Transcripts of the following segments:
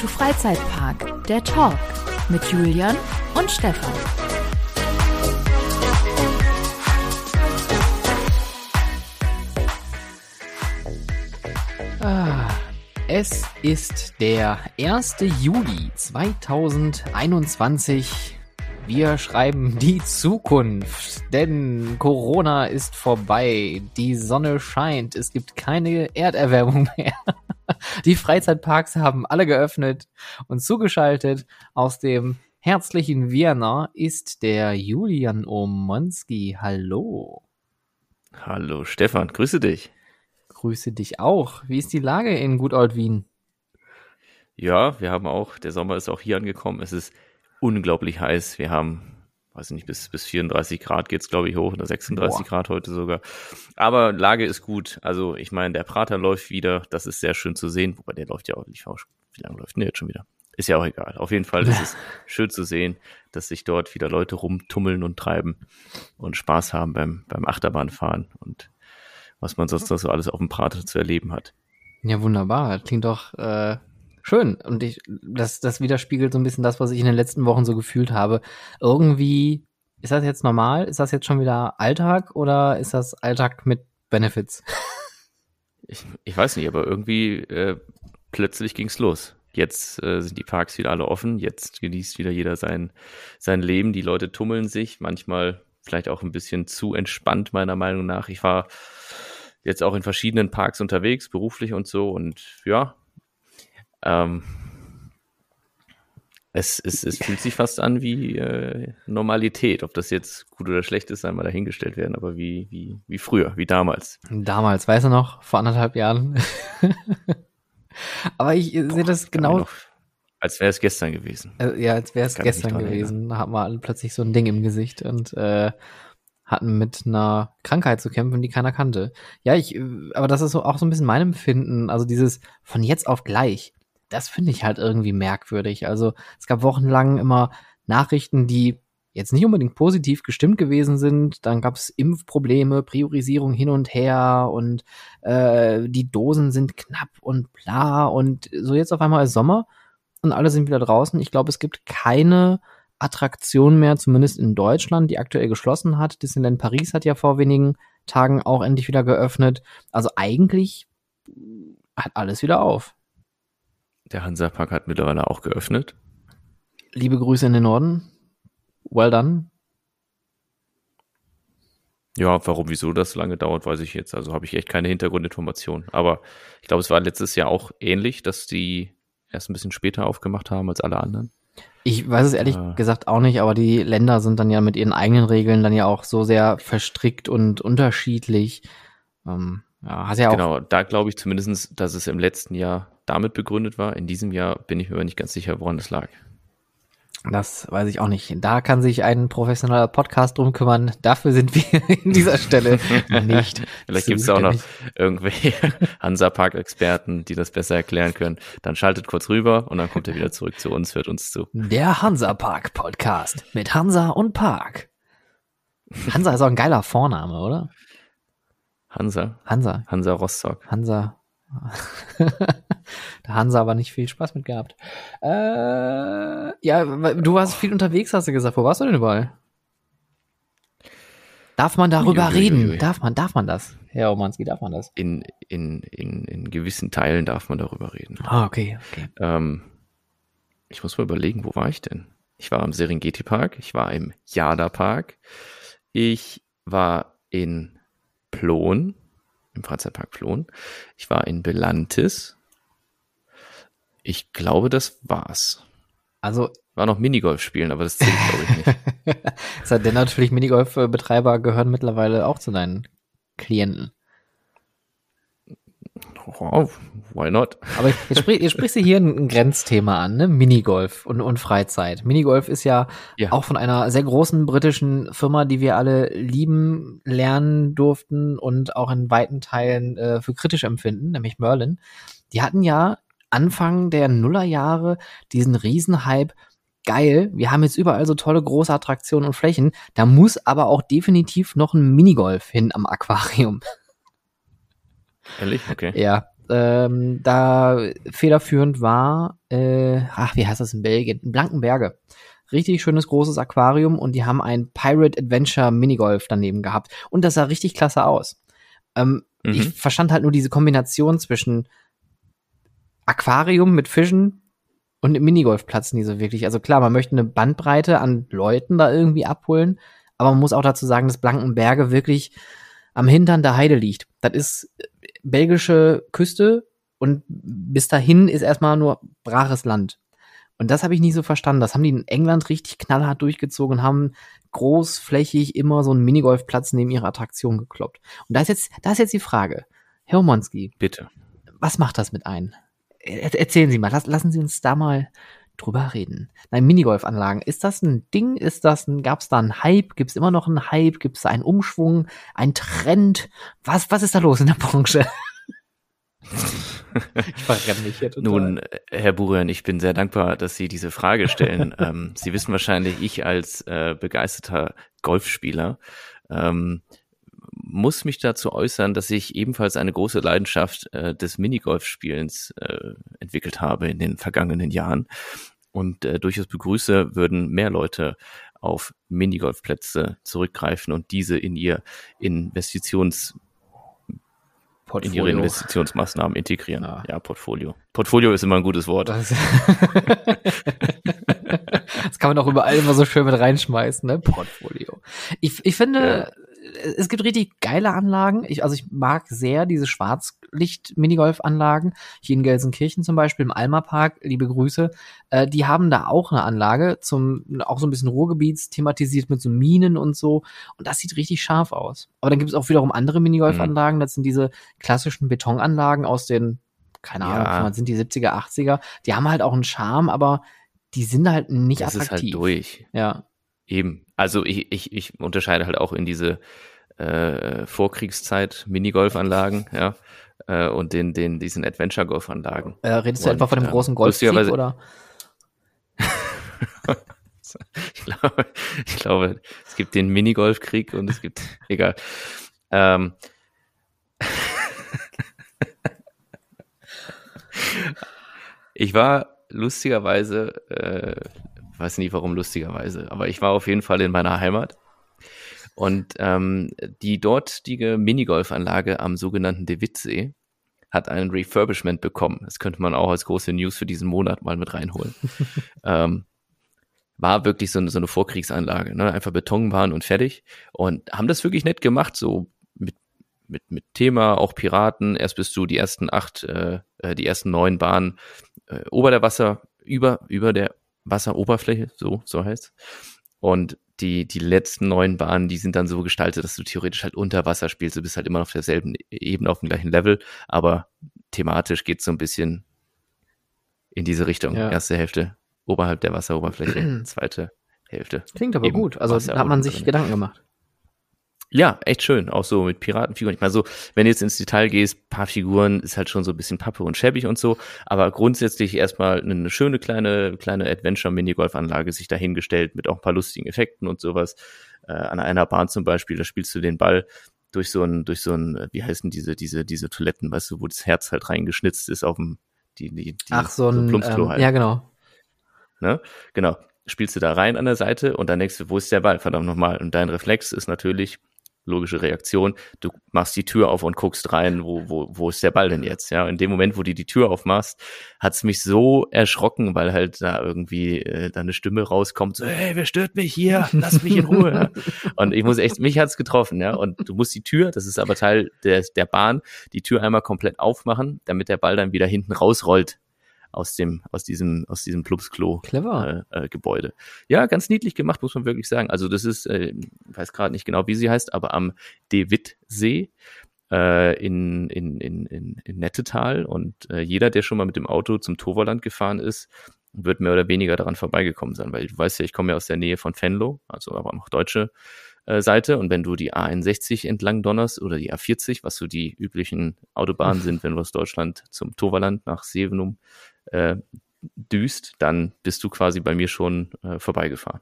to Freizeitpark, der Talk mit Julian und Stefan. Ah, es ist der 1. Juli 2021. Wir schreiben die Zukunft, denn Corona ist vorbei, die Sonne scheint, es gibt keine Erderwärmung mehr. Die Freizeitparks haben alle geöffnet und zugeschaltet aus dem herzlichen Vienna ist der Julian Omonski. Hallo. Hallo Stefan, grüße dich. Grüße dich auch. Wie ist die Lage in Good Old Wien? Ja, wir haben auch, der Sommer ist auch hier angekommen. Es ist unglaublich heiß. Wir haben, weiß ich nicht, bis, bis 34 Grad geht's glaube ich, hoch oder 36 Boah. Grad heute sogar. Aber Lage ist gut. Also, ich meine, der Prater läuft wieder. Das ist sehr schön zu sehen. Wobei der läuft ja auch nicht. Wie lange läuft denn der jetzt schon wieder? Ist ja auch egal. Auf jeden Fall ist es schön zu sehen, dass sich dort wieder Leute rumtummeln und treiben und Spaß haben beim, beim Achterbahnfahren und was man sonst noch so alles auf dem Prater zu erleben hat. Ja, wunderbar. Klingt doch äh, Schön. Und ich, das, das widerspiegelt so ein bisschen das, was ich in den letzten Wochen so gefühlt habe. Irgendwie, ist das jetzt normal? Ist das jetzt schon wieder Alltag oder ist das Alltag mit Benefits? Ich, ich weiß nicht, aber irgendwie äh, plötzlich ging's los. Jetzt äh, sind die Parks wieder alle offen. Jetzt genießt wieder jeder sein, sein Leben. Die Leute tummeln sich. Manchmal vielleicht auch ein bisschen zu entspannt, meiner Meinung nach. Ich war jetzt auch in verschiedenen Parks unterwegs, beruflich und so. Und ja, ähm, es, es, es fühlt sich fast an wie äh, Normalität. Ob das jetzt gut oder schlecht ist, einmal dahingestellt werden, aber wie, wie, wie früher, wie damals. Damals, weißt du noch, vor anderthalb Jahren. aber ich sehe das genau. Noch, als wäre es gestern gewesen. Äh, ja, als wäre es gestern gewesen. Da hatten wir alle plötzlich so ein Ding im Gesicht und äh, hatten mit einer Krankheit zu kämpfen, die keiner kannte. Ja, ich, äh, aber das ist so auch so ein bisschen mein Empfinden. Also dieses von jetzt auf gleich das finde ich halt irgendwie merkwürdig. Also es gab wochenlang immer Nachrichten, die jetzt nicht unbedingt positiv gestimmt gewesen sind. Dann gab es Impfprobleme, Priorisierung hin und her und äh, die Dosen sind knapp und bla. Und so jetzt auf einmal ist Sommer und alle sind wieder draußen. Ich glaube, es gibt keine Attraktion mehr, zumindest in Deutschland, die aktuell geschlossen hat. Disneyland Paris hat ja vor wenigen Tagen auch endlich wieder geöffnet. Also eigentlich hat alles wieder auf. Der Hansapark hat mittlerweile auch geöffnet. Liebe Grüße in den Norden. Well done. Ja, warum, wieso das so lange dauert, weiß ich jetzt. Also habe ich echt keine Hintergrundinformationen. Aber ich glaube, es war letztes Jahr auch ähnlich, dass die erst ein bisschen später aufgemacht haben als alle anderen. Ich weiß es ehrlich äh, gesagt auch nicht, aber die Länder sind dann ja mit ihren eigenen Regeln dann ja auch so sehr verstrickt und unterschiedlich. Ähm, ja, hast ja auch genau, da glaube ich zumindest, dass es im letzten Jahr damit begründet war. In diesem Jahr bin ich mir aber nicht ganz sicher, woran das lag. Das weiß ich auch nicht. Da kann sich ein professioneller Podcast drum kümmern. Dafür sind wir in dieser Stelle nicht. Vielleicht gibt es auch noch irgendwelche Hansa-Park-Experten, die das besser erklären können. Dann schaltet kurz rüber und dann kommt er wieder zurück zu uns, hört uns zu. Der Hansa-Park-Podcast mit Hansa und Park. Hansa ist auch ein geiler Vorname, oder? Hansa. Hansa. Hansa Rostock. Hansa da Hansa aber nicht viel Spaß mit gehabt. Äh, ja, du warst viel unterwegs, hast du gesagt. Wo warst du denn überall? Darf man darüber ui, reden? Darf man, darf man das? Herr Omanski, darf man das? In, in, in, in gewissen Teilen darf man darüber reden. Ah, okay, okay. Ähm, ich muss mal überlegen, wo war ich denn? Ich war im Serengeti Park, ich war im Yada Park, ich war in Plon, im Freizeitpark Flohen. Ich war in Belantis. Ich glaube, das war's. Also war noch Minigolf spielen, aber das zählt glaube ich nicht. das hat denn natürlich Minigolf-Betreiber gehören mittlerweile auch zu deinen Klienten. Oh, why not? Aber jetzt, sprich, jetzt sprichst du hier ein, Grenzthema an, ne? Minigolf und, und Freizeit. Minigolf ist ja, ja, auch von einer sehr großen britischen Firma, die wir alle lieben, lernen durften und auch in weiten Teilen äh, für kritisch empfinden, nämlich Merlin. Die hatten ja Anfang der Nullerjahre diesen Riesenhype geil, wir haben jetzt überall so tolle große Attraktionen und Flächen, da muss aber auch definitiv noch ein Minigolf hin am Aquarium. Ehrlich? Okay. Ja, ähm, da federführend war, äh, ach, wie heißt das in Belgien? Blankenberge. Richtig schönes großes Aquarium und die haben ein Pirate Adventure Minigolf daneben gehabt. Und das sah richtig klasse aus. Ähm, mhm. Ich verstand halt nur diese Kombination zwischen Aquarium mit Fischen und Minigolfplatz nie so wirklich. Also klar, man möchte eine Bandbreite an Leuten da irgendwie abholen, aber man muss auch dazu sagen, dass Blankenberge wirklich am Hintern der Heide liegt. Das ist äh, belgische Küste und bis dahin ist erstmal nur braches Land. Und das habe ich nie so verstanden. Das haben die in England richtig knallhart durchgezogen und haben großflächig immer so einen Minigolfplatz neben ihrer Attraktion gekloppt. Und da ist jetzt, da ist jetzt die Frage. Herr Omonski. Bitte. Was macht das mit ein? Erzählen Sie mal, lassen Sie uns da mal drüber reden. Nein, Minigolfanlagen, ist das ein Ding? Ist das ein, gab es da einen Hype? Gibt es immer noch einen Hype? Gibt es einen Umschwung? Ein Trend? Was, was ist da los in der Branche? ich verrenne mich hier total. Nun, Herr Burian, ich bin sehr dankbar, dass Sie diese Frage stellen. ähm, Sie wissen wahrscheinlich, ich als äh, begeisterter Golfspieler ähm, muss mich dazu äußern, dass ich ebenfalls eine große Leidenschaft äh, des Minigolfspielens äh, entwickelt habe in den vergangenen Jahren und äh, durchaus begrüße, würden mehr Leute auf Minigolfplätze zurückgreifen und diese in ihr Investitions Portfolio. in ihre Investitionsmaßnahmen integrieren. Ja. ja, Portfolio. Portfolio ist immer ein gutes Wort. Das, das kann man auch überall immer so schön mit reinschmeißen, ne? Portfolio. Ich, ich finde, ja es gibt richtig geile Anlagen. Ich, also ich mag sehr diese Schwarzlicht-Minigolf-Anlagen. Hier in Gelsenkirchen zum Beispiel im Alma Park, liebe Grüße. Äh, die haben da auch eine Anlage zum, auch so ein bisschen Ruhrgebiets thematisiert mit so Minen und so. Und das sieht richtig scharf aus. Aber dann gibt es auch wiederum andere Minigolf-Anlagen. Mhm. Das sind diese klassischen Betonanlagen aus den, keine Ahnung, ja. wann sind die 70er, 80er. Die haben halt auch einen Charme, aber die sind halt nicht das attraktiv. Das ist halt durch. Ja. Eben. Also ich, ich, ich unterscheide halt auch in diese äh, Vorkriegszeit Minigolfanlagen, ja, äh, und den, den, diesen Adventure-Golfanlagen. Äh, redest du etwa von dem äh, großen Golfkrieg oder? ich glaube, ich glaube, es gibt den Minigolfkrieg und es gibt, egal. Ähm, ich war lustigerweise äh, weiß nicht warum lustigerweise, aber ich war auf jeden Fall in meiner Heimat. Und ähm, die dortige Minigolfanlage am sogenannten De Wittsee hat ein Refurbishment bekommen. Das könnte man auch als große News für diesen Monat mal mit reinholen. ähm, war wirklich so eine, so eine Vorkriegsanlage, ne? einfach Betonbahn und fertig. Und haben das wirklich nett gemacht, so mit, mit, mit Thema, auch Piraten. Erst bist du die ersten acht, äh, äh die ersten neun Bahnen äh, ober der Wasser, über, über der Wasseroberfläche, so, so heißt Und die, die letzten neun Bahnen, die sind dann so gestaltet, dass du theoretisch halt unter Wasser spielst. Du bist halt immer auf derselben Ebene, auf dem gleichen Level, aber thematisch geht es so ein bisschen in diese Richtung. Ja. Erste Hälfte oberhalb der Wasseroberfläche, zweite Hälfte. Klingt aber gut. Also Wasser hat man sich drin. Gedanken gemacht. Ja, echt schön. Auch so mit Piratenfiguren. Ich meine, so, wenn du jetzt ins Detail gehst, paar Figuren ist halt schon so ein bisschen Pappe und schäbig und so. Aber grundsätzlich erstmal eine schöne kleine, kleine Adventure-Minigolf-Anlage sich dahingestellt mit auch ein paar lustigen Effekten und sowas. Äh, an einer Bahn zum Beispiel, da spielst du den Ball durch so ein, durch so ein, wie heißen diese, diese, diese Toiletten, weißt du, wo das Herz halt reingeschnitzt ist auf dem, die, die, die Ach, so ein, so ähm, halt. ja, genau. Ne? Genau. Spielst du da rein an der Seite und dann denkst du, wo ist der Ball? Verdammt nochmal. Und dein Reflex ist natürlich, logische Reaktion. Du machst die Tür auf und guckst rein, wo, wo, wo ist der Ball denn jetzt? Ja, in dem Moment, wo du die Tür aufmachst, hat's mich so erschrocken, weil halt da irgendwie äh, da eine Stimme rauskommt, so, hey, wer stört mich hier? Lass mich in Ruhe. ja. Und ich muss echt, mich hat's getroffen, ja. Und du musst die Tür, das ist aber Teil der, der Bahn, die Tür einmal komplett aufmachen, damit der Ball dann wieder hinten rausrollt aus dem, aus diesem, aus diesem Plumpsklo Clever. Äh, äh, Gebäude. Ja, ganz niedlich gemacht, muss man wirklich sagen. Also das ist, äh, weiß gerade nicht genau, wie sie heißt, aber am De Witt-See äh, in, in, in, in, in Nettetal und äh, jeder, der schon mal mit dem Auto zum Toverland gefahren ist, wird mehr oder weniger daran vorbeigekommen sein, weil du weißt ja, ich komme ja aus der Nähe von Venlo, also aber noch deutsche äh, Seite. Und wenn du die A61 entlang donnerst oder die A40, was so die üblichen Autobahnen sind, wenn du aus Deutschland zum Toverland nach Sevenum äh, düst, dann bist du quasi bei mir schon äh, vorbeigefahren.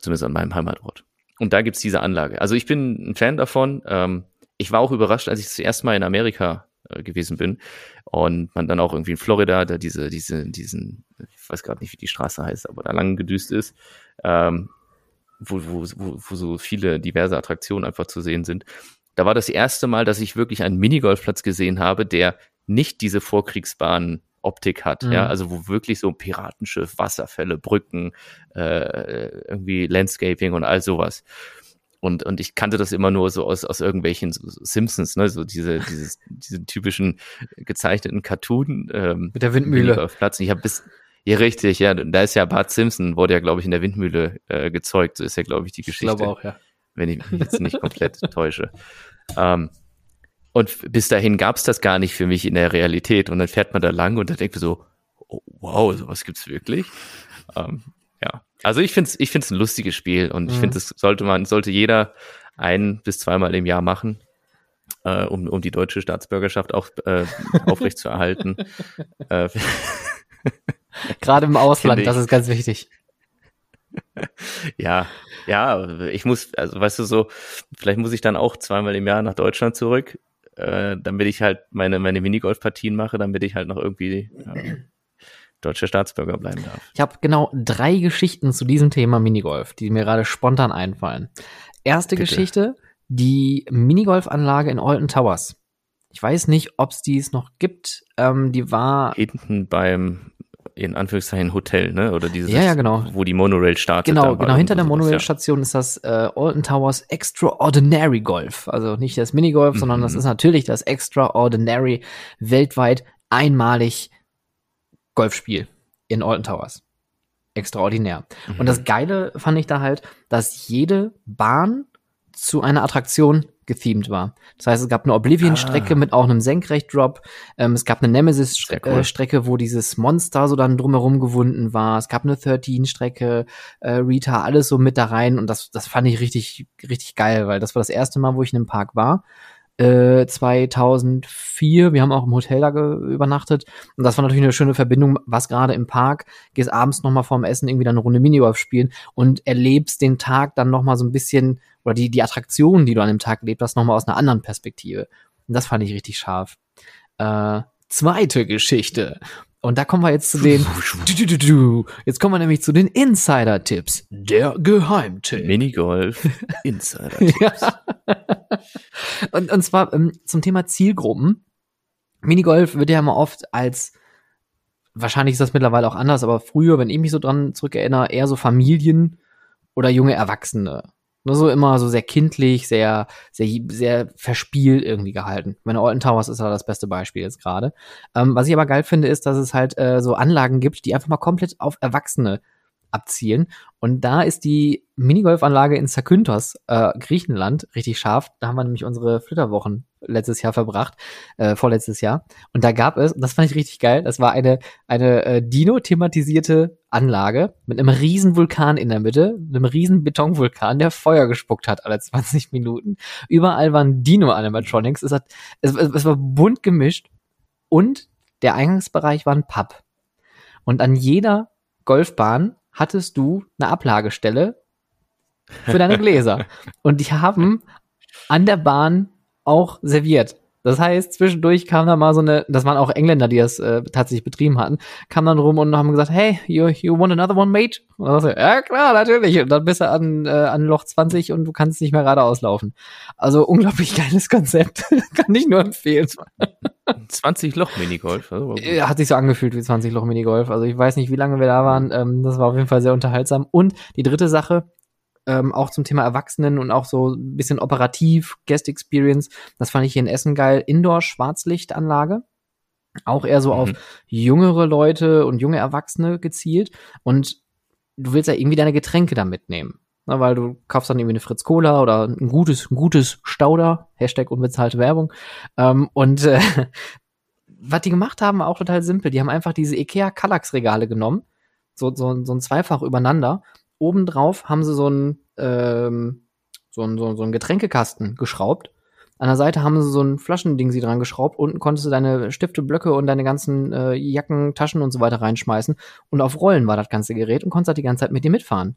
Zumindest an meinem Heimatort. Und da gibt's diese Anlage. Also ich bin ein Fan davon. Ähm, ich war auch überrascht, als ich das erste Mal in Amerika äh, gewesen bin. Und man dann auch irgendwie in Florida, da diese, diese, diesen, ich weiß gerade nicht, wie die Straße heißt, aber da lang gedüst ist, ähm, wo, wo, wo, wo so viele diverse Attraktionen einfach zu sehen sind. Da war das erste Mal, dass ich wirklich einen Minigolfplatz gesehen habe, der nicht diese Vorkriegsbahn Optik hat, mhm. ja, also wo wirklich so ein Piratenschiff, Wasserfälle, Brücken, äh, irgendwie Landscaping und all sowas. Und, und ich kannte das immer nur so aus, aus irgendwelchen Simpsons, ne, so diese, dieses, diese typischen gezeichneten Cartoon, ähm, Mit der Windmühle. Platz. Ich habe bis, ja, richtig, ja, da ist ja Bart Simpson, wurde ja, glaube ich, in der Windmühle äh, gezeugt. So ist ja, glaube ich, die Geschichte. Ich glaube auch, ja. Wenn ich mich jetzt nicht komplett täusche. Ähm, und bis dahin gab es das gar nicht für mich in der Realität. Und dann fährt man da lang und dann denkt man so, oh, wow, sowas gibt's wirklich. Ähm, ja, also ich finde es ich find's ein lustiges Spiel und ich mhm. finde, es sollte man, sollte jeder ein bis zweimal im Jahr machen, äh, um, um die deutsche Staatsbürgerschaft auch äh, aufrechtzuerhalten. äh, Gerade im Ausland, das ist ganz wichtig. ja, ja, ich muss, also weißt du so, vielleicht muss ich dann auch zweimal im Jahr nach Deutschland zurück, äh, damit ich halt meine, meine Minigolf-Partien mache, damit ich halt noch irgendwie äh, deutscher Staatsbürger bleiben darf. Ich habe genau drei Geschichten zu diesem Thema Minigolf, die mir gerade spontan einfallen. Erste Bitte. Geschichte, die Minigolfanlage in Alton Towers. Ich weiß nicht, ob es dies noch gibt. Ähm, die war hinten beim in Anführungszeichen Hotel, ne? Oder dieses, ja, ja, genau. wo die Monorail startet. Genau, genau. Hinter der Monorail-Station ja. ist das äh, Alton Towers Extraordinary Golf. Also nicht das Minigolf, mhm. sondern das ist natürlich das Extraordinary weltweit einmalig Golfspiel in Alton Towers. Extraordinär. Mhm. Und das Geile fand ich da halt, dass jede Bahn zu einer Attraktion gethemed war. Das heißt, es gab eine Oblivion-Strecke ah. mit auch einem Senkrecht-Drop. Ähm, es gab eine Nemesis-Strecke, cool. wo dieses Monster so dann drumherum gewunden war. Es gab eine 13-Strecke, äh, Rita, alles so mit da rein. Und das, das fand ich richtig, richtig geil, weil das war das erste Mal, wo ich in einem Park war. 2004. Äh, Wir haben auch im Hotel da übernachtet. Und das war natürlich eine schöne Verbindung, was gerade im Park. Gehst abends nochmal vorm Essen irgendwie dann eine Runde Minigolf spielen und erlebst den Tag dann nochmal so ein bisschen, oder die, die Attraktionen, die du an dem Tag erlebt hast, nochmal aus einer anderen Perspektive. Und das fand ich richtig scharf. Äh, zweite Geschichte. Und da kommen wir jetzt zu den. Jetzt kommen wir nämlich zu den Insider-Tipps. Der Geheimtipp. Minigolf Insider-Tipps. ja. und, und zwar ähm, zum Thema Zielgruppen. Minigolf wird ja immer oft als, wahrscheinlich ist das mittlerweile auch anders, aber früher, wenn ich mich so dran zurückerinnere, eher so Familien oder junge Erwachsene nur so immer so sehr kindlich, sehr, sehr, sehr verspielt irgendwie gehalten. Meine Alton Towers ist da das beste Beispiel jetzt gerade. Ähm, was ich aber geil finde, ist, dass es halt äh, so Anlagen gibt, die einfach mal komplett auf Erwachsene abzielen. Und da ist die Minigolfanlage in Zakynthos, äh, Griechenland, richtig scharf. Da haben wir nämlich unsere Flitterwochen letztes Jahr verbracht, äh, vorletztes Jahr. Und da gab es, und das fand ich richtig geil, das war eine, eine äh, Dino-thematisierte Anlage mit einem riesen Vulkan in der Mitte, einem riesen Betonvulkan, der Feuer gespuckt hat alle 20 Minuten. Überall waren Dino-Animatronics. Es, hat, es, es war bunt gemischt und der Eingangsbereich war ein Pub. Und an jeder Golfbahn hattest du eine Ablagestelle für deine Gläser. und die haben an der Bahn auch serviert. Das heißt, zwischendurch kam da mal so eine, das waren auch Engländer, die das äh, tatsächlich betrieben hatten, kam dann rum und haben gesagt, hey, you, you want another one, mate? Und dann so, ja klar, natürlich. Und dann bist du an, äh, an Loch 20 und du kannst nicht mehr geradeaus laufen. Also unglaublich geiles Konzept. Kann ich nur empfehlen. 20 Loch Minigolf. Also Hat sich so angefühlt wie 20 Loch Minigolf. Also ich weiß nicht, wie lange wir da waren. Ähm, das war auf jeden Fall sehr unterhaltsam. Und die dritte Sache, ähm, auch zum Thema Erwachsenen und auch so ein bisschen operativ, Guest Experience. Das fand ich hier in Essen geil. Indoor-Schwarzlichtanlage. Auch eher so mhm. auf jüngere Leute und junge Erwachsene gezielt. Und du willst ja irgendwie deine Getränke da mitnehmen. Na, weil du kaufst dann irgendwie eine Fritz Cola oder ein gutes, ein gutes Stauder, Hashtag unbezahlte Werbung. Ähm, und äh, was die gemacht haben, war auch total simpel. Die haben einfach diese Ikea Kallax Regale genommen, so, so, so ein Zweifach übereinander obendrauf haben sie so einen, ähm, so einen, so, so einen Getränkekasten geschraubt. An der Seite haben sie so ein Flaschending sie dran geschraubt. Unten konntest du deine Stifte, Blöcke und deine ganzen äh, Jacken, Taschen und so weiter reinschmeißen. Und auf Rollen war das ganze Gerät und konntest halt die ganze Zeit mit dir mitfahren.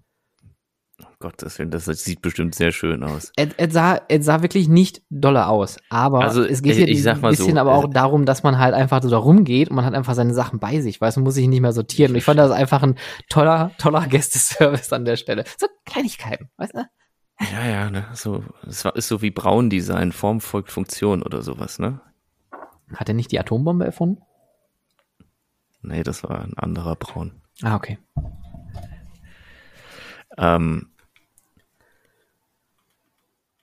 Gottes Willen, das sieht bestimmt sehr schön aus. Er, sah, sah wirklich nicht doller aus. Aber Also, es geht ich- hier ein bisschen so, aber auch äh, darum, dass man halt einfach so da rumgeht und man hat einfach seine Sachen bei sich, weißt du, man muss sich nicht mehr sortieren. Und ich fand das einfach ein toller, toller Gästeservice an der Stelle. So Kleinigkeiten, weißt du? Ja, ja, ne? So, es war- ist so wie Braun-Design, Form folgt Funktion oder sowas, ne? Hat er nicht die Atombombe erfunden? Nee, das war ein anderer Braun. Ah, okay. Ähm,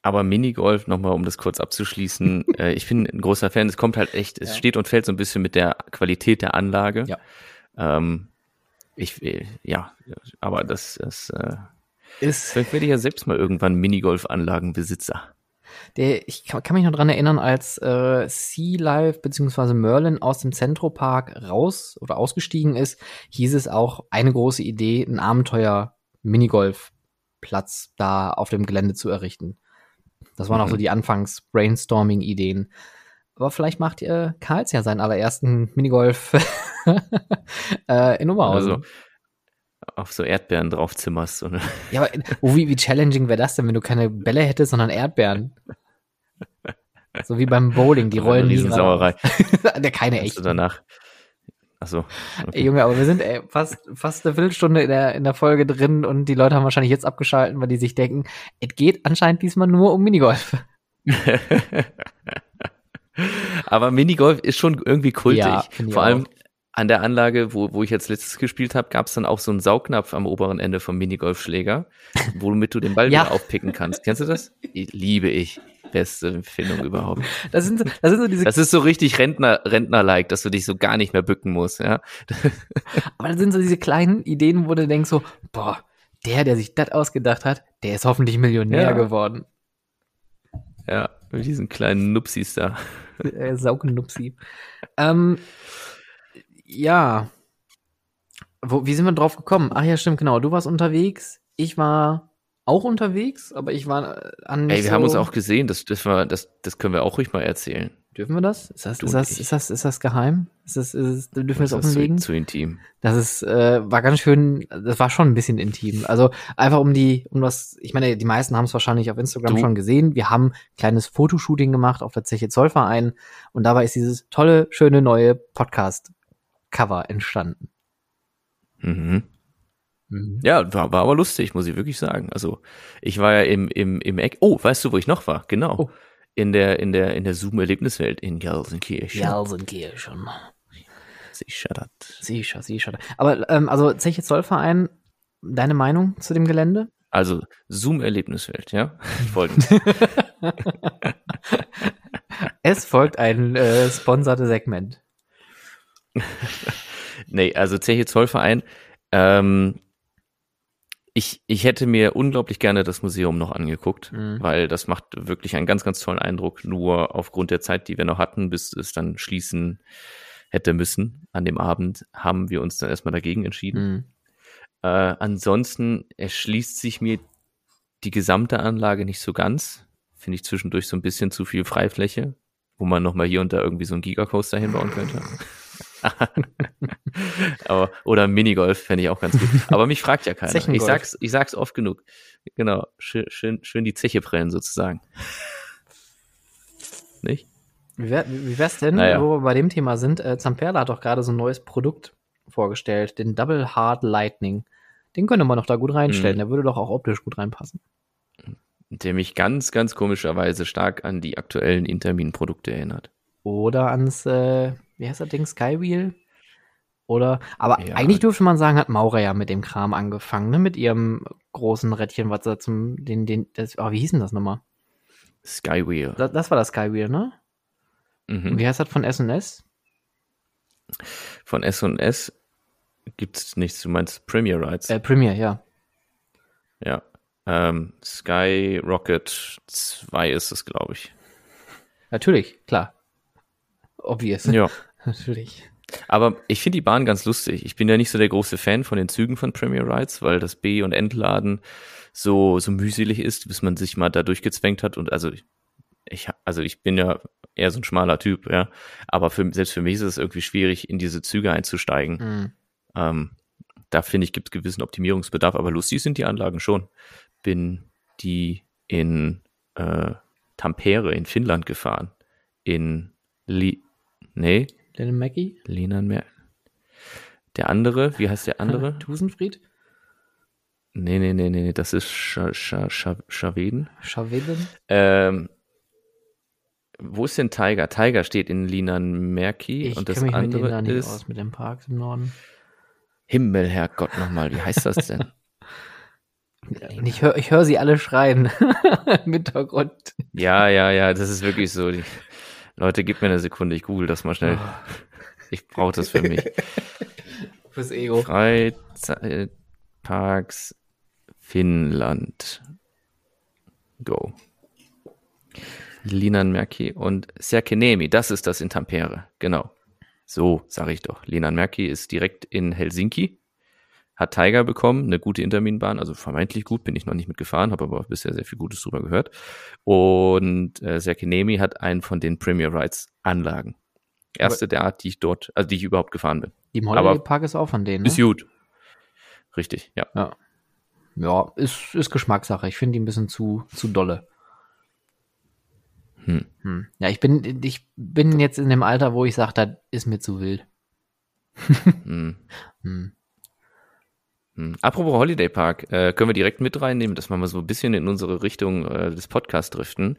aber Minigolf, nochmal um das kurz abzuschließen, äh, ich bin ein großer Fan, es kommt halt echt, es Ja. steht und fällt so ein bisschen mit der Qualität der Anlage. Ja. Ähm, ich, äh, ja, aber das ist, äh, Ist, vielleicht werde ich ja selbst mal irgendwann Minigolf-Anlagenbesitzer. der, ich kann, kann mich noch dran erinnern, als äh, Sea Life bzw. Merlin aus dem Zentropark raus oder ausgestiegen ist, hieß es auch eine große Idee, ein Abenteuer-Minigolf-Platz da auf dem Gelände zu errichten. Das waren auch Mhm. so die Anfangs-Brainstorming-Ideen. Aber vielleicht macht äh, Karls ja seinen allerersten Minigolf äh, in Oberhausen. Also auf so Erdbeeren draufzimmerst. Eine ja, aber oh, wie, wie challenging wäre das denn, wenn du keine Bälle hättest, sondern Erdbeeren? So wie beim Bowling, die rollen nie Riesensauerei. Der keine echt. danach. Achso. Ey, Junge, aber wir sind ey, fast, fast eine Viertelstunde in der, in der Folge drin und die Leute haben wahrscheinlich jetzt abgeschalten, weil die sich denken, es geht anscheinend diesmal nur um Minigolf. Aber Minigolf ist schon irgendwie kultig. Ja, Vor allem auch. an der Anlage, wo, wo ich jetzt letztes gespielt habe, gab es dann auch so einen Saugnapf am oberen Ende vom Minigolfschläger, womit du den Ball Ja. wieder aufpicken kannst. Kennst du das? Liebe ich. Beste Empfindung überhaupt. Das sind so, das sind so diese, Das ist so richtig Rentner, Rentner-like, dass du dich so gar nicht mehr bücken musst, ja. aber das sind so diese kleinen Ideen, wo du denkst so, boah, der, der sich das ausgedacht hat, der ist hoffentlich Millionär Ja. geworden. Ja, mit diesen kleinen Nupsis da. äh. Ähm, ja. Wo, wie sind wir drauf gekommen? Ach ja, stimmt, genau. Du warst unterwegs. Ich war auch unterwegs, aber ich war äh, an. Ey, wir so, haben uns auch gesehen, das, das, war, das, das können wir auch ruhig mal erzählen. Dürfen wir das? Ist das, ist das, ich. ist das, ist das geheim? Ist das, ist das, dürfen wir es Das ist zu, offenlegen? zu intim. Das ist, äh, war ganz schön, das war schon ein bisschen intim. Also einfach um die, um das, ich meine, die meisten haben es wahrscheinlich auf Instagram Du- schon gesehen. Wir haben ein kleines Fotoshooting gemacht auf der Zeche Zollverein und dabei ist dieses tolle, schöne neue Podcast-Cover entstanden. Mhm. Ja, war, war aber lustig, muss ich wirklich sagen. Also, ich war ja im, im, im Eck. Oh, weißt du, wo ich noch war? Genau. Oh. In der, in der, in der Zoom-Erlebniswelt in Gelsenkirchen. Gelsenkirchen. Sicher das. Sicher, sicher. Aber ähm, also Zeche Zollverein, deine Meinung zu dem Gelände? Also, Zoom-Erlebniswelt, ja? Folgendes. Es folgt ein äh, sponserte Segment. nee, also Zeche Zollverein. Ähm, ich, ich hätte mir unglaublich gerne das Museum noch angeguckt, Mhm. weil das macht wirklich einen ganz, ganz tollen Eindruck. Nur aufgrund der Zeit, die wir noch hatten, bis es dann schließen hätte müssen an dem Abend, haben wir uns dann erstmal dagegen entschieden. Mhm. Äh, ansonsten erschließt sich mir die gesamte Anlage nicht so ganz. Finde ich zwischendurch so ein bisschen zu viel Freifläche, wo man nochmal hier und da irgendwie so einen Gigacoaster hinbauen könnte. Aber, oder Minigolf fände ich auch ganz gut. Aber mich fragt ja keiner. Ich sag's, ich sag's oft genug. Genau, schön, schön, schön die Zeche prellen sozusagen. Nicht? Wie, wär, wie wär's denn, Naja. wo wir bei dem Thema sind? Äh, Zamperla hat doch gerade so ein neues Produkt vorgestellt, den Double Hard Lightning. Den könnte man doch da gut reinstellen. Mhm. Der würde doch auch optisch gut reinpassen. Der mich ganz, ganz komischerweise stark an die aktuellen Intermin-Produkte erinnert. Oder ans, äh, wie heißt das Ding, Skywheel? Oder, aber Ja. eigentlich dürfte man sagen, hat Maurer ja mit dem Kram angefangen, ne? Mit ihrem großen Rädchen, was da zum, den, den, das, oh, wie hieß denn das nochmal? Skywheel. Das, das war das Skywheel, ne? Mhm. wie heißt das von S&S? Von S&S gibt's nichts. Du meinst Premier Rides? Äh, Premier, ja. Ja. Ähm, Sky Rocket 2 ist es, glaube ich. Natürlich, klar. Obvious. Ja. Natürlich. Aber ich finde die Bahn ganz lustig. Ich bin ja nicht so der große Fan von den Zügen von Premier Rides, weil das B- und Entladen so, so mühselig ist, bis man sich mal da durchgezwängt hat. Und also ich, also ich bin ja eher so ein schmaler Typ, ja. Aber für, selbst für mich ist es irgendwie schwierig, in diese Züge einzusteigen. Mhm. Ähm, da finde ich, gibt es gewissen Optimierungsbedarf, aber lustig sind die Anlagen schon. Bin die in äh, Tampere in Finnland gefahren. In Li nee. Lenenmäki? Lenenmäki. Der andere, wie heißt der andere? Tusenfried? Nee, nee, nee, nee, das ist Sch Sch Sch Schaweden. Schaweden? Ähm, wo ist denn Tiger? Tiger steht in Linanmerki Ich und das mich mit andere denen da nicht ist aus, mit den Parks im Norden. Himmel, Herrgott nochmal, wie heißt das denn? Ich höre ich hör sie alle schreien im Hintergrund. ja, ja, ja, das ist wirklich so. Die, Leute, gib mir eine Sekunde, ich google das mal schnell. Ich brauche das für mich. Fürs Ego. Freizeitparks Finnland. Go. Linanmerki und Serkenemi, das ist das in Tampere, genau. So, sage ich doch. Linanmerki ist direkt in Helsinki, hat Tiger bekommen, eine gute Interminbahn, also vermeintlich gut, bin ich noch nicht mitgefahren, habe aber bisher sehr viel Gutes drüber gehört. Und äh, Serkenemi hat einen von den Premier Rides Anlagen. Erste der Art, die ich dort, also die ich überhaupt gefahren bin. Die im Holiday Aber- Park ist auch von denen. Ne? Ist gut. Richtig, ja. Ja, ist, ist Geschmackssache. Ich finde die ein bisschen zu, zu dolle. Hm. Hm. Ja, ich bin, ich bin jetzt in dem Alter, wo ich sage, das ist mir zu wild. Hm. Hm. Hm. Apropos Holiday Park, äh, können wir direkt mit reinnehmen, dass wir mal so ein bisschen in unsere Richtung äh, des Podcasts driften.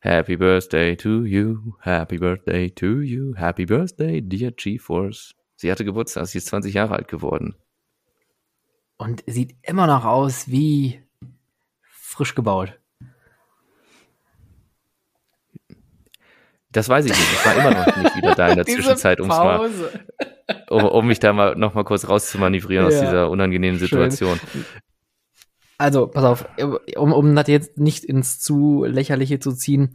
Happy Birthday to you, Happy Birthday to you, Happy Birthday, dear GeForce. Sie hatte Geburtstag, sie ist 20 Jahre alt geworden. Und sieht immer noch aus wie frisch gebaut. Das weiß ich nicht. Ich war immer noch nicht wieder da in der Zwischenzeit, um's mal, um, um mich da mal noch mal kurz rauszumanövrieren aus Ja. dieser unangenehmen Schön. Situation. Also, pass auf, um, um das jetzt nicht ins zu lächerliche zu ziehen.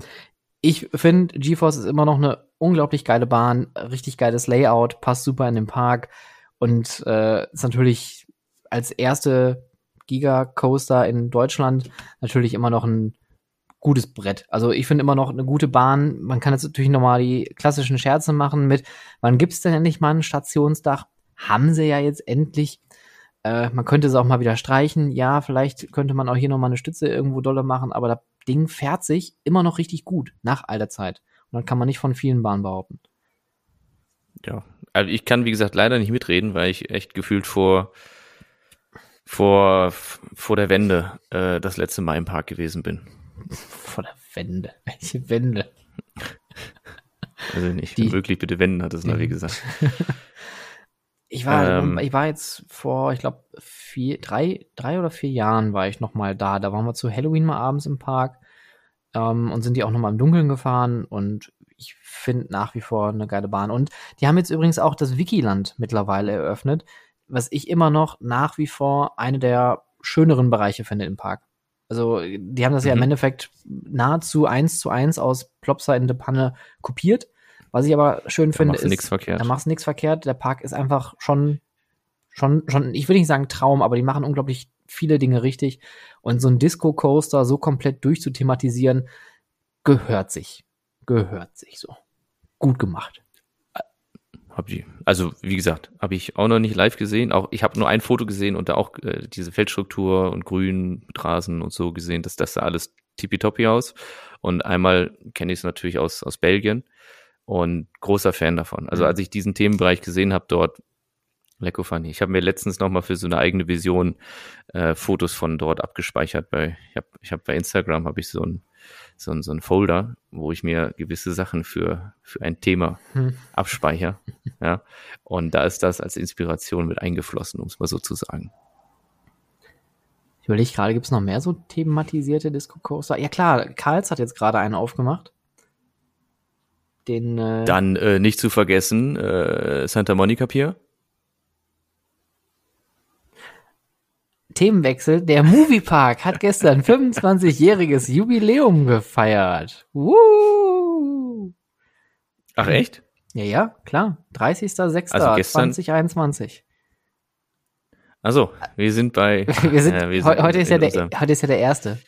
Ich finde, GeForce ist immer noch eine unglaublich geile Bahn, richtig geiles Layout, passt super in den Park und äh, ist natürlich als erste Giga-Coaster in Deutschland natürlich immer noch ein gutes Brett. Also ich finde immer noch eine gute Bahn. Man kann jetzt natürlich noch mal die klassischen Scherze machen mit, wann gibt's denn endlich mal ein Stationsdach? Haben sie ja jetzt endlich. Äh, man könnte es auch mal wieder streichen. Ja, vielleicht könnte man auch hier noch mal eine Stütze irgendwo dolle machen, aber das Ding fährt sich immer noch richtig gut nach all der Zeit. Und dann kann man nicht von vielen Bahnen behaupten. Ja, also ich kann, wie gesagt, leider nicht mitreden, weil ich echt gefühlt vor, vor, vor der Wende äh, das letzte Mal im Park gewesen bin. Vor der Wende. Welche Wende? Also nicht, Die- wirklich bitte wenden, hat es Navi gesagt. Ich war, Ähm. ich war jetzt vor, ich glaube, vier, drei, drei oder vier Jahren war ich noch mal da. Da waren wir zu Halloween mal abends im Park ähm, und sind die auch noch mal im Dunkeln gefahren und ich finde nach wie vor eine geile Bahn. Und die haben jetzt übrigens auch das Wikiland mittlerweile eröffnet, was ich immer noch nach wie vor eine der schöneren Bereiche finde im Park. Also, die haben das ja im Mhm. Endeffekt nahezu eins zu eins aus Plopsa in der Panne kopiert. Was ich aber schön Da finde, machst ist, nichts verkehrt. da machst du nichts verkehrt. Der Park ist einfach schon, schon, schon, ich will nicht sagen Traum, aber die machen unglaublich viele Dinge richtig. Und so ein Disco-Coaster so komplett durchzuthematisieren, gehört sich. Gehört sich so. Gut gemacht. Hab also wie gesagt, habe ich auch noch nicht live gesehen. Auch ich habe nur ein Foto gesehen und da auch äh, diese Feldstruktur und Grün, Rasen und so gesehen, dass das sah alles tippitoppi aus. Und einmal kenne ich es natürlich aus aus Belgien und großer Fan davon. Also Mhm. als ich diesen Themenbereich gesehen habe dort, lecko funny. Ich habe mir letztens noch mal für so eine eigene Vision äh, Fotos von dort abgespeichert. Bei ich habe ich habe bei Instagram habe ich so ein so ein so ein Folder, wo ich mir gewisse Sachen für für ein Thema Hm. abspeicher. ja. Und da ist das als Inspiration mit eingeflossen, um es mal so zu sagen. Ich überlege gerade, gibt es noch mehr so thematisierte Disco-Coaster? Ja klar, Karls hat jetzt gerade einen aufgemacht. Den, äh, Dann äh, nicht zu vergessen, äh, Santa Monica Pier. Themenwechsel. Der Moviepark hat gestern 25-jähriges Jubiläum gefeiert. Woo! Ach echt? Ja, ja, klar. 30.06.2021. Also gestern- 2021. Also, wir sind bei. Wir sind, Ja, wir sind heute, ist ja der, heute ist ja der erste.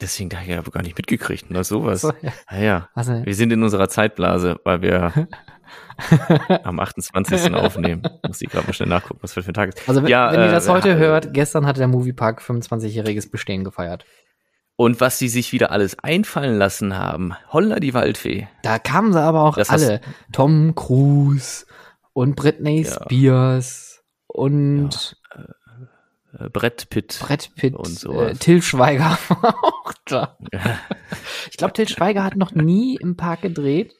Deswegen habe ich aber gar nicht mitgekriegt, ne? Sowas. So, ja. Naja, Also, wir sind in unserer Zeitblase, weil wir am 28. aufnehmen. Muss ich gerade mal schnell nachgucken, was für ein Tag ist. also wenn, Ja, wenn ihr äh, das heute äh, hört, gestern hatte der Moviepark 25-jähriges Bestehen gefeiert. Und was sie sich wieder alles einfallen lassen haben. Holla die Waldfee. Da kamen sie aber auch Das alle. Tom Cruise und Britney Ja. Spears und Äh, Brett Pitt. Brett Pitt, Und sowas. äh, Till Schweiger war auch da. Ich glaube, Till Schweiger hat noch nie im Park gedreht.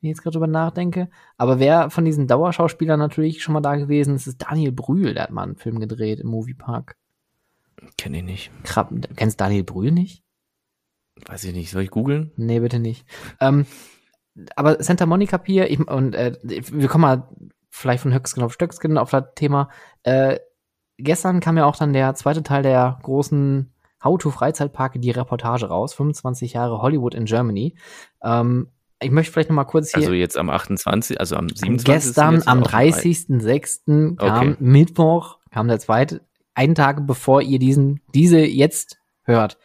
Wenn ich jetzt gerade drüber nachdenke. Aber wer von diesen Dauerschauspielern natürlich schon mal da gewesen ist, ist Daniel Brühl. Der hat mal einen Film gedreht im Moviepark. Kenne ich nicht. Krab, du kennst Daniel Brühl nicht? Weiß ich nicht. Soll ich googeln? Nee, bitte nicht. Ähm, aber Santa Monica Pier, ich, und äh, wir kommen mal vielleicht von Höchstgen auf Stöcksken auf das Thema. Äh, gestern kam ja auch dann der zweite Teil der großen How-to-Freizeitparke, die Reportage raus, 25 Jahre Hollywood in Germany. Ähm, ich möchte vielleicht noch mal kurz hier Also jetzt am 28., also am 27. gestern am oder auf dem 30.06. kam Okay. Mittwoch, kam der zweite, einen Tag bevor ihr diesen, diese jetzt hört.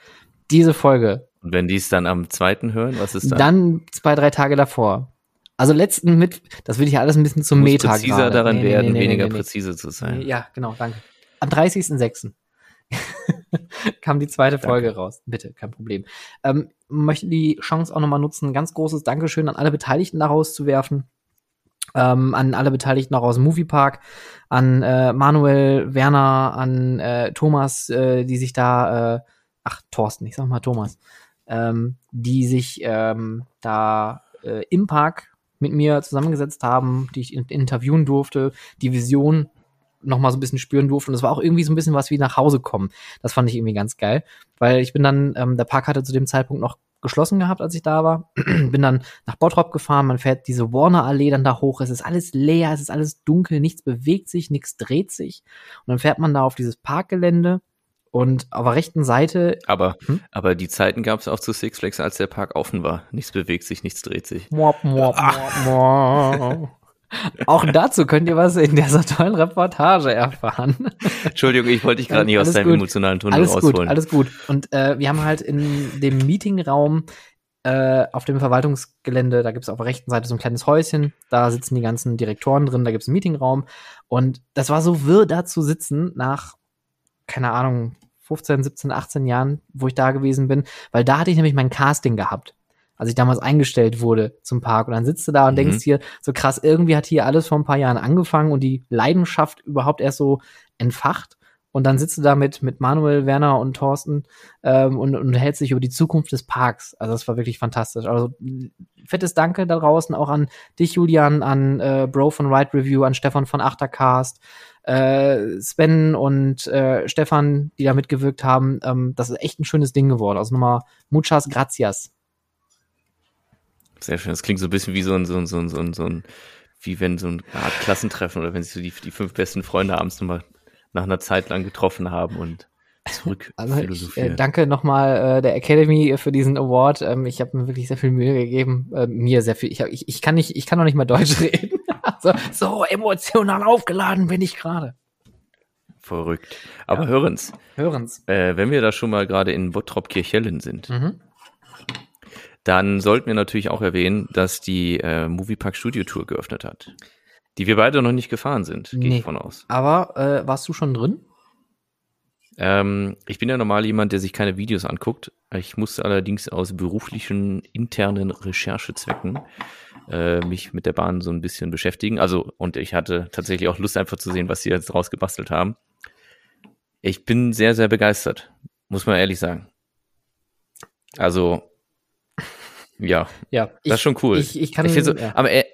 Diese Folge Und wenn die es dann am 2. hören, was ist dann? dann zwei, drei Tage davor. Also letzten mit, das will ich ja alles ein bisschen zum Meta präziser gerade. daran Nee, nee, werden, nee, weniger präzise zu sein. Ja, genau, danke. Am 30.06. kam die zweite Folge raus. Bitte, kein Problem. Ähm, möchte die Chance auch nochmal nutzen, ein ganz großes Dankeschön an alle Beteiligten daraus zu werfen. Ähm, an alle Beteiligten auch aus dem Moviepark, an äh, Manuel, Werner, an äh, Thomas, äh, die sich da, äh, ach, Thorsten, ich sag mal Thomas, ähm, die sich ähm, da äh, im Park mit mir zusammengesetzt haben, die ich in interviewen durfte, die Vision noch mal so ein bisschen spüren durfte. Und es war auch irgendwie so ein bisschen was wie nach Hause kommen. Das fand ich irgendwie ganz geil, weil ich bin dann, ähm, der Park hatte zu dem Zeitpunkt noch geschlossen gehabt, als ich da war. bin dann nach Bottrop gefahren, man fährt diese Warner-Allee dann da hoch, es ist alles leer, es ist alles dunkel, nichts bewegt sich, nichts dreht sich. Und dann fährt man da auf dieses Parkgelände und auf der rechten Seite Aber, Hm? aber die Zeiten gab es auch zu Six Flags, als der Park offen war. Nichts bewegt sich, nichts dreht sich. Mwop, mwop, mwop, mwop. Auch dazu könnt ihr was in dieser tollen Reportage erfahren. Entschuldigung, ich wollte dich gerade nicht aus deinem gut. emotionalen Tunnel Alles gut, rausholen. alles gut. Und äh, wir haben halt in dem Meetingraum äh, auf dem Verwaltungsgelände, da gibt's auf der rechten Seite so ein kleines Häuschen, da sitzen die ganzen Direktoren drin, da gibt's einen Meetingraum. Und das war so wirr, da zu sitzen, nach, keine Ahnung, 15, 17, 18 Jahren, wo ich da gewesen bin, weil da hatte ich nämlich mein Casting gehabt. Als ich damals eingestellt wurde zum Park. Und dann sitzt du da und Mhm. denkst dir, so krass, irgendwie hat hier alles vor ein paar Jahren angefangen und die Leidenschaft überhaupt erst so entfacht. Und dann sitzt du da mit, mit Manuel, Werner und Thorsten ähm, und, und hältst dich über die Zukunft des Parks. Also das war wirklich fantastisch. Also fettes Danke da draußen auch an dich, Julian, an äh, Bro von Ride Review, an Stefan von Achtercast, äh, Sven und äh, Stefan, die da mitgewirkt haben. Ähm, das ist echt ein schönes Ding geworden. Also nochmal muchas gracias. Sehr schön. Das klingt so ein bisschen wie so ein, so ein, so ein, so ein, so ein wie wenn so eine Art Klassentreffen oder wenn sich so die, die fünf besten Freunde abends nochmal nach einer Zeit lang getroffen haben und zurück Also ich, äh, philosophieren. danke nochmal äh, der Academy für diesen Award. Ähm, ich habe mir wirklich sehr viel Mühe gegeben. Äh, mir sehr viel. Ich, hab, ich, ich kann nicht, ich kann noch nicht mal Deutsch reden. so, so emotional aufgeladen bin ich gerade. Verrückt. Aber Ja. hören's, Hören's. äh, wenn wir da schon mal gerade in Bottrop Kirchhellen sind, Mhm. Dann sollten wir natürlich auch erwähnen, dass die äh, Moviepark Studio Tour geöffnet hat. Die wir beide noch nicht gefahren sind, gehe Nee. ich von aus. Aber äh, warst du schon drin? Ähm, ich bin ja normal jemand, der sich keine Videos anguckt. Ich musste allerdings aus beruflichen internen Recherchezwecken äh, mich mit der Bahn so ein bisschen beschäftigen. Also, und ich hatte tatsächlich auch Lust, einfach zu sehen, was sie jetzt draus gebastelt haben. Ich bin sehr, sehr begeistert, muss man ehrlich sagen. Also, ja, Ja. das ist schon cool. Ich, ich kann. ich so, ja. aber äh,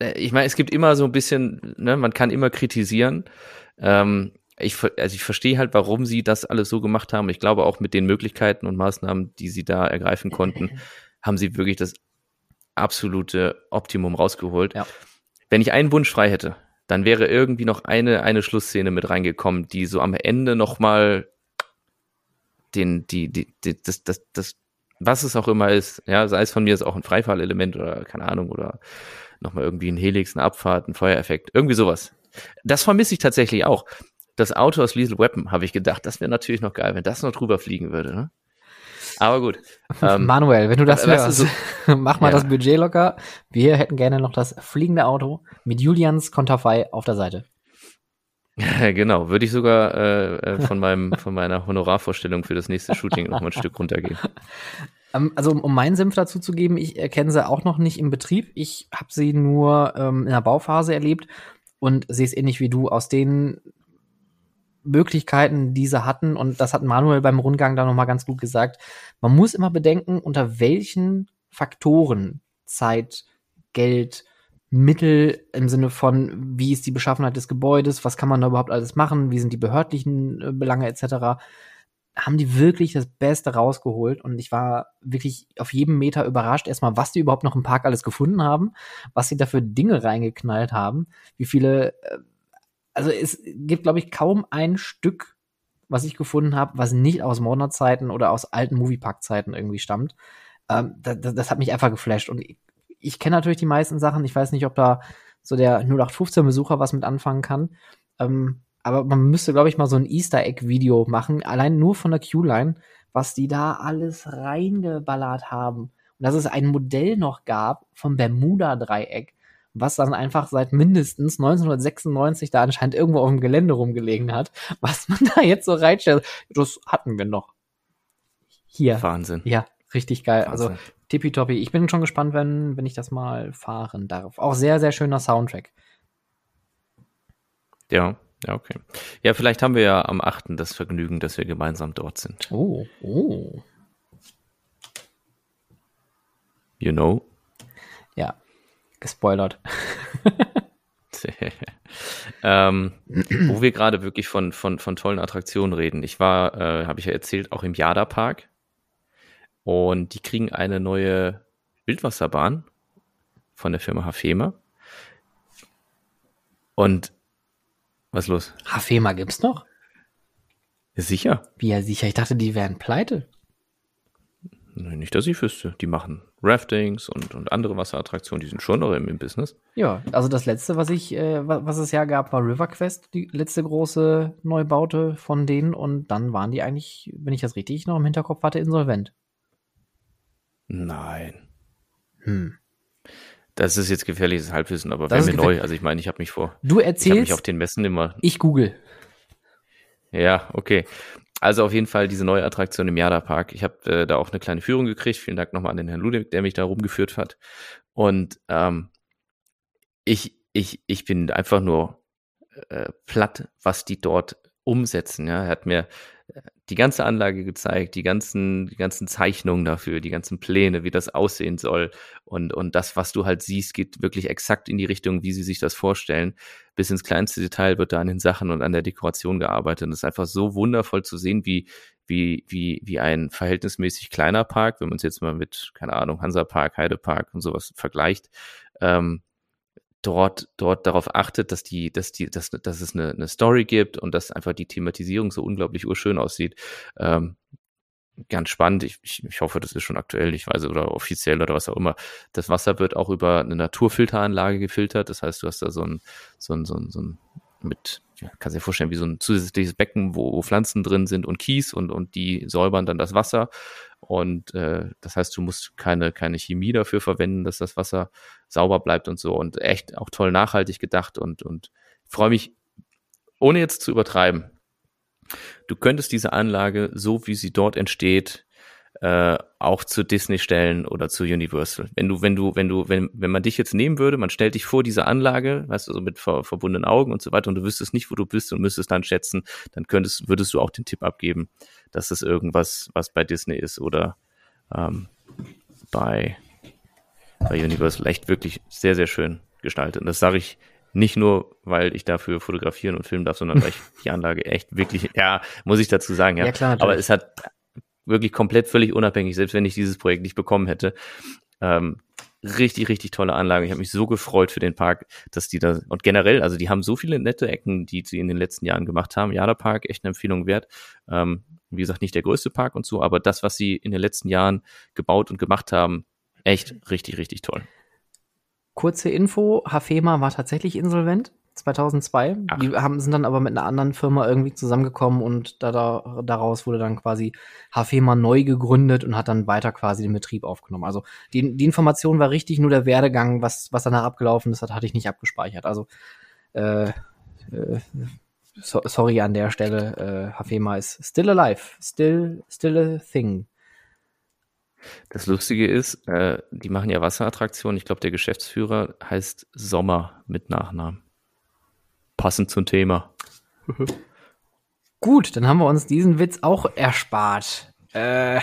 äh, ich meine, es gibt immer so ein bisschen, ne, man kann immer kritisieren. Ähm, ich, also ich verstehe halt, warum sie das alles so gemacht haben. Ich glaube auch mit den Möglichkeiten und Maßnahmen, die sie da ergreifen konnten, haben sie wirklich das absolute Optimum rausgeholt. Ja. Wenn ich einen Wunsch frei hätte, dann wäre irgendwie noch eine, eine Schlussszene mit reingekommen, die so am Ende nochmal den, die, die, die, das, das, das, was es auch immer ist, ja, sei es von mir ist auch ein Freifahrlelement oder keine Ahnung, oder nochmal irgendwie ein Helix, eine Abfahrt, ein Feuereffekt, irgendwie sowas. Das vermisse ich tatsächlich auch. Das Auto aus Lethal Weapon habe ich gedacht, das wäre natürlich noch geil, wenn das noch drüber fliegen würde, ne? Aber gut. Ähm, Manuel, wenn du das hörst, so, mach mal Ja. das Budget locker. Wir hätten gerne noch das fliegende Auto mit Julians Konterfei auf der Seite. genau, würde ich sogar äh, äh, von, meinem, von meiner Honorarvorstellung für das nächste Shooting noch mal ein Stück runtergehen. Ähm, also um, meinen Senf dazu zu geben, ich erkenne sie auch noch nicht im Betrieb. Ich habe sie nur ähm, in der Bauphase erlebt und sehe es ähnlich wie du aus den Möglichkeiten, die sie hatten. Und das hat Manuel beim Rundgang da nochmal ganz gut gesagt. Man muss immer bedenken, unter welchen Faktoren Zeit, Geld, Mittel im Sinne von, wie ist die Beschaffenheit des Gebäudes, was kann man da überhaupt alles machen, wie sind die behördlichen äh, Belange etc haben die wirklich das Beste rausgeholt und ich war wirklich auf jedem Meter überrascht, erstmal, was die überhaupt noch im Park alles gefunden haben, was sie da für Dinge reingeknallt haben, wie viele, äh, also es gibt, glaube ich, kaum ein Stück, was ich gefunden habe, was nicht aus Modner-Zeiten oder aus alten Moviepark-Zeiten irgendwie stammt. Ähm, das, das hat mich einfach geflasht und ich, kenne natürlich die meisten Sachen, ich weiß nicht, ob da so der 0815-Besucher was mit anfangen kann. Ähm, aber man müsste, glaube ich, mal so ein Easter Egg-Video machen, allein nur von der Q-Line, was die da alles reingeballert haben. Und dass es ein Modell noch gab vom Bermuda-Dreieck, was dann einfach seit mindestens 1996 da anscheinend irgendwo auf dem Gelände rumgelegen hat, was man da jetzt so reinstellt. Das hatten wir noch. Hier. Wahnsinn. Ja, richtig geil. Also Wahnsinn. tippitoppi. Ich bin schon gespannt, wenn, wenn ich das mal fahren darf. Auch sehr, sehr schöner Soundtrack. Ja, ja, okay. Ja, vielleicht haben wir ja am 8. das Vergnügen, dass wir gemeinsam dort sind. Oh, oh. You know? Ja, gespoilert. ähm, wo wir gerade wirklich von, von, von tollen Attraktionen reden. Ich war, äh, habe ich ja erzählt, auch im Jada Park. Und die kriegen eine neue Wildwasserbahn von der Firma Hafema. Und was ist los? Hafema gibt's noch? Sicher. Wie ja sicher? Ich dachte, die wären pleite. Nicht, dass ich wüsste. Die machen Raftings und, und andere Wasserattraktionen, die sind schon noch im, im Business. Ja, also das letzte, was ich, äh, wa- was es ja gab, war River Quest, die letzte große Neubaute von denen. Und dann waren die eigentlich, wenn ich das richtig noch im Hinterkopf hatte, insolvent. Nein. Hm. Das ist jetzt gefährliches Halbwissen, aber Das wäre mir neu. Also ich meine, ich habe mich vor. Du Ich habe mich erzählst, auf den Messen immer. ich google. Ja, okay. Also auf jeden Fall diese neue Attraktion im Jada Park. Ich habe äh, da auch eine kleine Führung gekriegt. Vielen Dank nochmal an den Herrn Ludwig, der mich da rumgeführt hat. Und ähm, ich, ich, ich bin einfach nur äh, platt, was die dort umsetzen. Ja, er hat mir die ganze Anlage gezeigt, die ganzen, die ganzen Zeichnungen dafür, die ganzen Pläne, wie das aussehen soll. Und, und das, was du halt siehst, geht wirklich exakt in die Richtung, wie sie sich das vorstellen. Bis ins kleinste Detail wird da an den Sachen und an der Dekoration gearbeitet. Und es ist einfach so wundervoll zu sehen, wie, wie, wie, wie ein verhältnismäßig kleiner Park, wenn man es jetzt mal mit, keine Ahnung, Hansa Park, Heide Park und sowas vergleicht, ähm, dort, dort darauf achtet, dass die, dass die, dass, dass es eine, eine Story gibt und dass einfach die Thematisierung so unglaublich urschön aussieht. Ähm, ganz spannend. Ich, ich, ich hoffe, das ist schon aktuell, ich weiß, oder offiziell oder was auch immer. Das Wasser wird auch über eine Naturfilteranlage gefiltert. Das heißt, du hast da so ein, so ein, so ein, so ein mit, ja, kannst vorstellen, wie so ein zusätzliches Becken, wo, wo Pflanzen drin sind und Kies und, und die säubern dann das Wasser. Und äh, das heißt, du musst keine, keine Chemie dafür verwenden, dass das Wasser sauber bleibt und so. Und echt auch toll nachhaltig gedacht und, und freue mich, ohne jetzt zu übertreiben, du könntest diese Anlage, so wie sie dort entsteht, äh, auch zu Disney stellen oder zu Universal. Wenn du, wenn du, wenn du, wenn, wenn man dich jetzt nehmen würde, man stellt dich vor diese Anlage, weißt du, so mit ver, verbundenen Augen und so weiter, und du wüsstest nicht, wo du bist und müsstest dann schätzen, dann könntest, würdest du auch den Tipp abgeben, dass es irgendwas, was bei Disney ist oder ähm, bei, bei Universal echt wirklich sehr, sehr schön gestaltet. Und das sage ich nicht nur, weil ich dafür fotografieren und filmen darf, sondern weil ich die Anlage echt wirklich, ja, muss ich dazu sagen, ja. Ja, klar, Aber es hat wirklich komplett völlig unabhängig, selbst wenn ich dieses Projekt nicht bekommen hätte. Ähm, richtig, richtig tolle Anlage. Ich habe mich so gefreut für den Park, dass die da und generell, also die haben so viele nette Ecken, die sie in den letzten Jahren gemacht haben. Jada Park, echt eine Empfehlung wert. Ähm, wie gesagt, nicht der größte Park und so, aber das, was sie in den letzten Jahren gebaut und gemacht haben, echt richtig, richtig toll. Kurze Info, Hafema war tatsächlich insolvent. 2002. Ach. Die haben, sind dann aber mit einer anderen Firma irgendwie zusammengekommen und da, da, daraus wurde dann quasi Hafema neu gegründet und hat dann weiter quasi den Betrieb aufgenommen. Also die, die Information war richtig, nur der Werdegang, was, was danach abgelaufen ist, das hatte ich nicht abgespeichert. Also äh, äh, so, sorry an der Stelle, äh, Hafema ist still alive, still, still a thing. Das Lustige ist, äh, die machen ja Wasserattraktionen. Ich glaube, der Geschäftsführer heißt Sommer mit Nachnamen passend zum Thema. Gut, dann haben wir uns diesen Witz auch erspart. Äh,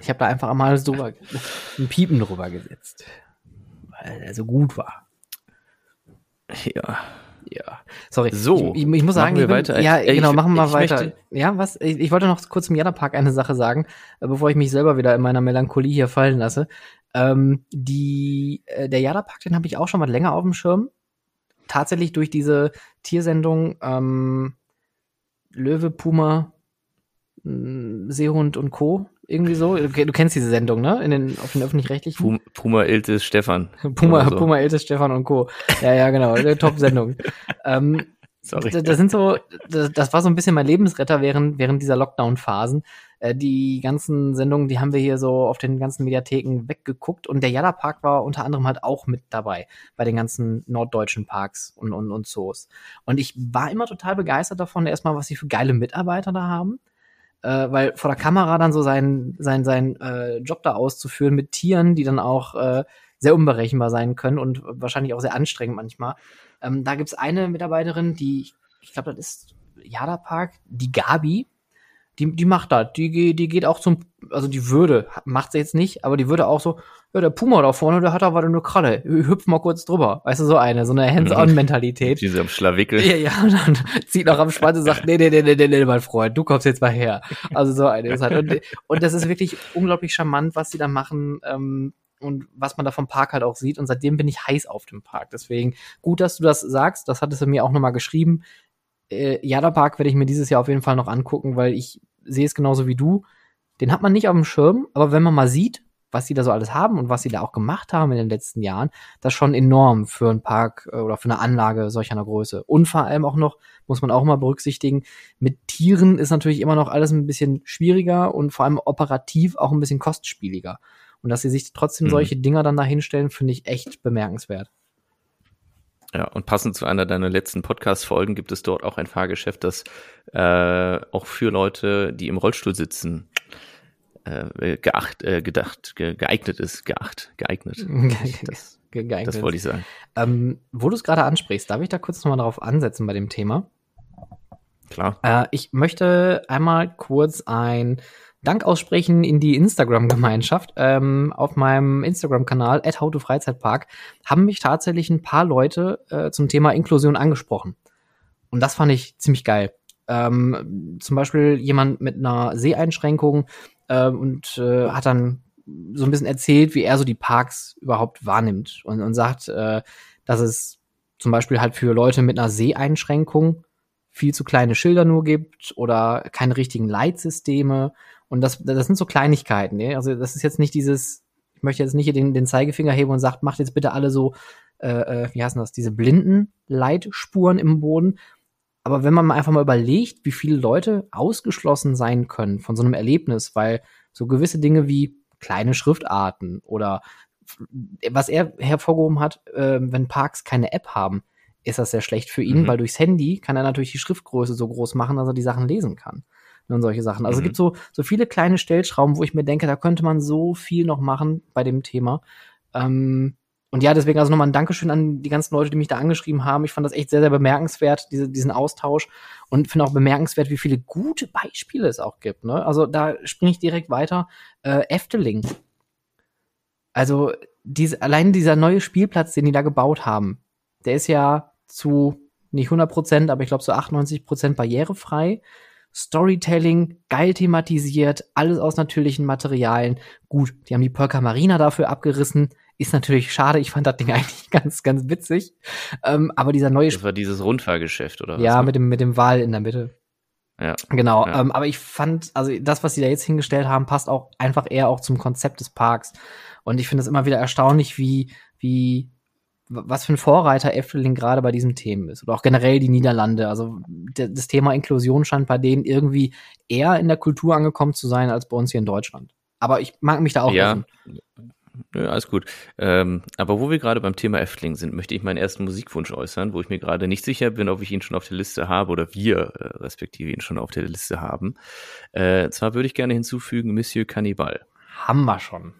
ich habe da einfach mal so ein Piepen drüber gesetzt, weil er so gut war. Ja. Ja, sorry. So, ich, ich, ich muss sagen, wir bin, weiter. ja, ich, genau, machen wir weiter. Möchte, ja, was? Ich, wollte noch kurz zum Jana-Park eine Sache sagen, äh, bevor ich mich selber wieder in meiner Melancholie hier fallen lasse. Ähm, die, äh, der Jana-Park, den habe ich auch schon mal länger auf dem Schirm tatsächlich durch diese Tiersendung ähm, Löwe, Puma, mm, Seehund und Co. Irgendwie so. Du, du kennst diese Sendung, ne? In den, auf den öffentlich-rechtlichen? Puma, Iltis, Stefan. Puma, so. Puma, Iltis, Stefan und Co. Ja, ja, genau. Top-Sendung. ähm, Sorry. Das, das sind so, das, das, war so ein bisschen mein Lebensretter während, während dieser Lockdown-Phasen. Äh, die ganzen Sendungen, die haben wir hier so auf den ganzen Mediatheken weggeguckt und der Jalla Park war unter anderem halt auch mit dabei bei den ganzen norddeutschen Parks und, und, und Zoos. Und ich war immer total begeistert davon, erstmal, was sie für geile Mitarbeiter da haben. Äh, weil vor der Kamera dann so seinen sein, sein, äh, Job da auszuführen mit Tieren, die dann auch äh, sehr unberechenbar sein können und wahrscheinlich auch sehr anstrengend manchmal. Ähm, da gibt's eine Mitarbeiterin, die, ich glaube, das ist Jada Park, die Gabi, die, die macht das. Die, die geht auch zum, also die würde, macht sie jetzt nicht, aber die würde auch so, ja, der Puma da vorne, der hat aber eine Kralle. Hüpf mal kurz drüber. Weißt du, so eine, so eine Hands-on-Mentalität. Diese am Schlawickel. Ja, ja, und dann zieht noch am Schwanz und sagt, nee, nee, nee, nee, nee, nee, mein Freund, du kommst jetzt mal her. Also so eine ist halt. Und, und das ist wirklich unglaublich charmant, was sie da machen. Ähm, und was man da vom Park halt auch sieht. Und seitdem bin ich heiß auf dem Park. Deswegen gut, dass du das sagst. Das hattest du mir auch nochmal geschrieben äh, Jada Park werde ich mir dieses Jahr auf jeden Fall noch angucken, weil ich sehe es genauso wie du. Den hat man nicht auf dem Schirm, aber wenn man mal sieht, was sie da so alles haben und was sie da auch gemacht haben in den letzten Jahren, das ist schon enorm für einen Park äh, oder für eine Anlage solch einer Größe. Und vor allem auch noch, muss man auch mal berücksichtigen, mit Tieren ist natürlich immer noch alles ein bisschen schwieriger und vor allem operativ auch ein bisschen kostspieliger. Und dass sie sich trotzdem mhm. solche Dinger dann da hinstellen, finde ich echt bemerkenswert. Ja, und passend zu einer deiner letzten Podcast-Folgen gibt es dort auch ein Fahrgeschäft, das äh, auch für Leute, die im Rollstuhl sitzen, äh, geacht, äh, gedacht, ge geeignet ist, geacht, geeignet. Das, geeignet. das wollte ich sagen. Ähm, wo du es gerade ansprichst, darf ich da kurz nochmal darauf ansetzen bei dem Thema? Klar. Äh, ich möchte einmal kurz ein Dank aussprechen in die Instagram-Gemeinschaft. Ähm, auf meinem Instagram-Kanal, @howtofreizeitpark, haben mich tatsächlich ein paar Leute äh, zum Thema Inklusion angesprochen. Und das fand ich ziemlich geil. Ähm, zum Beispiel jemand mit einer Seheinschränkung äh, und äh, hat dann so ein bisschen erzählt, wie er so die Parks überhaupt wahrnimmt und, und sagt, äh, dass es zum Beispiel halt für Leute mit einer Seheinschränkung viel zu kleine Schilder nur gibt oder keine richtigen Leitsysteme und das, das sind so Kleinigkeiten, ne? Also das ist jetzt nicht dieses, ich möchte jetzt nicht den, den Zeigefinger heben und sagt, macht jetzt bitte alle so, äh, äh, wie heißen das, diese blinden Leitspuren im Boden. Aber wenn man einfach mal überlegt, wie viele Leute ausgeschlossen sein können von so einem Erlebnis, weil so gewisse Dinge wie kleine Schriftarten oder was er hervorgehoben hat, äh, wenn Parks keine App haben, ist das sehr schlecht für ihn, mhm. weil durchs Handy kann er natürlich die Schriftgröße so groß machen, dass er die Sachen lesen kann und solche Sachen. Also mhm. es gibt so, so viele kleine Stellschrauben, wo ich mir denke, da könnte man so viel noch machen bei dem Thema. Ähm, und ja, deswegen also nochmal ein Dankeschön an die ganzen Leute, die mich da angeschrieben haben. Ich fand das echt sehr, sehr bemerkenswert, diese, diesen Austausch. Und finde auch bemerkenswert, wie viele gute Beispiele es auch gibt. Ne? Also da springe ich direkt weiter. Äh, Efteling. Also diese, allein dieser neue Spielplatz, den die da gebaut haben, der ist ja zu nicht 100 Prozent, aber ich glaube so 98 Prozent barrierefrei. Storytelling, geil thematisiert, alles aus natürlichen Materialien. Gut, die haben die Polka Marina dafür abgerissen. Ist natürlich schade, ich fand das Ding eigentlich ganz, ganz witzig. Ähm, aber dieser neue. Das war dieses Rundfahrgeschäft, oder was? Ja, ne? mit dem, mit dem Wal in der Mitte. Ja. Genau. Ja. Ähm, aber ich fand, also das, was sie da jetzt hingestellt haben, passt auch einfach eher auch zum Konzept des Parks. Und ich finde es immer wieder erstaunlich, wie, wie was für ein Vorreiter Efteling gerade bei diesem Thema ist. Oder auch generell die Niederlande. Also das Thema Inklusion scheint bei denen irgendwie eher in der Kultur angekommen zu sein als bei uns hier in Deutschland. Aber ich mag mich da auch ja. Ja, alles gut. Ähm, aber wo wir gerade beim Thema Efteling sind, möchte ich meinen ersten Musikwunsch äußern, wo ich mir gerade nicht sicher bin, ob ich ihn schon auf der Liste habe oder wir äh, respektive ihn schon auf der Liste haben. Äh, zwar würde ich gerne hinzufügen Monsieur Cannibal. Haben wir schon.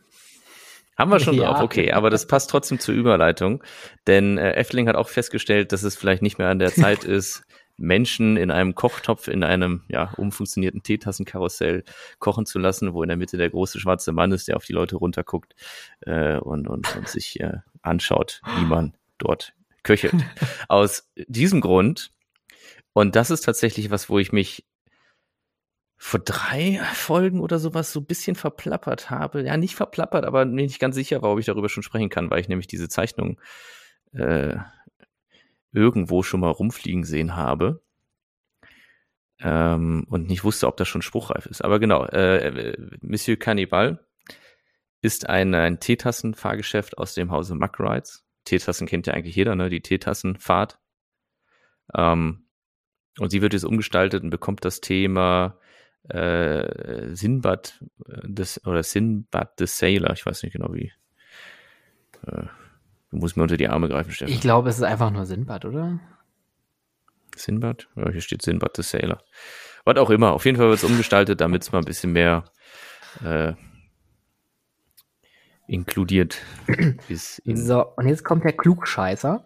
Haben wir schon ja. drauf, okay, aber das passt trotzdem zur Überleitung, denn äh, Efteling hat auch festgestellt, dass es vielleicht nicht mehr an der Zeit ist, Menschen in einem Kochtopf in einem ja, umfunktionierten Teetassenkarussell kochen zu lassen, wo in der Mitte der große schwarze Mann ist, der auf die Leute runterguckt äh, und, und, und sich äh, anschaut, wie man dort köchelt. Aus diesem Grund, und das ist tatsächlich was, wo ich mich vor drei Folgen oder sowas so ein bisschen verplappert habe. Ja, nicht verplappert, aber nicht ganz sicher war, ob ich darüber schon sprechen kann, weil ich nämlich diese Zeichnung äh, irgendwo schon mal rumfliegen sehen habe. Ähm, und nicht wusste, ob das schon spruchreif ist. Aber genau, äh, äh Monsieur Cannibal ist ein, ein Teetassen-Fahrgeschäft aus dem Hause Mack Rides. Teetassen kennt ja eigentlich jeder, ne? Die Teetassenfahrt. Ähm, und sie wird jetzt umgestaltet und bekommt das Thema äh, Sinbad äh, des, oder Sinbad the Sailor, ich weiß nicht genau wie. Äh, Du musst mir unter die Arme greifen, Stefan. Ich glaube, es ist einfach nur Sinbad, oder? Sinbad? Ja, hier steht Sinbad the Sailor. Was auch immer. Auf jeden Fall wird es umgestaltet, damit es mal ein bisschen mehr äh, inkludiert ist. So, und jetzt kommt der Klugscheißer.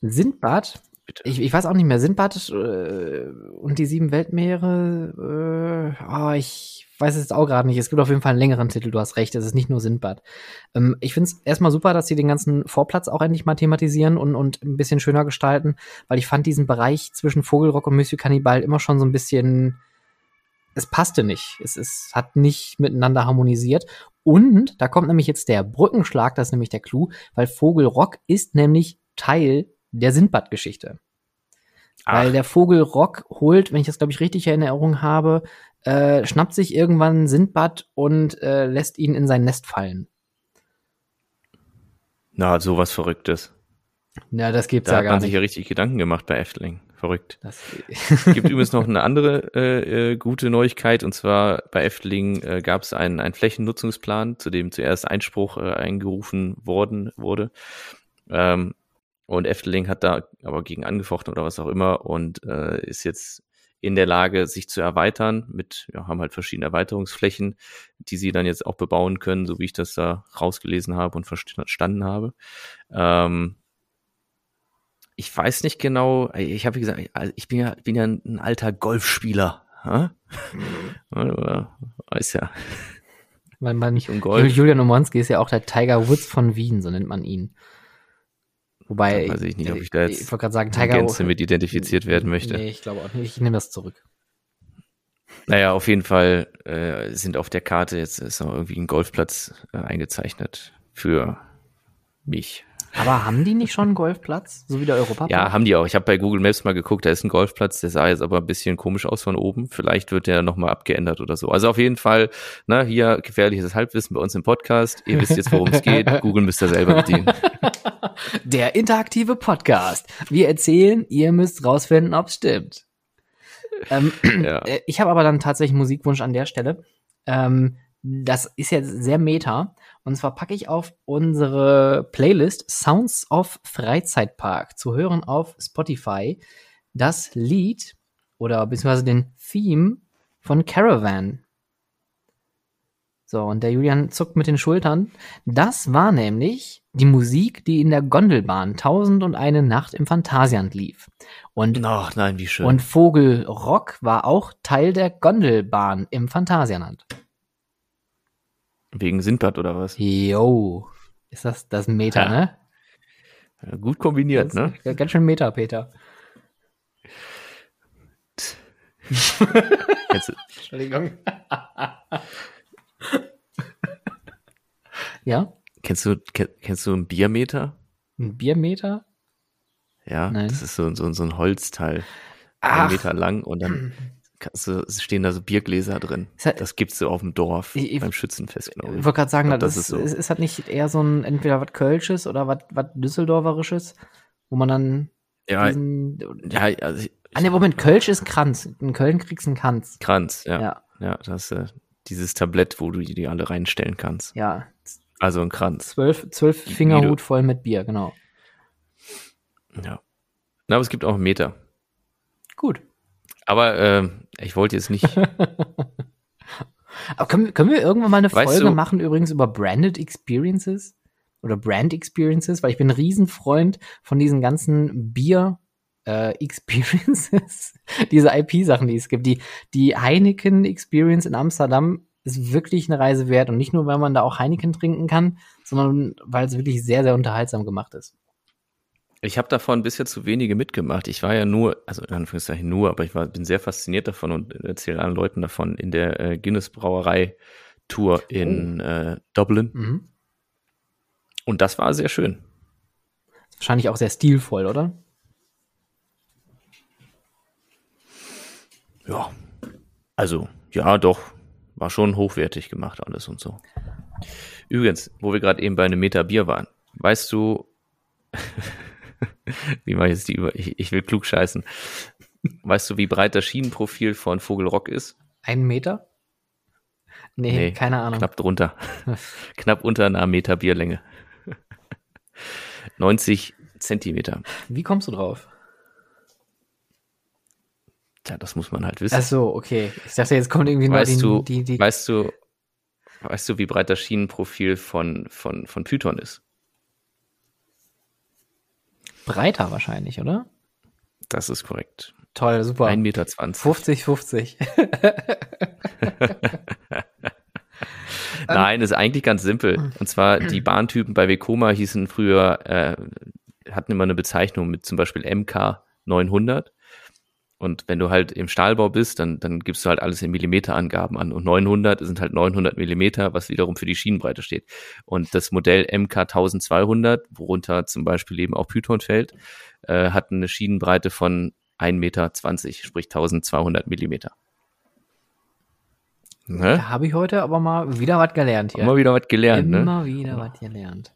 Sindbad, ich, ich, weiß auch nicht mehr, Sindbad äh, und die sieben Weltmeere, äh, oh, ich weiß es jetzt auch gerade nicht. Es gibt auf jeden Fall einen längeren Titel, du hast recht, es ist nicht nur Sindbad. Ähm, ich finde es erstmal super, dass sie den ganzen Vorplatz auch endlich mal thematisieren und, und ein bisschen schöner gestalten, weil ich fand diesen Bereich zwischen Vogelrock und Monsieur Cannibal immer schon so ein bisschen, es passte nicht. Es, es hat nicht miteinander harmonisiert. Und da kommt nämlich jetzt der Brückenschlag, das ist nämlich der Clou, weil Vogelrock ist nämlich Teil der Sindbad-Geschichte. Weil der Vogel Rock holt, wenn ich das glaube ich richtig in Erinnerung habe, äh, schnappt sich irgendwann Sindbad und äh, lässt ihn in sein Nest fallen. Na, sowas Verrücktes. Ja, das gibt's da ja gar nicht. Da hat man sich ja richtig Gedanken gemacht bei Efteling. Verrückt. es gibt übrigens noch eine andere äh, äh, gute Neuigkeit und zwar bei Efteling äh, gab es einen, einen Flächennutzungsplan, zu dem zuerst Einspruch äh, eingerufen worden wurde. Ähm, und Efteling hat da aber gegen angefochten oder was auch immer und äh, ist jetzt in der Lage, sich zu erweitern mit, ja, haben halt verschiedene Erweiterungsflächen, die sie dann jetzt auch bebauen können, so wie ich das da rausgelesen habe und verstanden habe. Ähm, ich weiß nicht genau, ich habe gesagt, also ich bin ja, bin ja ein alter Golfspieler. Hm? Oder, weiß ja. Weil man, nicht um Golf. Julian Omonski ist ja auch der Tiger Woods von Wien, so nennt man ihn. Wobei, weiß ich nicht, ob ich da jetzt ich wollte gerade sagen, Tiger Gänze mit identifiziert werden möchte. Nee, ich glaube auch nicht. Ich nehme das zurück. Naja, auf jeden Fall äh, sind auf der Karte jetzt ist noch irgendwie ein Golfplatz äh, eingezeichnet für mich. Aber haben die nicht schon einen Golfplatz, so wie der Europapark? Ja, haben die auch. Ich habe bei Google Maps mal geguckt, da ist ein Golfplatz, der sah jetzt aber ein bisschen komisch aus von oben. Vielleicht wird der nochmal abgeändert oder so. Also auf jeden Fall, na, hier gefährliches Halbwissen bei uns im Podcast. Ihr wisst jetzt, worum es geht. Google müsst ihr selber bedienen. Der interaktive Podcast. Wir erzählen, ihr müsst rausfinden, ob es stimmt. Ähm, ja. Äh, ich habe aber dann tatsächlich einen Musikwunsch an der Stelle. Ähm, das ist jetzt sehr meta. Und zwar packe ich auf unsere Playlist Sounds of Freizeitpark zu hören auf Spotify das Lied oder beziehungsweise den Theme von Caravan. So, und der Julian zuckt mit den Schultern. Das war nämlich die Musik, die in der Gondelbahn Tausend und eine Nacht im Phantasialand lief. Und, Ach nein, wie schön. Und Vogelrock war auch Teil der Gondelbahn im Phantasialand. Wegen Sindbad oder was? Jo. Ist das das Meter, ja. ne? Ja, gut kombiniert, ganz, ne? Ganz schön Meter, Peter. Entschuldigung. ja? Kennst du, kennst du einen Biermeter? Ein Biermeter? Ja, Nein. das ist so, so, so ein Holzteil. Ach. Ein Meter lang und dann so, stehen da so Biergläser drin. Hat, das gibt's so auf dem Dorf ich, beim Schützenfest, glaube ich. Ich wollte gerade sagen, glaub, das, das, ist, so. ist, ist halt nicht eher so ein entweder was Kölsches oder was Düsseldorferisches, wo man dann ja, diesen, ja, also ich, Ah, ne, Moment, Kölsch ist Kranz. In Köln kriegst du einen Kranz. Kranz, ja. Ja, ja das ist äh, dieses Tablett, wo du die alle reinstellen kannst. Ja. Also ein Kranz. Zwölf, zwölf Fingerhut voll mit Bier, genau. Ja. Na, aber es gibt auch einen Meter. Gut. Aber äh, ich wollte jetzt nicht. aber können, können wir irgendwann mal eine Folge du, machen, übrigens über Branded Experiences? Oder Brand Experiences? Weil ich bin ein Riesenfreund von diesen ganzen Bier- äh, Experiences, diese IP-Sachen, die es gibt. Die, die Heineken Experience in Amsterdam ist wirklich eine Reise wert und nicht nur, weil man da auch Heineken trinken kann, sondern weil es wirklich sehr, sehr unterhaltsam gemacht ist. Ich habe davon bisher zu wenige mitgemacht. Ich war ja nur, also in Anführungszeichen nur, aber ich war, bin sehr fasziniert davon und erzähle allen Leuten davon in der äh, Guinness Brauerei Tour in oh. äh, Dublin. Mhm. Und das war sehr schön. Wahrscheinlich auch sehr stilvoll, oder? Ja, also ja, doch, war schon hochwertig gemacht alles und so. Übrigens, wo wir gerade eben bei einem Meter Bier waren, weißt du, wie mache ich jetzt die über, ich, ich will klug scheißen. Weißt du, wie breit das Schienenprofil von Vogelrock ist? Ein Meter? Nee, nee keine Ahnung. Knapp drunter. knapp unter einer Meter Bierlänge. 90 Zentimeter. Wie kommst du drauf? Tja, das muss man halt wissen. Ach so, okay. Ich dachte, jetzt kommt irgendwie weißt noch die, die, die, Weißt du, weißt du, wie breit das Schienenprofil von, von, von Python ist? Breiter wahrscheinlich, oder? Das ist korrekt. Toll, super. 1,20 Meter. 50, 50. Nein, ist eigentlich ganz simpel. Und zwar, die Bahntypen bei Vekoma hießen früher, äh, hatten immer eine Bezeichnung mit zum Beispiel MK 900. Und wenn du halt im Stahlbau bist, dann, dann gibst du halt alles in Millimeterangaben an. Und 900 sind halt 900 Millimeter, was wiederum für die Schienenbreite steht. Und das Modell MK 1200, worunter zum Beispiel eben auch Python fällt, äh, hat eine Schienenbreite von 1,20 Meter, sprich 1200 Millimeter. Ne? Da habe ich heute aber mal wieder was gelernt hier. Immer wieder was gelernt, Immer ne? Immer wieder was gelernt.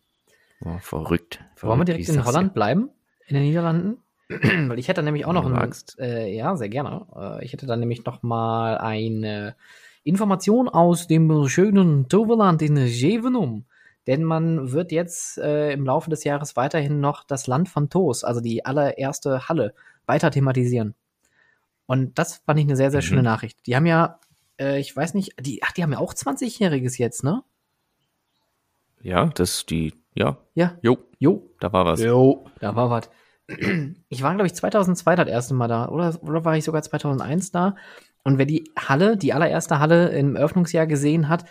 Oh, verrückt, verrückt. Wollen wir direkt in Holland bleiben? In den Niederlanden? Weil ich hätte nämlich auch noch ein, äh, ja, sehr gerne. Äh, ich hätte dann nämlich noch mal eine Information aus dem schönen Toverland in Jevenum. Denn man wird jetzt äh, im Laufe des Jahres weiterhin noch das Land von Toos, also die allererste Halle, weiter thematisieren. Und das fand ich eine sehr, sehr mhm. schöne Nachricht. Die haben ja, äh, ich weiß nicht, die, ach, die haben ja auch 20-Jähriges jetzt, ne? Ja, das die, ja. Ja. Jo. Jo. Da war was. Jo. Da war was ich war, glaube ich, 2002 das erste Mal da. Oder, oder war ich sogar 2001 da? Und wer die Halle, die allererste Halle im Eröffnungsjahr gesehen hat,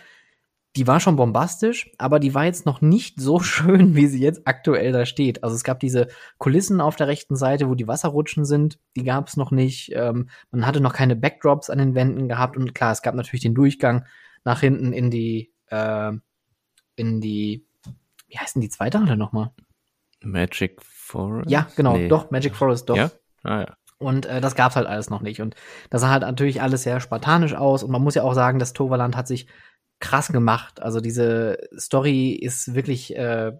die war schon bombastisch, aber die war jetzt noch nicht so schön, wie sie jetzt aktuell da steht. Also es gab diese Kulissen auf der rechten Seite, wo die Wasserrutschen sind, die gab es noch nicht. Ähm, man hatte noch keine Backdrops an den Wänden gehabt und klar, es gab natürlich den Durchgang nach hinten in die, äh, in die, wie heißt denn die zweite Halle nochmal? Magic Forest? Ja, genau, nee. doch, Magic Forest, doch. Ja? Ah, ja. Und äh, das gab's halt alles noch nicht. Und das sah halt natürlich alles sehr spartanisch aus. Und man muss ja auch sagen, das Toverland hat sich krass gemacht. Also diese Story ist wirklich äh,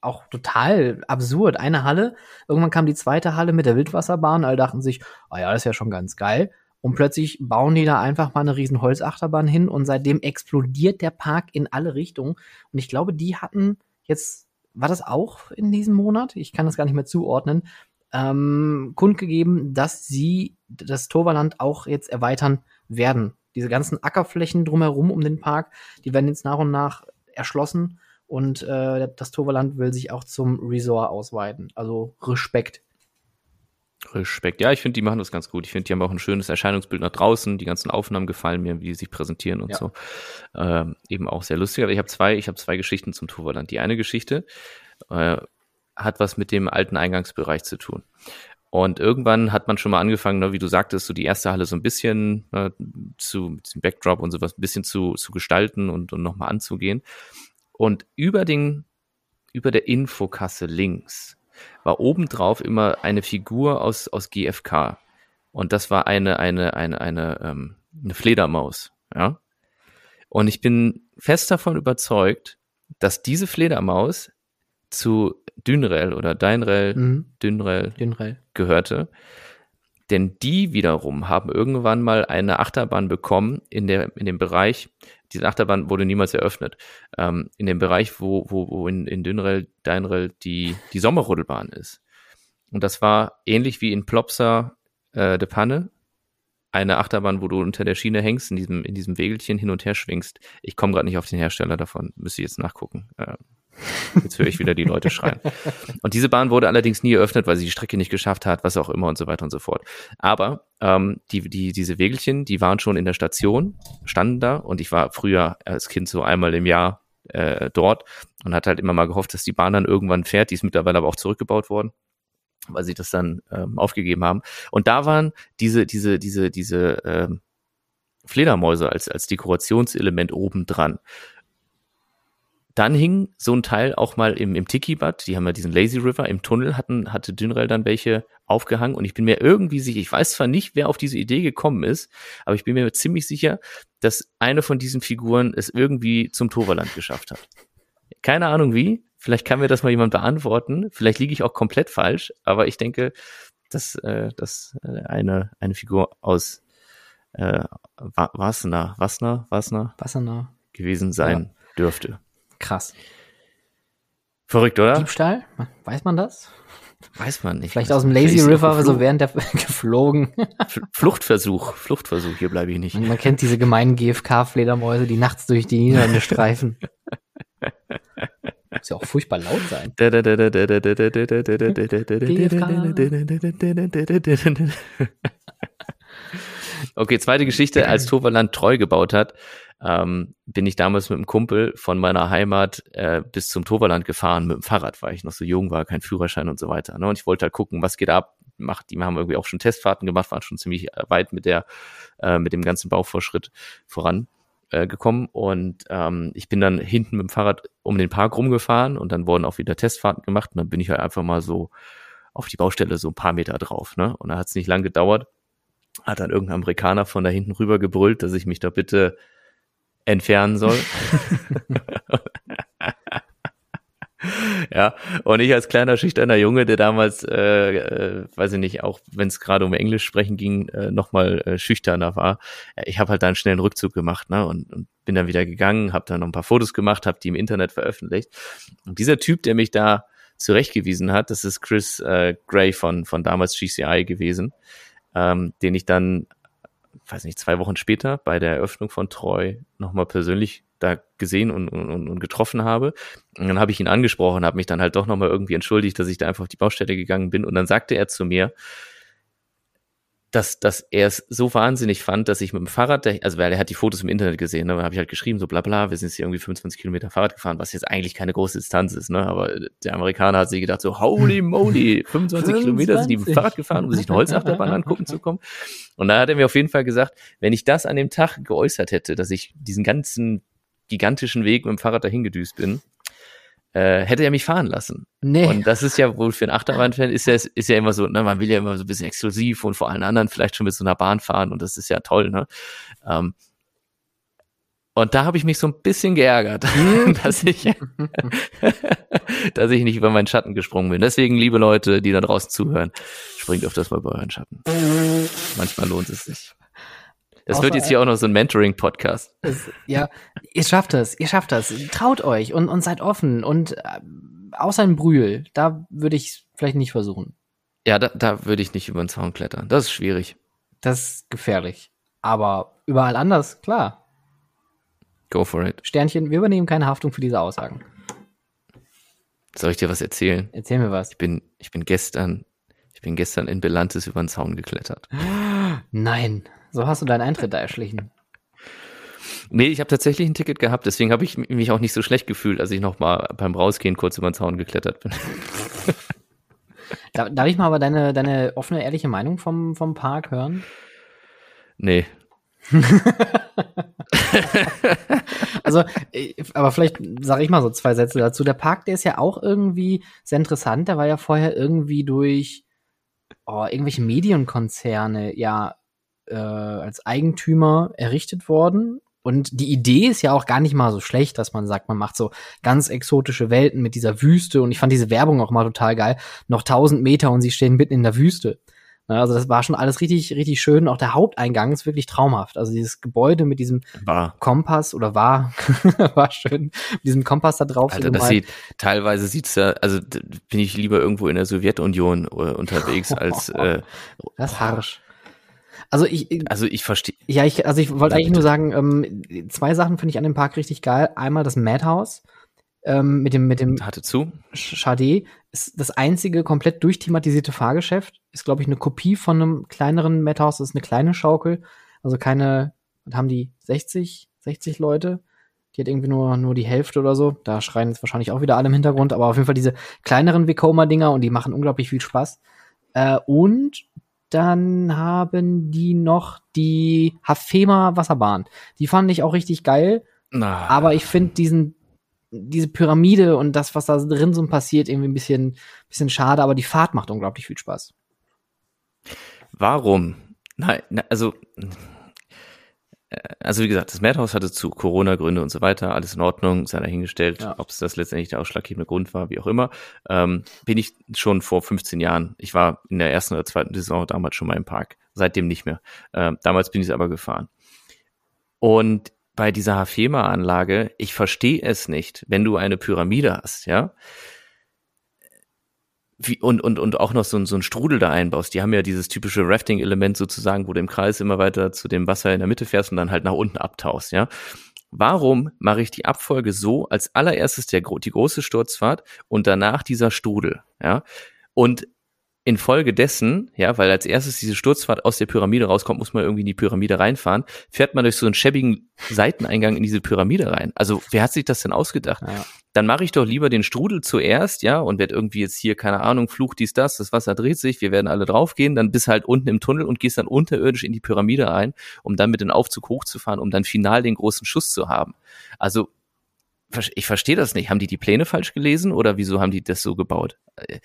auch total absurd. Eine Halle, irgendwann kam die zweite Halle mit der Wildwasserbahn, alle dachten sich, ah ja, das ist ja schon ganz geil. Und plötzlich bauen die da einfach mal eine riesen Holzachterbahn hin und seitdem explodiert der Park in alle Richtungen. Und ich glaube, die hatten jetzt war das auch in diesem Monat? Ich kann das gar nicht mehr zuordnen. Ähm, kundgegeben, dass sie das Torvaland auch jetzt erweitern werden. Diese ganzen Ackerflächen drumherum um den Park, die werden jetzt nach und nach erschlossen und äh, das Torvaland will sich auch zum Resort ausweiten. Also Respekt. Respekt. Ja, ich finde, die machen das ganz gut. Ich finde, die haben auch ein schönes Erscheinungsbild nach draußen. Die ganzen Aufnahmen gefallen mir, wie die sich präsentieren und ja. so. Ähm, eben auch sehr lustig. Aber ich habe zwei, ich habe zwei Geschichten zum Toverland. Die eine Geschichte äh, hat was mit dem alten Eingangsbereich zu tun. Und irgendwann hat man schon mal angefangen, ne, wie du sagtest, so die erste Halle so ein bisschen ne, zu mit dem Backdrop und sowas ein bisschen zu, zu gestalten und, und nochmal anzugehen. Und über den, über der Infokasse links war obendrauf immer eine Figur aus, aus GFK. Und das war eine, eine, eine, eine, ähm, eine Fledermaus, ja. Und ich bin fest davon überzeugt, dass diese Fledermaus zu Dünrel oder Deinrel, Mhm. Dünrel Dünrel. gehörte. Denn die wiederum haben irgendwann mal eine Achterbahn bekommen in, der, in dem Bereich, diese Achterbahn wurde niemals eröffnet, ähm, in dem Bereich, wo, wo, wo in, in Dünrel, Deinrel die, die Sommerrodelbahn ist. Und das war ähnlich wie in Plopsa äh, de Panne, eine Achterbahn, wo du unter der Schiene hängst, in diesem, in diesem Wägelchen hin und her schwingst. Ich komme gerade nicht auf den Hersteller davon, müsste ich jetzt nachgucken. Äh, jetzt höre ich wieder die Leute schreien. Und diese Bahn wurde allerdings nie eröffnet, weil sie die Strecke nicht geschafft hat, was auch immer und so weiter und so fort. Aber ähm, die, die, diese Wägelchen, die waren schon in der Station, standen da und ich war früher als Kind so einmal im Jahr äh, dort und hatte halt immer mal gehofft, dass die Bahn dann irgendwann fährt. Die ist mittlerweile aber auch zurückgebaut worden weil sie das dann ähm, aufgegeben haben. Und da waren diese, diese, diese, diese ähm, Fledermäuse als, als Dekorationselement oben dran. Dann hing so ein Teil auch mal im, im Tiki-Bad, die haben ja diesen Lazy River, im Tunnel hatten, hatte Dünrel dann welche aufgehangen. Und ich bin mir irgendwie sicher, ich weiß zwar nicht, wer auf diese Idee gekommen ist, aber ich bin mir ziemlich sicher, dass eine von diesen Figuren es irgendwie zum Toverland geschafft hat. Keine Ahnung wie, vielleicht kann mir das mal jemand beantworten, vielleicht liege ich auch komplett falsch, aber ich denke, dass, äh, dass äh, eine, eine Figur aus äh, Wa- Wasner, Wasner, Wasner Wasserner. gewesen sein dürfte. Krass. Verrückt, oder? Diebstahl? Weiß man das? Weiß man nicht. Vielleicht aus dem Lazy River, so während der geflogen. Fluchtversuch, Fluchtversuch, hier bleibe ich nicht. Man kennt diese gemeinen GFK-Fledermäuse, die nachts durch die Niederlande streifen. Muss ja auch furchtbar laut sein. Okay, zweite Geschichte, als Toverland treu gebaut hat, ähm, bin ich damals mit einem Kumpel von meiner Heimat äh, bis zum Toverland gefahren mit dem Fahrrad, weil ich noch so jung war, kein Führerschein und so weiter. Ne? Und ich wollte halt gucken, was geht ab. Macht, die haben irgendwie auch schon Testfahrten gemacht, waren schon ziemlich äh, weit mit der, äh, mit dem ganzen Bauvorschritt voran äh, gekommen und ähm, ich bin dann hinten mit dem Fahrrad um den Park rumgefahren und dann wurden auch wieder Testfahrten gemacht und dann bin ich halt einfach mal so auf die Baustelle so ein paar Meter drauf, ne? Und da hat es nicht lang gedauert, hat dann irgendein Amerikaner von da hinten rüber gebrüllt, dass ich mich da bitte entfernen soll. ja, und ich als kleiner schüchterner Junge, der damals, äh, äh, weiß ich nicht, auch wenn es gerade um Englisch sprechen ging, äh, nochmal äh, schüchterner war, äh, ich habe halt dann schnell einen Rückzug gemacht ne, und, und bin dann wieder gegangen, habe dann noch ein paar Fotos gemacht, habe die im Internet veröffentlicht. Und dieser Typ, der mich da zurechtgewiesen hat, das ist Chris äh, Gray von, von damals GCI gewesen, ähm, den ich dann, weiß nicht, zwei Wochen später bei der Eröffnung von Treu nochmal persönlich da gesehen und, und, und getroffen habe. Und dann habe ich ihn angesprochen, habe mich dann halt doch nochmal irgendwie entschuldigt, dass ich da einfach auf die Baustelle gegangen bin. Und dann sagte er zu mir, dass, dass er es so wahnsinnig fand, dass ich mit dem Fahrrad, also weil er hat die Fotos im Internet gesehen, ne, habe ich halt geschrieben, so bla bla, wir sind jetzt hier irgendwie 25 Kilometer Fahrrad gefahren, was jetzt eigentlich keine große Distanz ist, ne, aber der Amerikaner hat sich gedacht so, holy moly, 25 Kilometer sind die mit dem 25. Fahrrad gefahren, um sich eine Holzachterbahn angucken zu kommen. Und da hat er mir auf jeden Fall gesagt, wenn ich das an dem Tag geäußert hätte, dass ich diesen ganzen gigantischen Weg mit dem Fahrrad dahin gedüst bin, äh, hätte er mich fahren lassen. Nee. Und das ist ja wohl für einen Achterbahnfan ist ja, ist ja immer so, ne, man will ja immer so ein bisschen exklusiv und vor allen anderen vielleicht schon mit so einer Bahn fahren und das ist ja toll, ne? Ähm, und da habe ich mich so ein bisschen geärgert, dass ich, dass ich nicht über meinen Schatten gesprungen bin. Deswegen, liebe Leute, die da draußen zuhören, springt öfters mal bei euren Schatten. Manchmal lohnt es sich. Das wird jetzt hier auch noch so ein Mentoring-Podcast. Es, ja, ihr schafft das, ihr schafft das. Traut euch und, und seid offen. Und äh, außer in Brühl, da würde ich vielleicht nicht versuchen. Ja, da, da würde ich nicht über den Zaun klettern. Das ist schwierig. Das ist gefährlich. Aber überall anders, klar. Go for it. Sternchen, wir übernehmen keine Haftung für diese Aussagen. Soll ich dir was erzählen? Erzähl mir was. Ich bin, ich bin gestern, ich bin gestern in Belantes über den Zaun geklettert. Nein, so hast du deinen Eintritt da erschlichen. Nee, ich habe tatsächlich ein Ticket gehabt, deswegen habe ich mich auch nicht so schlecht gefühlt, als ich noch mal beim Rausgehen kurz über den Zaun geklettert bin. Da, darf ich mal aber deine, deine offene, ehrliche Meinung vom, vom Park hören? Nee, Also, äh, aber vielleicht sage ich mal so zwei Sätze dazu. Der Park, der ist ja auch irgendwie sehr interessant. Der war ja vorher irgendwie durch oh, irgendwelche Medienkonzerne ja äh, als Eigentümer errichtet worden. Und die Idee ist ja auch gar nicht mal so schlecht, dass man sagt, man macht so ganz exotische Welten mit dieser Wüste. Und ich fand diese Werbung auch mal total geil. Noch 1000 Meter und sie stehen mitten in der Wüste. Also das war schon alles richtig, richtig schön. Auch der Haupteingang ist wirklich traumhaft. Also dieses Gebäude mit diesem war. Kompass oder war, war schön, mit diesem Kompass da drauf. Alter, das sieht, teilweise sieht's ja, also bin ich lieber irgendwo in der Sowjetunion äh, unterwegs als äh, Das ist harsch. Also ich, also ich verstehe. Ja, ich, also ich wollte eigentlich nur sagen, ähm, zwei Sachen finde ich an dem Park richtig geil. Einmal das Madhouse ähm, mit dem mit dem hatte zu Chade ist das einzige komplett durchthematisierte Fahrgeschäft. Ist glaube ich eine Kopie von einem kleineren Madhouse. Das ist eine kleine Schaukel, also keine. Haben die 60 60 Leute? Die hat irgendwie nur, nur die Hälfte oder so. Da schreien jetzt wahrscheinlich auch wieder alle im Hintergrund, aber auf jeden Fall diese kleineren Vekoma-Dinger und die machen unglaublich viel Spaß. Äh, und dann haben die noch die Hafema Wasserbahn. Die fand ich auch richtig geil. Na. Aber ich finde diesen, diese Pyramide und das, was da drin so passiert, irgendwie ein bisschen, bisschen schade, aber die Fahrt macht unglaublich viel Spaß. Warum? Nein, also, also wie gesagt, das Madhouse hatte zu Corona-Gründe und so weiter, alles in Ordnung, sei dahingestellt, ja. ob es das letztendlich der ausschlaggebende Grund war, wie auch immer. Ähm, bin ich schon vor 15 Jahren, ich war in der ersten oder zweiten Saison damals schon mal im Park, seitdem nicht mehr. Ähm, damals bin ich es aber gefahren. Und bei dieser Hafema-Anlage, ich verstehe es nicht, wenn du eine Pyramide hast, ja, wie, und, und, und auch noch so, so ein Strudel da einbaust. Die haben ja dieses typische Rafting-Element sozusagen, wo du im Kreis immer weiter zu dem Wasser in der Mitte fährst und dann halt nach unten abtauchst, ja. Warum mache ich die Abfolge so, als allererstes der, die große Sturzfahrt und danach dieser Strudel, ja? Und infolgedessen, ja, weil als erstes diese Sturzfahrt aus der Pyramide rauskommt, muss man irgendwie in die Pyramide reinfahren, fährt man durch so einen schäbigen Seiteneingang in diese Pyramide rein. Also wer hat sich das denn ausgedacht? Ja. Dann mache ich doch lieber den Strudel zuerst, ja, und werde irgendwie jetzt hier, keine Ahnung, Fluch dies, das, das Wasser dreht sich, wir werden alle draufgehen, dann bist halt unten im Tunnel und gehst dann unterirdisch in die Pyramide rein, um dann mit dem Aufzug hochzufahren, um dann final den großen Schuss zu haben. Also ich verstehe das nicht. Haben die die Pläne falsch gelesen oder wieso haben die das so gebaut? Äh,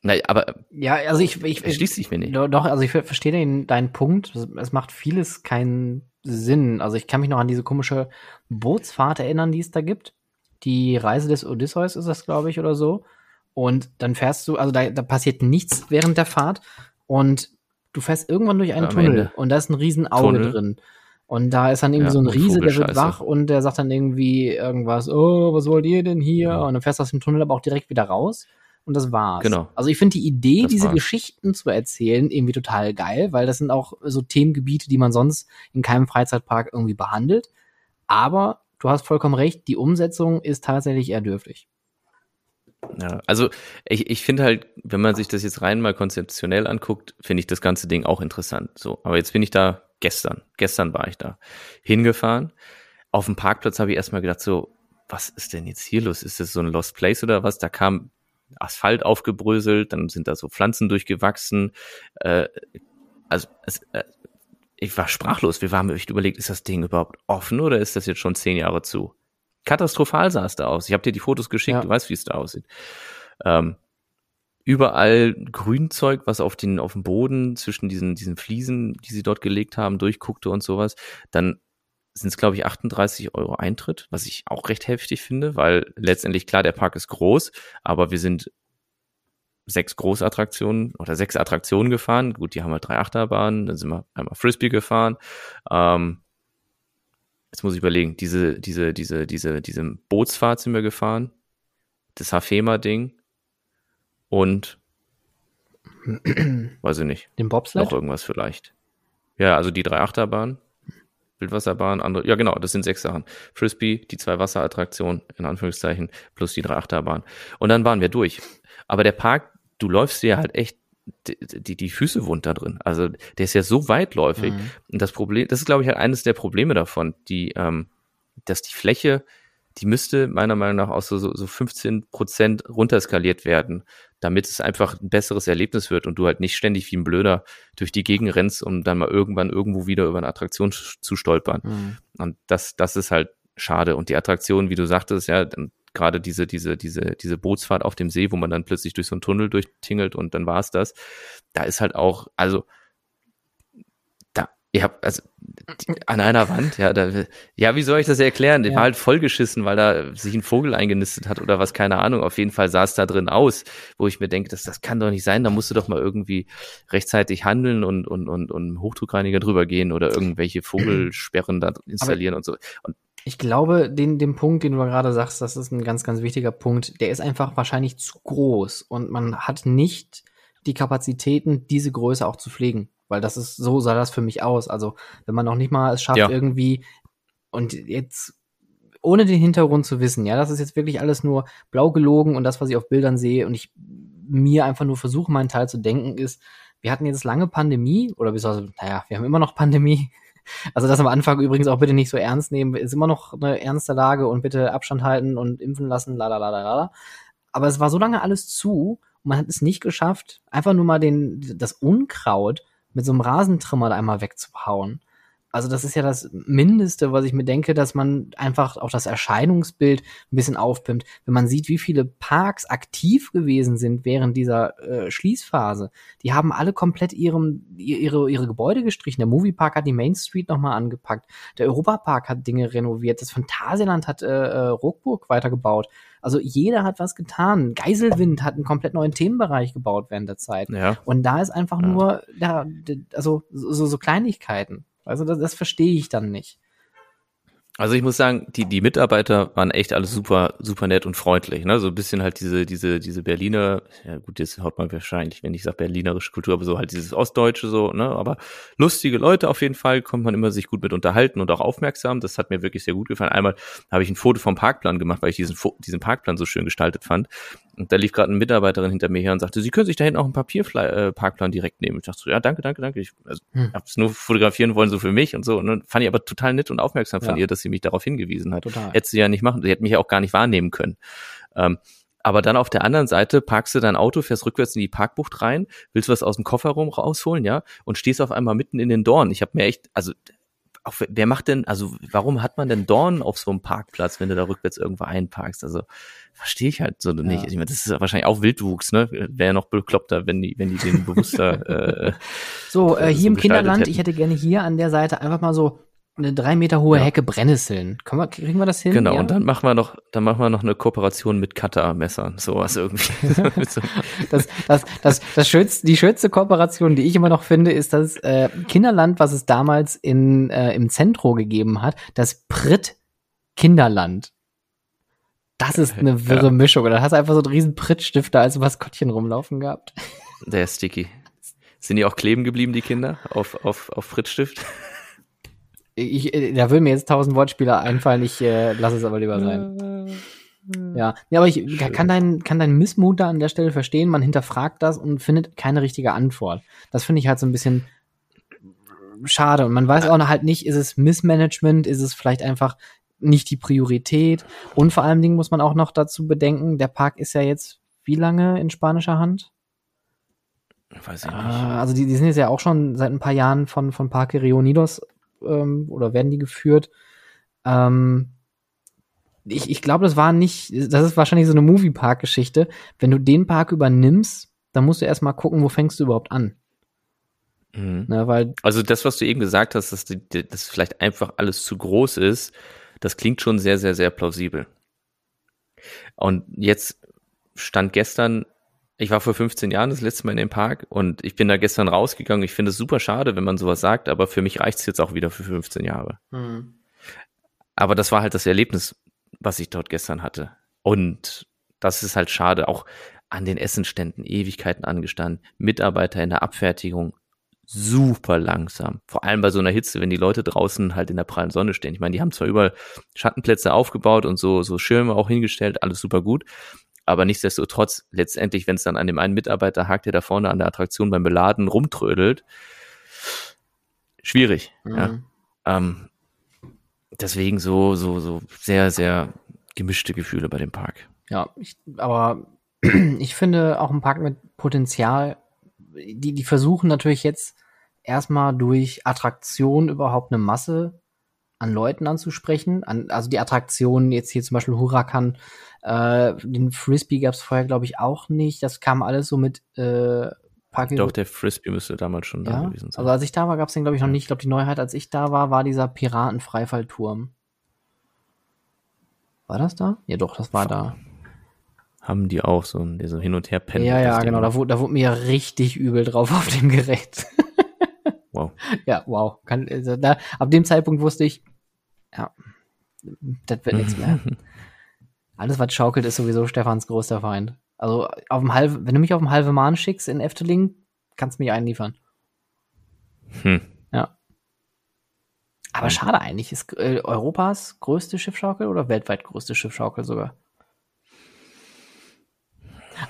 Nein, aber ja, also ich, ich, ich schließt sich mir nicht. Doch, also ich verstehe den, deinen Punkt. Es macht vieles keinen Sinn. Also ich kann mich noch an diese komische Bootsfahrt erinnern, die es da gibt. Die Reise des Odysseus ist das, glaube ich, oder so. Und dann fährst du, also da, da passiert nichts während der Fahrt und du fährst irgendwann durch einen Am Tunnel Ende. und da ist ein Riesenauge Tunnel. drin. Und da ist dann irgendwie ja, so ein Riese, der wird wach und der sagt dann irgendwie irgendwas, oh, was wollt ihr denn hier? Und dann fährst du aus dem Tunnel aber auch direkt wieder raus und das war's. Genau. Also ich finde die Idee, das diese war's. Geschichten zu erzählen, irgendwie total geil, weil das sind auch so Themengebiete, die man sonst in keinem Freizeitpark irgendwie behandelt. Aber du hast vollkommen recht, die Umsetzung ist tatsächlich eher dürftig. Ja, also ich, ich finde halt, wenn man sich das jetzt rein mal konzeptionell anguckt, finde ich das ganze Ding auch interessant. So, aber jetzt bin ich da gestern, gestern war ich da hingefahren. Auf dem Parkplatz habe ich erstmal gedacht, so, was ist denn jetzt hier los? Ist das so ein Lost Place oder was? Da kam Asphalt aufgebröselt, dann sind da so Pflanzen durchgewachsen. Äh, also es, äh, ich war sprachlos. Wir waren echt überlegt, ist das Ding überhaupt offen oder ist das jetzt schon zehn Jahre zu? Katastrophal sah es da aus. Ich habe dir die Fotos geschickt, ja. du weißt, wie es da aussieht. Ähm, überall Grünzeug, was auf den auf dem Boden zwischen diesen diesen Fliesen, die sie dort gelegt haben, durchguckte und sowas. Dann sind es, glaube ich, 38 Euro Eintritt, was ich auch recht heftig finde, weil letztendlich, klar, der Park ist groß, aber wir sind sechs Großattraktionen oder sechs Attraktionen gefahren. Gut, die haben halt drei Achterbahnen, dann sind wir einmal Frisbee gefahren. Ähm, jetzt muss ich überlegen, diese, diese, diese, diese, diese Bootsfahrt sind wir gefahren, das Hafema-Ding und weiß ich nicht. Den Bobsled? Noch irgendwas vielleicht. Ja, also die drei Achterbahnen. Wildwasserbahn, andere, ja genau, das sind sechs Sachen. Frisbee, die zwei Wasserattraktionen, in Anführungszeichen, plus die drei Achterbahnen. Und dann waren wir durch. Aber der Park, du läufst dir halt echt die, die, Füße wund da drin. Also der ist ja so weitläufig. Mhm. Und das Problem, das ist, glaube ich, halt eines der Probleme davon, die, ähm, dass die Fläche, die müsste meiner Meinung nach auch so, so, so 15 Prozent runterskaliert werden damit es einfach ein besseres Erlebnis wird und du halt nicht ständig wie ein Blöder durch die Gegend rennst, um dann mal irgendwann irgendwo wieder über eine Attraktion zu stolpern. Mhm. Und das, das ist halt schade. Und die Attraktion, wie du sagtest, ja, gerade diese, diese, diese, diese Bootsfahrt auf dem See, wo man dann plötzlich durch so einen Tunnel durchtingelt und dann war es das. Da ist halt auch, also ich habe also an einer Wand, ja, da, ja, wie soll ich das erklären? Der ja. war halt vollgeschissen, weil da sich ein Vogel eingenistet hat oder was, keine Ahnung. Auf jeden Fall sah es da drin aus, wo ich mir denke, das, das kann doch nicht sein. Da musst du doch mal irgendwie rechtzeitig handeln und und und, und Hochdruckreiniger drüber gehen oder irgendwelche Vogelsperren da installieren Aber und so. Und ich glaube, den, den Punkt, den du gerade sagst, das ist ein ganz, ganz wichtiger Punkt. Der ist einfach wahrscheinlich zu groß und man hat nicht die Kapazitäten, diese Größe auch zu pflegen. Weil das ist, so sah das für mich aus. Also, wenn man noch nicht mal es schafft, ja. irgendwie, und jetzt, ohne den Hintergrund zu wissen, ja, das ist jetzt wirklich alles nur blau gelogen und das, was ich auf Bildern sehe und ich mir einfach nur versuche, meinen Teil zu denken, ist, wir hatten jetzt lange Pandemie, oder bis also, naja, wir haben immer noch Pandemie. Also das am Anfang übrigens auch bitte nicht so ernst nehmen, ist immer noch eine ernste Lage und bitte Abstand halten und impfen lassen, la la la la la. Aber es war so lange alles zu und man hat es nicht geschafft, einfach nur mal den, das Unkraut mit so einem Rasentrimmer da einmal wegzuhauen. Also das ist ja das Mindeste, was ich mir denke, dass man einfach auch das Erscheinungsbild ein bisschen aufpimmt. Wenn man sieht, wie viele Parks aktiv gewesen sind während dieser äh, Schließphase, die haben alle komplett ihrem, ihre, ihre Gebäude gestrichen. Der Moviepark hat die Main Street nochmal angepackt. Der Europapark hat Dinge renoviert. Das Phantasialand hat äh, äh, Rockburg weitergebaut. Also jeder hat was getan. Geiselwind hat einen komplett neuen Themenbereich gebaut während der Zeit. Ja. Und da ist einfach ja. nur, ja, also so, so Kleinigkeiten. Also das, das verstehe ich dann nicht. Also ich muss sagen, die, die Mitarbeiter waren echt alle super, super nett und freundlich. Ne? So ein bisschen halt diese, diese, diese Berliner, ja gut, jetzt haut man wahrscheinlich, wenn ich sage berlinerische Kultur, aber so halt dieses Ostdeutsche so, ne? Aber lustige Leute auf jeden Fall, kommt man immer sich gut mit unterhalten und auch aufmerksam. Das hat mir wirklich sehr gut gefallen. Einmal habe ich ein Foto vom Parkplan gemacht, weil ich diesen, diesen Parkplan so schön gestaltet fand. Und da lief gerade eine Mitarbeiterin hinter mir her und sagte, Sie können sich da hinten auch einen Papierparkplan äh, direkt nehmen. Ich dachte so, ja, danke, danke, danke. Ich also, hm. habe es nur fotografieren wollen, so für mich und so. Und dann fand ich aber total nett und aufmerksam von ja. ihr, dass sie mich darauf hingewiesen hat. Total. Hätte sie ja nicht machen, sie hätte mich ja auch gar nicht wahrnehmen können. Ähm, aber dann auf der anderen Seite parkst du dein Auto, fährst rückwärts in die Parkbucht rein, willst was aus dem Kofferraum rausholen, ja, und stehst auf einmal mitten in den Dorn. Ich habe mir echt, also auch wer macht denn, also warum hat man denn Dorn auf so einem Parkplatz, wenn du da rückwärts irgendwo einparkst? Also verstehe ich halt so ja. nicht. Ich meine, das ist wahrscheinlich auch Wildwuchs, ne? Wäre ja noch bekloppter, wenn die, wenn die den bewusster. äh, so, äh, hier so im Kinderland, hätten. ich hätte gerne hier an der Seite einfach mal so eine drei Meter hohe ja. Hecke Brennnesseln. Können wir, kriegen wir das hin? Genau, ja? und dann machen wir noch, dann machen wir noch eine Kooperation mit Cutter-Messern, sowas irgendwie. das, das, das, das schönste, die schönste Kooperation, die ich immer noch finde, ist das äh, Kinderland, was es damals in, äh, im Zentro gegeben hat, das Pritt Kinderland. Das ist eine wirre ja. Mischung. Da hast du einfach so einen riesen Prittstifter als Maskottchen rumlaufen gehabt. Der ist sticky. Sind die auch kleben geblieben, die Kinder, auf, auf, auf Prittstift? Ich, äh, da will mir jetzt tausend Wortspieler einfallen, ich äh, lasse es aber lieber sein. Ja, ja aber ich Schön. kann deinen kann dein Missmut da an der Stelle verstehen. Man hinterfragt das und findet keine richtige Antwort. Das finde ich halt so ein bisschen schade. Und man weiß auch halt nicht, ist es Missmanagement, ist es vielleicht einfach nicht die Priorität. Und vor allen Dingen muss man auch noch dazu bedenken, der Park ist ja jetzt wie lange in spanischer Hand? Weiß ich nicht. Ah, also die, die sind jetzt ja auch schon seit ein paar Jahren von, von Parque Reunidos ähm, oder werden die geführt. Ähm, ich, ich glaube, das war nicht, das ist wahrscheinlich so eine Moviepark-Geschichte. Wenn du den Park übernimmst, dann musst du erstmal gucken, wo fängst du überhaupt an. Mhm. Na, ne, weil also das, was du eben gesagt hast, dass das vielleicht einfach alles zu groß ist, das klingt schon sehr, sehr, sehr plausibel. Und jetzt stand gestern ich war vor 15 Jahren das letzte Mal in dem Park und ich bin da gestern rausgegangen. Ich finde es super schade, wenn man sowas sagt, aber für mich reicht es jetzt auch wieder für 15 Jahre. Mhm. Aber das war halt das Erlebnis, was ich dort gestern hatte. Und das ist halt schade. Auch an den Essenständen Ewigkeiten angestanden. Mitarbeiter in der Abfertigung super langsam. Vor allem bei so einer Hitze, wenn die Leute draußen halt in der prallen Sonne stehen. Ich meine, die haben zwar überall Schattenplätze aufgebaut und so, so Schirme auch hingestellt, alles super gut. Aber nichtsdestotrotz, letztendlich, wenn es dann an dem einen Mitarbeiter hakt, der da vorne an der Attraktion beim Beladen rumtrödelt, schwierig. Mhm. Ja. Ähm, deswegen so, so, so sehr, sehr gemischte Gefühle bei dem Park. Ja, ich, aber ich finde auch ein Park mit Potenzial, die, die versuchen natürlich jetzt erstmal durch Attraktion überhaupt eine Masse an Leuten anzusprechen. An, also die Attraktionen, jetzt hier zum Beispiel Huracan, äh, den Frisbee gab es vorher, glaube ich, auch nicht. Das kam alles so mit äh, Park Doch, der Frisbee müsste damals schon ja? da gewesen sein. Also als ich da war, gab es den, glaube ich, noch nicht. Ich glaube, die Neuheit, als ich da war, war dieser Piratenfreifallturm. War das da? Ja, doch, das war da. Haben die auch so ein so hin und her pendelt. Ja, ja, genau. Da wurde, da wurde mir richtig übel drauf auf dem Gerät. wow. Ja, wow. Kann, also da, ab dem Zeitpunkt wusste ich, ja, das wird nichts mehr. Alles, was schaukelt, ist sowieso Stefans größter Feind. Also, auf dem halbe, wenn du mich auf dem halbe Mahn schickst in Efteling, kannst du mich einliefern. Hm. Ja. Aber hm. schade eigentlich. Ist äh, Europas größte Schiffschaukel oder weltweit größte Schiffschaukel sogar?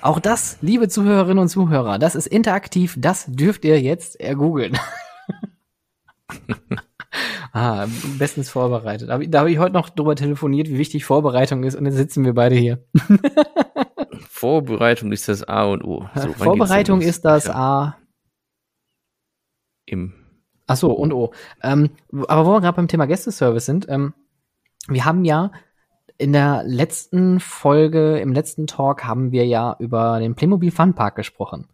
Auch das, liebe Zuhörerinnen und Zuhörer, das ist interaktiv, das dürft ihr jetzt ergoogeln. ah, bestens vorbereitet. Da habe ich heute noch drüber telefoniert, wie wichtig Vorbereitung ist und jetzt sitzen wir beide hier. Vorbereitung ist das A und O. So, Vorbereitung ist das A. Im. Ach so, und O. Ähm, aber wo wir gerade beim Thema Gästeservice sind, ähm, wir haben ja in der letzten Folge, im letzten Talk haben wir ja über den Playmobil Fun Park gesprochen.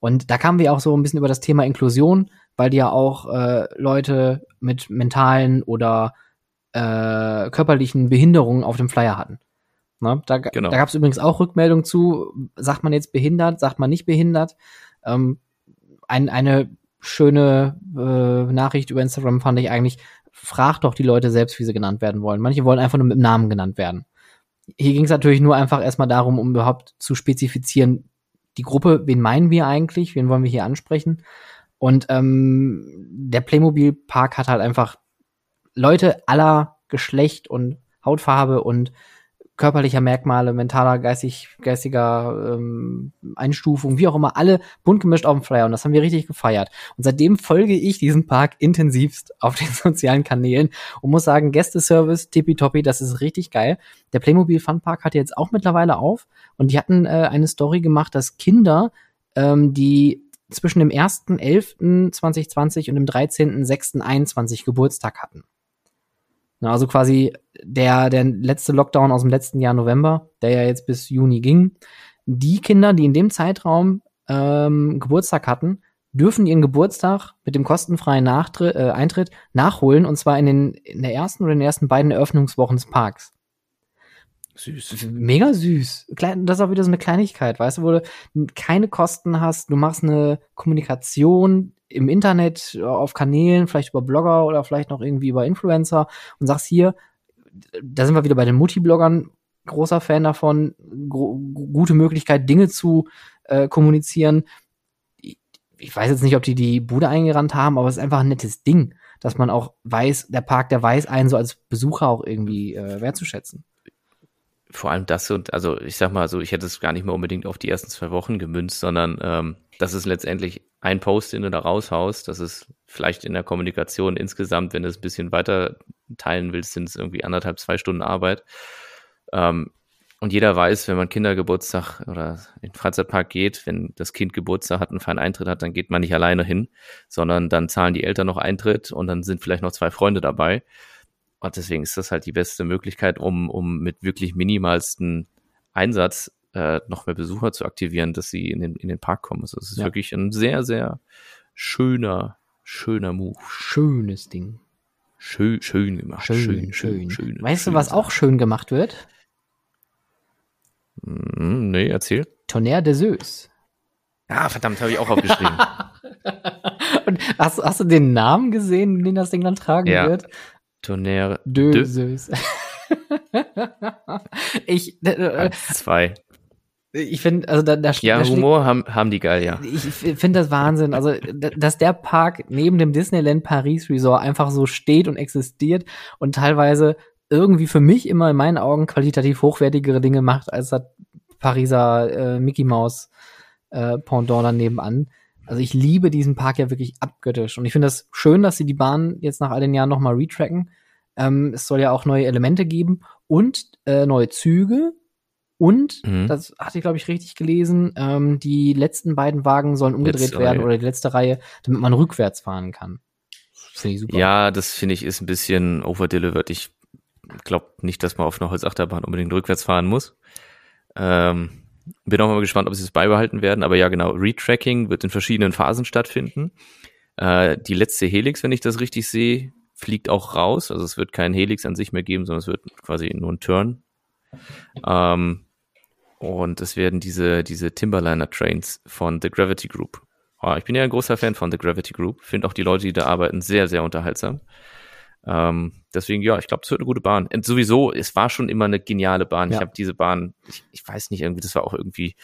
Und da kamen wir auch so ein bisschen über das Thema Inklusion, weil die ja auch äh, Leute mit mentalen oder äh, körperlichen Behinderungen auf dem Flyer hatten. Ne? Da, genau. da gab es übrigens auch Rückmeldungen zu, sagt man jetzt behindert, sagt man nicht behindert. Ähm, ein, eine schöne äh, Nachricht über Instagram fand ich eigentlich, fragt doch die Leute selbst, wie sie genannt werden wollen. Manche wollen einfach nur mit dem Namen genannt werden. Hier ging es natürlich nur einfach erstmal darum, um überhaupt zu spezifizieren, die Gruppe, wen meinen wir eigentlich, wen wollen wir hier ansprechen. Und ähm, der Playmobil-Park hat halt einfach Leute aller Geschlecht und Hautfarbe und körperlicher Merkmale, mentaler, geistig, geistiger ähm, Einstufung, wie auch immer, alle bunt gemischt auf dem Flyer. Und das haben wir richtig gefeiert. Und seitdem folge ich diesem Park intensivst auf den sozialen Kanälen und muss sagen, Gästeservice, tippitoppi, das ist richtig geil. Der Playmobil Fun Park hat jetzt auch mittlerweile auf und die hatten äh, eine Story gemacht, dass Kinder, ähm, die zwischen dem 1.11.2020 und dem 13.06.21 Geburtstag hatten. Also quasi der, der letzte Lockdown aus dem letzten Jahr November, der ja jetzt bis Juni ging. Die Kinder, die in dem Zeitraum ähm, Geburtstag hatten, dürfen ihren Geburtstag mit dem kostenfreien Nachtritt, äh, Eintritt nachholen und zwar in, den, in der ersten oder den ersten beiden Eröffnungswochen des Parks. Süß. Mega süß. Das ist auch wieder so eine Kleinigkeit, weißt du, wo du keine Kosten hast, du machst eine Kommunikation im Internet, äh, auf Kanälen, vielleicht über Blogger oder vielleicht noch irgendwie über Influencer und sagst hier, da sind wir wieder bei den Multibloggern, großer Fan davon, gute Möglichkeit, Dinge zu äh, kommunizieren. Ich, ich weiß jetzt nicht, ob die die Bude eingerannt haben, aber es ist einfach ein nettes Ding, dass man auch weiß, der Park, der weiß einen so als Besucher auch irgendwie äh, wertzuschätzen vor allem das und also ich sag mal so, ich hätte es gar nicht mehr unbedingt auf die ersten zwei Wochen gemünzt, sondern ähm, das ist letztendlich ein Post, den du da raushaust. Das ist vielleicht in der Kommunikation insgesamt, wenn du es ein bisschen weiter teilen willst, sind es irgendwie anderthalb, zwei Stunden Arbeit. Ähm, und jeder weiß, wenn man Kindergeburtstag oder in den Freizeitpark geht, wenn das Kind Geburtstag hat, einen freien Eintritt hat, dann geht man nicht alleine hin, sondern dann zahlen die Eltern noch Eintritt und dann sind vielleicht noch zwei Freunde dabei. Und deswegen ist das halt die beste Möglichkeit, um, um mit wirklich minimalsten Einsatz äh, noch mehr Besucher zu aktivieren, dass sie in den, in den Park kommen. Also es ist ja. wirklich ein sehr, sehr schöner, schöner Move. Schönes Ding. Schön, schön gemacht. Schön, schön. schön, schön weißt schön du, was auch schön gemacht wird? Mm, nee, erzähl. Tonnerre de Zeus. Ah, verdammt, habe ich auch aufgeschrieben. Und hast, hast du den Namen gesehen, den das Ding dann tragen ja. wird? Tonnerre de Zeus. ich äh zwei. Ich finde, also da, da Ja, da Humor haben, haben die geil, ja. Ich finde das Wahnsinn. Also, dass der Park neben dem Disneyland Paris Resort einfach so steht und existiert und teilweise irgendwie für mich immer in meinen Augen qualitativ hochwertigere Dinge macht als das Pariser äh, Mickey Mouse äh, Pendant daneben an. Also ich liebe diesen Park ja wirklich abgöttisch. Und ich finde das schön, dass sie die Bahn jetzt nach all den Jahren nochmal retracken. Ähm, es soll ja auch neue Elemente geben und äh, neue Züge. Und, mhm. das hatte ich, glaube ich, richtig gelesen, ähm, die letzten beiden Wagen sollen umgedreht letzte werden Reihe. oder die letzte Reihe, damit man rückwärts fahren kann. finde ich super. Ja, das finde ich ist ein bisschen overdelivered. Ich glaube nicht, dass man auf einer Holzachterbahn unbedingt rückwärts fahren muss. Ähm, bin auch mal gespannt, ob sie es beibehalten werden. Aber ja, genau, Retracking wird in verschiedenen Phasen stattfinden. Äh, die letzte Helix, wenn ich das richtig sehe, fliegt auch raus. Also es wird keinen Helix an sich mehr geben, sondern es wird quasi nur ein Turn. Ähm, und es werden diese, diese Timberliner Trains von The Gravity Group. Oh, ich bin ja ein großer Fan von The Gravity Group. Finde auch die Leute, die da arbeiten, sehr, sehr unterhaltsam. Ähm, deswegen, ja, ich glaube, es wird eine gute Bahn. Und sowieso, es war schon immer eine geniale Bahn. Ja. Ich habe diese Bahn, ich, ich, weiß nicht, irgendwie, das war auch irgendwie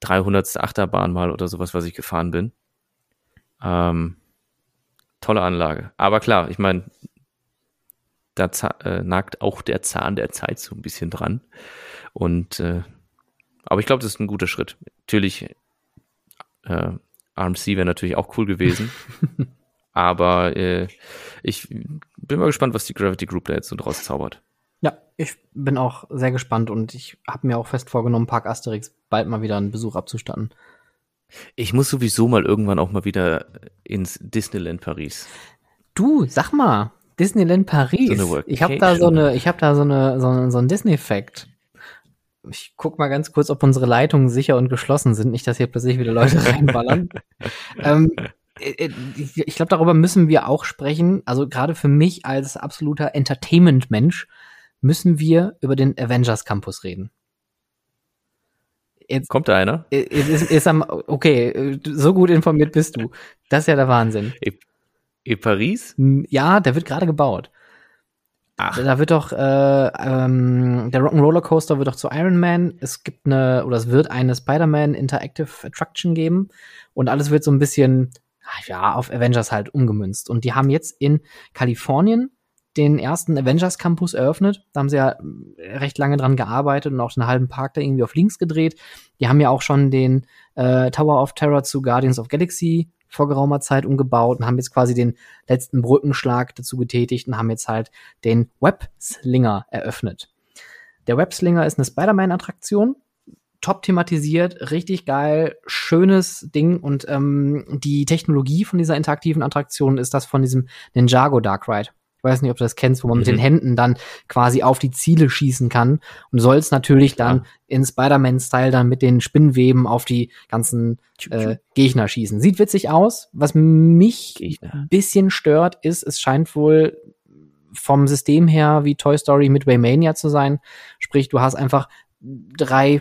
300. Achterbahn mal oder sowas, was ich gefahren bin. Ähm, tolle Anlage. Aber klar, ich meine, da äh, nagt auch der Zahn der Zeit so ein bisschen dran. Und äh, aber ich glaube, das ist ein guter Schritt. Natürlich, äh, RMC wäre natürlich auch cool gewesen. aber äh, ich bin mal gespannt, was die Gravity Group da jetzt so draus zaubert. Ja, ich bin auch sehr gespannt und ich habe mir auch fest vorgenommen, Park Asterix bald mal wieder einen Besuch abzustatten. Ich muss sowieso mal irgendwann auch mal wieder ins Disneyland Paris. Du, sag mal, Disneyland Paris. So ich habe da so eine, ich habe da so eine so, so ein Disney-Fact ich guck mal ganz kurz, ob unsere Leitungen sicher und geschlossen sind, nicht, dass hier plötzlich wieder Leute reinballern. ähm, äh, äh, ich glaube, darüber müssen wir auch sprechen. Also gerade für mich als absoluter Entertainment-Mensch müssen wir über den Avengers Campus reden. Jetzt, Kommt da einer? Ist, ist, ist am, okay, so gut informiert bist du. Das ist ja der Wahnsinn. E, e Paris? Ja, der wird gerade gebaut. Ach. Da wird doch, äh, ähm, der Rock'n'Roller Coaster wird doch zu Iron Man. Es gibt eine, oder es wird eine Spider-Man Interactive Attraction geben. Und alles wird so ein bisschen, ja, auf Avengers halt umgemünzt. Und die haben jetzt in Kalifornien den ersten Avengers Campus eröffnet. Da haben sie ja recht lange dran gearbeitet und auch den halben Park da irgendwie auf links gedreht. Die haben ja auch schon den äh, Tower of Terror zu Guardians of Galaxy vor geraumer Zeit umgebaut und haben jetzt quasi den letzten Brückenschlag dazu getätigt und haben jetzt halt den Web-Slinger eröffnet. Der Web-Slinger ist eine Spider-Man-Attraktion, top thematisiert, richtig geil, schönes Ding und ähm, die Technologie von dieser interaktiven Attraktion ist das von diesem Ninjago Dark Ride. Ich weiß nicht, ob du das kennst, wo man mhm. mit den mhm. Händen dann quasi auf die Ziele schießen kann und soll es natürlich dann ja. in Spider-Man-Style dann mit den Spinnweben auf die ganzen äh, Gegner schießen. Sieht witzig aus. Was mich ein bisschen stört, ist, es scheint wohl vom System her wie Toy Story Midway Mania zu sein. Sprich, du hast einfach drei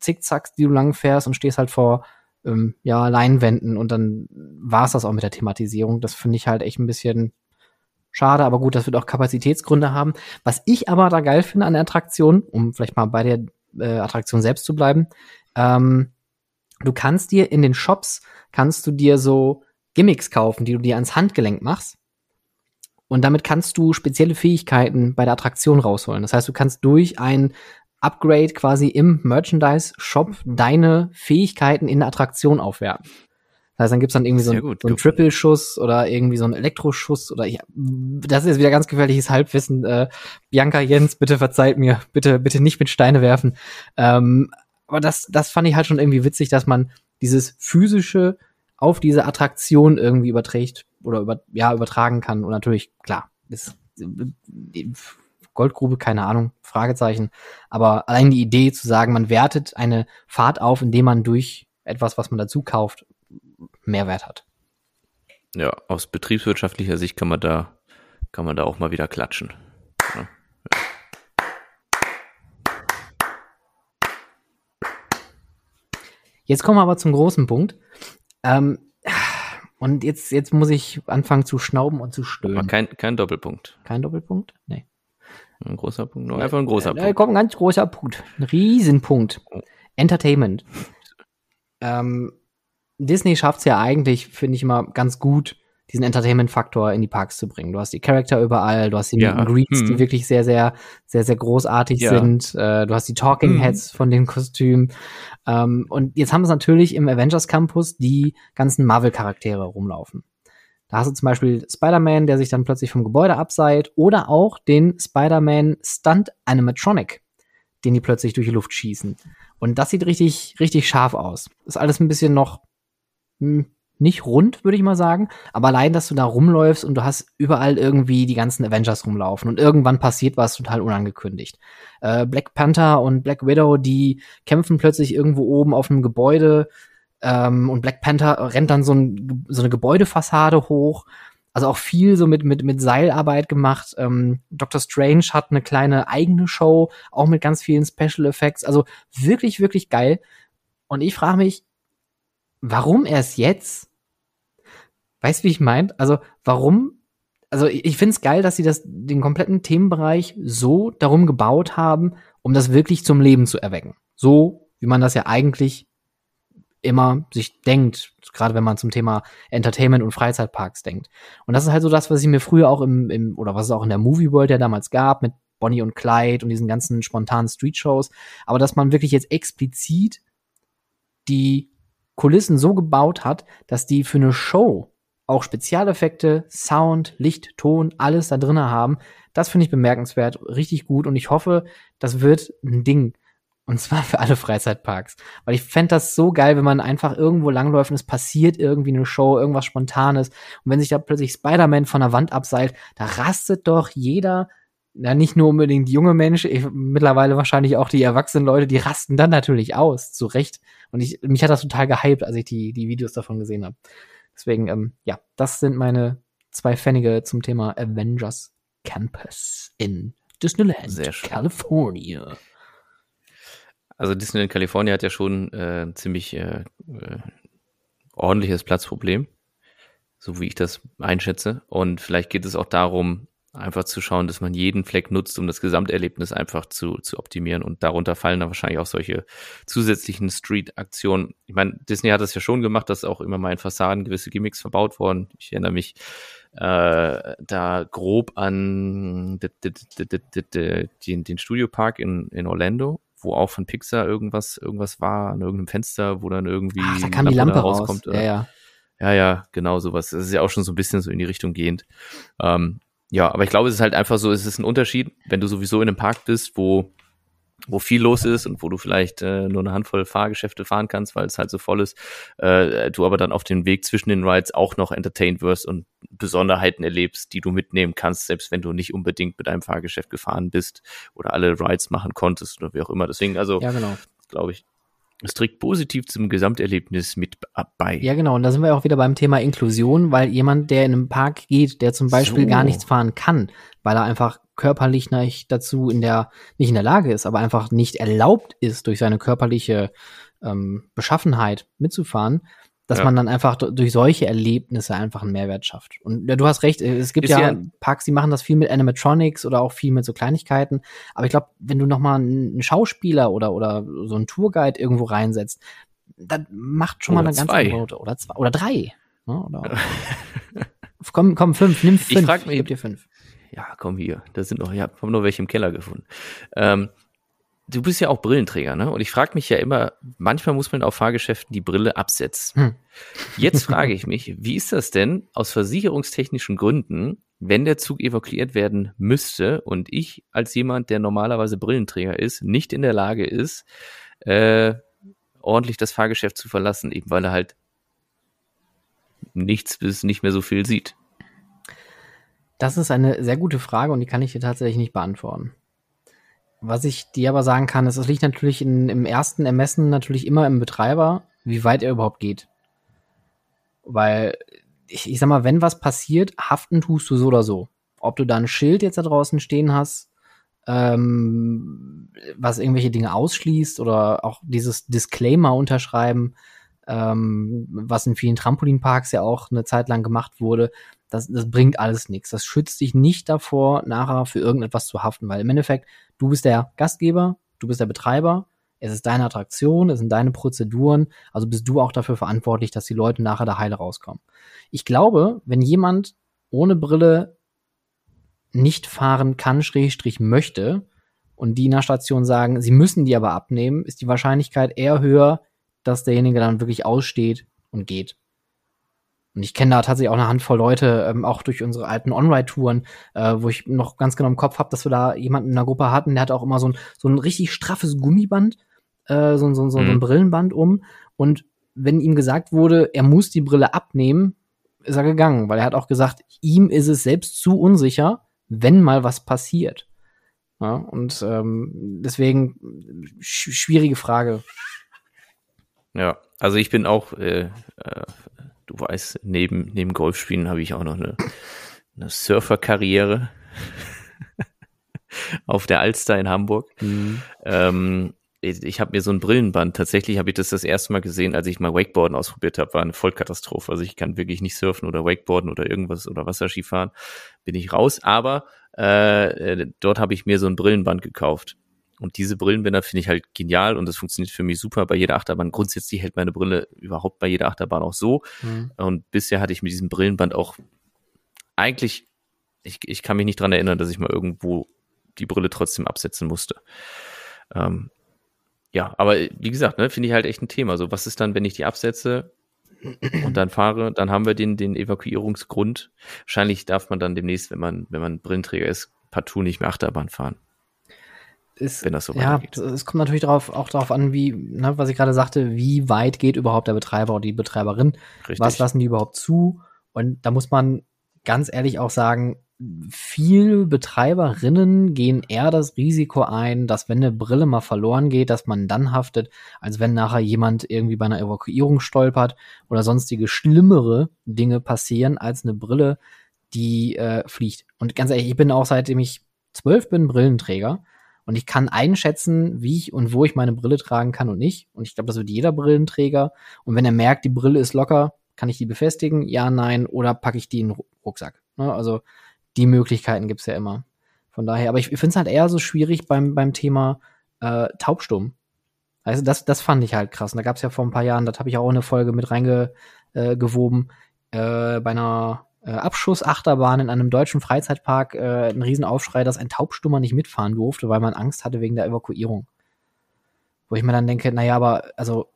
Zickzacks, die du lang fährst und stehst halt vor ähm, ja, Leinwänden und dann war's das auch mit der Thematisierung. Das finde ich halt echt ein bisschen Schade, aber gut, das wird auch Kapazitätsgründe haben. Was ich aber da geil finde an der Attraktion, um vielleicht mal bei der äh, Attraktion selbst zu bleiben, ähm, du kannst dir in den Shops, kannst du dir so Gimmicks kaufen, die du dir ans Handgelenk machst. Und damit kannst du spezielle Fähigkeiten bei der Attraktion rausholen. Das heißt, du kannst durch ein Upgrade quasi im Merchandise-Shop deine Fähigkeiten in der Attraktion aufwerten. Das heißt, dann gibt's dann irgendwie so, ein, gut, so einen Triple-Schuss oder irgendwie so einen Elektroschuss oder ja, das ist jetzt wieder ganz gefährliches Halbwissen. Äh, Bianca Jens, bitte verzeiht mir, bitte, bitte nicht mit Steine werfen. Ähm, aber das, das fand ich halt schon irgendwie witzig, dass man dieses physische auf diese Attraktion irgendwie überträgt oder über, ja, übertragen kann. Und natürlich, klar, ist Goldgrube, keine Ahnung, Fragezeichen. Aber allein die Idee zu sagen, man wertet eine Fahrt auf, indem man durch etwas, was man dazu kauft, Mehrwert hat. Ja, aus betriebswirtschaftlicher Sicht kann man da, kann man da auch mal wieder klatschen. Ja. Jetzt kommen wir aber zum großen Punkt. Ähm, und jetzt, jetzt muss ich anfangen zu schnauben und zu stöhnen. Aber kein, kein Doppelpunkt. Kein Doppelpunkt? Nee. Ein großer Punkt, nur einfach ein großer Punkt. Da kommt ein ganz großer Punkt. Ein Riesenpunkt. Entertainment. Ähm, Disney schafft es ja eigentlich, finde ich immer ganz gut, diesen Entertainment-Faktor in die Parks zu bringen. Du hast die Charakter überall, du hast die ja. Meet Greets, hm. die wirklich sehr, sehr, sehr, sehr großartig ja. sind. Äh, du hast die Talking hm. Heads hm. von den Kostümen. Ähm, und jetzt haben wir natürlich im Avengers Campus die ganzen Marvel-Charaktere rumlaufen. Da hast du zum Beispiel Spider-Man, der sich dann plötzlich vom Gebäude abseilt, oder auch den Spider-Man Stunt Animatronic, den die plötzlich durch die Luft schießen. Und das sieht richtig, richtig scharf aus. Ist alles ein bisschen noch hm, nicht rund, würde ich mal sagen. Aber allein, dass du da rumläufst und du hast überall irgendwie die ganzen Avengers rumlaufen und irgendwann passiert was total unangekündigt. Äh, Black Panther und Black Widow, die kämpfen plötzlich irgendwo oben auf einem Gebäude ähm, und Black Panther rennt dann so, ein, so eine Gebäudefassade hoch. Also auch viel so mit, mit, mit Seilarbeit gemacht. Ähm, Doctor Strange hat eine kleine eigene Show, auch mit ganz vielen Special Effects. Also wirklich, wirklich geil. Und ich frage mich, warum erst jetzt? Weißt du, wie ich meine? Also, warum? Also, ich finde es geil, dass sie das, den kompletten Themenbereich so darum gebaut haben, um das wirklich zum Leben zu erwecken. So, wie man das ja eigentlich immer sich denkt, gerade wenn man zum Thema Entertainment und Freizeitparks denkt. Und das ist halt so das, was ich mir früher auch im, im oder was es auch in der Movie World ja damals gab, mit Bonnie und Clyde und diesen ganzen spontanen Street-Shows. Aber dass man wirklich jetzt explizit die Kulissen so gebaut hat, dass die für eine Show auch Spezialeffekte, Sound, Licht, Ton, alles da drin haben. Das finde ich bemerkenswert, richtig gut und ich hoffe, das wird ein Ding. Und zwar für alle Freizeitparks. Weil ich fände das so geil, wenn man einfach irgendwo langläuft und es passiert irgendwie eine Show, irgendwas Spontanes. Und wenn sich da plötzlich Spider-Man von der Wand abseilt, da rastet doch jeder ja, nicht nur unbedingt junge Menschen, ich, mittlerweile wahrscheinlich auch die erwachsenen Leute, die rasten dann natürlich aus, zu Recht. Und ich, mich hat das total gehypt, als ich die, die Videos davon gesehen habe. Deswegen, ähm, ja, das sind meine zwei Pfennige zum Thema Avengers Campus in Disneyland, Sehr schön. California. Also Disneyland California hat ja schon äh, ein ziemlich äh, äh, ordentliches Platzproblem, so wie ich das einschätze. Und vielleicht geht es auch darum, einfach zu schauen, dass man jeden Fleck nutzt, um das Gesamterlebnis einfach zu, zu optimieren. Und darunter fallen dann wahrscheinlich auch solche zusätzlichen Street-Aktionen. Ich meine, Disney hat das ja schon gemacht, dass auch immer mal in Fassaden gewisse Gimmicks verbaut worden. Ich erinnere mich äh, da grob an den, den Studiopark in, in Orlando, wo auch von Pixar irgendwas, irgendwas war, an irgendeinem Fenster, wo dann irgendwie Ach, da kam die Lampe rauskommt. Raus. Ja, ja. Ja, ja, genau sowas. Das ist ja auch schon so ein bisschen so in die Richtung gehend. Ähm, ja, aber ich glaube, es ist halt einfach so, es ist ein Unterschied, wenn du sowieso in einem Park bist, wo wo viel los ist und wo du vielleicht äh, nur eine Handvoll Fahrgeschäfte fahren kannst, weil es halt so voll ist, äh, du aber dann auf dem Weg zwischen den Rides auch noch entertained wirst und Besonderheiten erlebst, die du mitnehmen kannst, selbst wenn du nicht unbedingt mit einem Fahrgeschäft gefahren bist oder alle Rides machen konntest oder wie auch immer. Deswegen, also, Ja, genau. glaube ich, es trägt positiv zum Gesamterlebnis mit bei. Ja, genau. Und da sind wir auch wieder beim Thema Inklusion, weil jemand, der in einem Park geht, der zum Beispiel So. gar nichts fahren kann, weil er einfach körperlich nicht dazu in der, nicht in der Lage ist, aber einfach nicht erlaubt ist, durch seine körperliche ähm, Beschaffenheit mitzufahren, dass Ja. man dann einfach durch solche Erlebnisse einfach einen Mehrwert schafft. Und ja, du hast recht, äh, es gibt ja, ja- Parks, die machen das viel mit Animatronics oder auch viel mit so Kleinigkeiten. Aber ich glaube, wenn du noch mal einen Schauspieler oder, oder so einen Tourguide irgendwo reinsetzt, das macht schon mal Oder eine ganz zwei. andere Route. Oder zwei. Oder drei. Ne? Oder komm, komm, fünf. Nimm fünf. frag mich- geb dir fünf. Ja, komm hier. Da sind noch, ja, haben noch welche im Keller gefunden. Ähm, du bist ja auch Brillenträger, ne? Und ich frage mich ja immer, manchmal muss man auf Fahrgeschäften die Brille absetzen. Hm. Jetzt frage ich mich, wie ist das denn aus versicherungstechnischen Gründen, wenn der Zug evakuiert werden müsste und ich als jemand, der normalerweise Brillenträger ist, nicht in der Lage ist, äh, ordentlich das Fahrgeschäft zu verlassen, eben weil er halt nichts bis nicht mehr so viel sieht. Das ist eine sehr gute Frage und die kann ich dir tatsächlich nicht beantworten. Was ich dir aber sagen kann, ist, es liegt natürlich in, im ersten Ermessen natürlich immer im Betreiber, wie weit er überhaupt geht. Weil, ich, ich sag mal, wenn was passiert, haften tust du so oder so. Ob du da ein Schild jetzt da draußen stehen hast, ähm, was irgendwelche Dinge ausschließt oder auch dieses Disclaimer unterschreiben, ähm, was in vielen Trampolinparks ja auch eine Zeit lang gemacht wurde, das, das bringt alles nichts. Das schützt dich nicht davor, nachher für irgendetwas zu haften, weil im Endeffekt, du bist der Gastgeber, du bist der Betreiber, es ist deine Attraktion, es sind deine Prozeduren, also bist du auch dafür verantwortlich, dass die Leute nachher da heile rauskommen. Ich glaube, wenn jemand ohne Brille nicht fahren kann, schrägstrich möchte, und die in der Station sagen, sie müssen die aber abnehmen, ist die Wahrscheinlichkeit eher höher, dass derjenige dann wirklich aussteht und geht. Und ich kenne da tatsächlich auch eine Handvoll Leute, ähm, auch durch unsere alten On-Ride-Touren, äh, wo ich noch ganz genau im Kopf habe, dass wir da jemanden in der Gruppe hatten, der hatte auch immer so ein, so ein richtig straffes Gummiband, äh, so, ein- so, so, so ein Mhm. Brillenband um. Und wenn ihm gesagt wurde, er muss die Brille abnehmen, ist er gegangen, weil er hat auch gesagt, ihm ist es selbst zu unsicher, wenn mal was passiert. Ja, und ähm, deswegen sch schwierige Frage. Ja, also ich bin auch, äh, äh, du weißt, neben, neben Golfspielen habe ich auch noch eine, eine Surferkarriere auf der Alster in Hamburg. Mhm. Ähm, ich, ich habe mir so ein Brillenband, tatsächlich habe ich das das erste Mal gesehen, als ich mal Wakeboarden ausprobiert habe, war eine Vollkatastrophe. Also ich kann wirklich nicht surfen oder Wakeboarden oder irgendwas oder Wasserski fahren, bin ich raus. Aber äh, dort habe ich mir so ein Brillenband gekauft. Und diese Brillenbänder finde ich halt genial und das funktioniert für mich super bei jeder Achterbahn. Grundsätzlich hält meine Brille überhaupt bei jeder Achterbahn auch so. Mhm. Und bisher hatte ich mit diesem Brillenband auch eigentlich, ich, ich kann mich nicht dran erinnern, dass ich mal irgendwo die Brille trotzdem absetzen musste. Ähm, ja, aber wie gesagt, ne, finde ich halt echt ein Thema. So, was ist dann, wenn ich die absetze und dann fahre, dann haben wir den, den Evakuierungsgrund. Wahrscheinlich darf man dann demnächst, wenn man, wenn man Brillenträger ist, partout nicht mehr Achterbahn fahren. Ist, wenn das so ja, weitergeht. es kommt natürlich darauf, auch darauf an, wie, ne, was ich gerade sagte, wie weit geht überhaupt der Betreiber oder die Betreiberin? Richtig. Was lassen die überhaupt zu? Und da muss man ganz ehrlich auch sagen, viele Betreiberinnen gehen eher das Risiko ein, dass wenn eine Brille mal verloren geht, dass man dann haftet, als wenn nachher jemand irgendwie bei einer Evakuierung stolpert oder sonstige schlimmere Dinge passieren als eine Brille, die äh, fliegt. Und ganz ehrlich, ich bin auch seitdem ich zwölf bin Brillenträger und ich kann einschätzen, wie ich und wo ich meine Brille tragen kann und nicht. Und ich glaube, das wird jeder Brillenträger. Und wenn er merkt, die Brille ist locker, kann ich die befestigen? Ja, nein. Oder packe ich die in den Rucksack? Ne? Also die Möglichkeiten gibt's ja immer. Von daher, aber ich, ich finde es halt eher so schwierig beim, beim Thema äh, Taubstumm. Also das, das fand ich halt krass. Und da gab's ja vor ein paar Jahren, das habe ich auch eine Folge mit reingewoben, äh, äh, bei einer äh, Abschussachterbahn in einem deutschen Freizeitpark äh, ein Riesenaufschrei, dass ein Taubstummer nicht mitfahren durfte, weil man Angst hatte wegen der Evakuierung. Wo ich mir dann denke, naja, aber also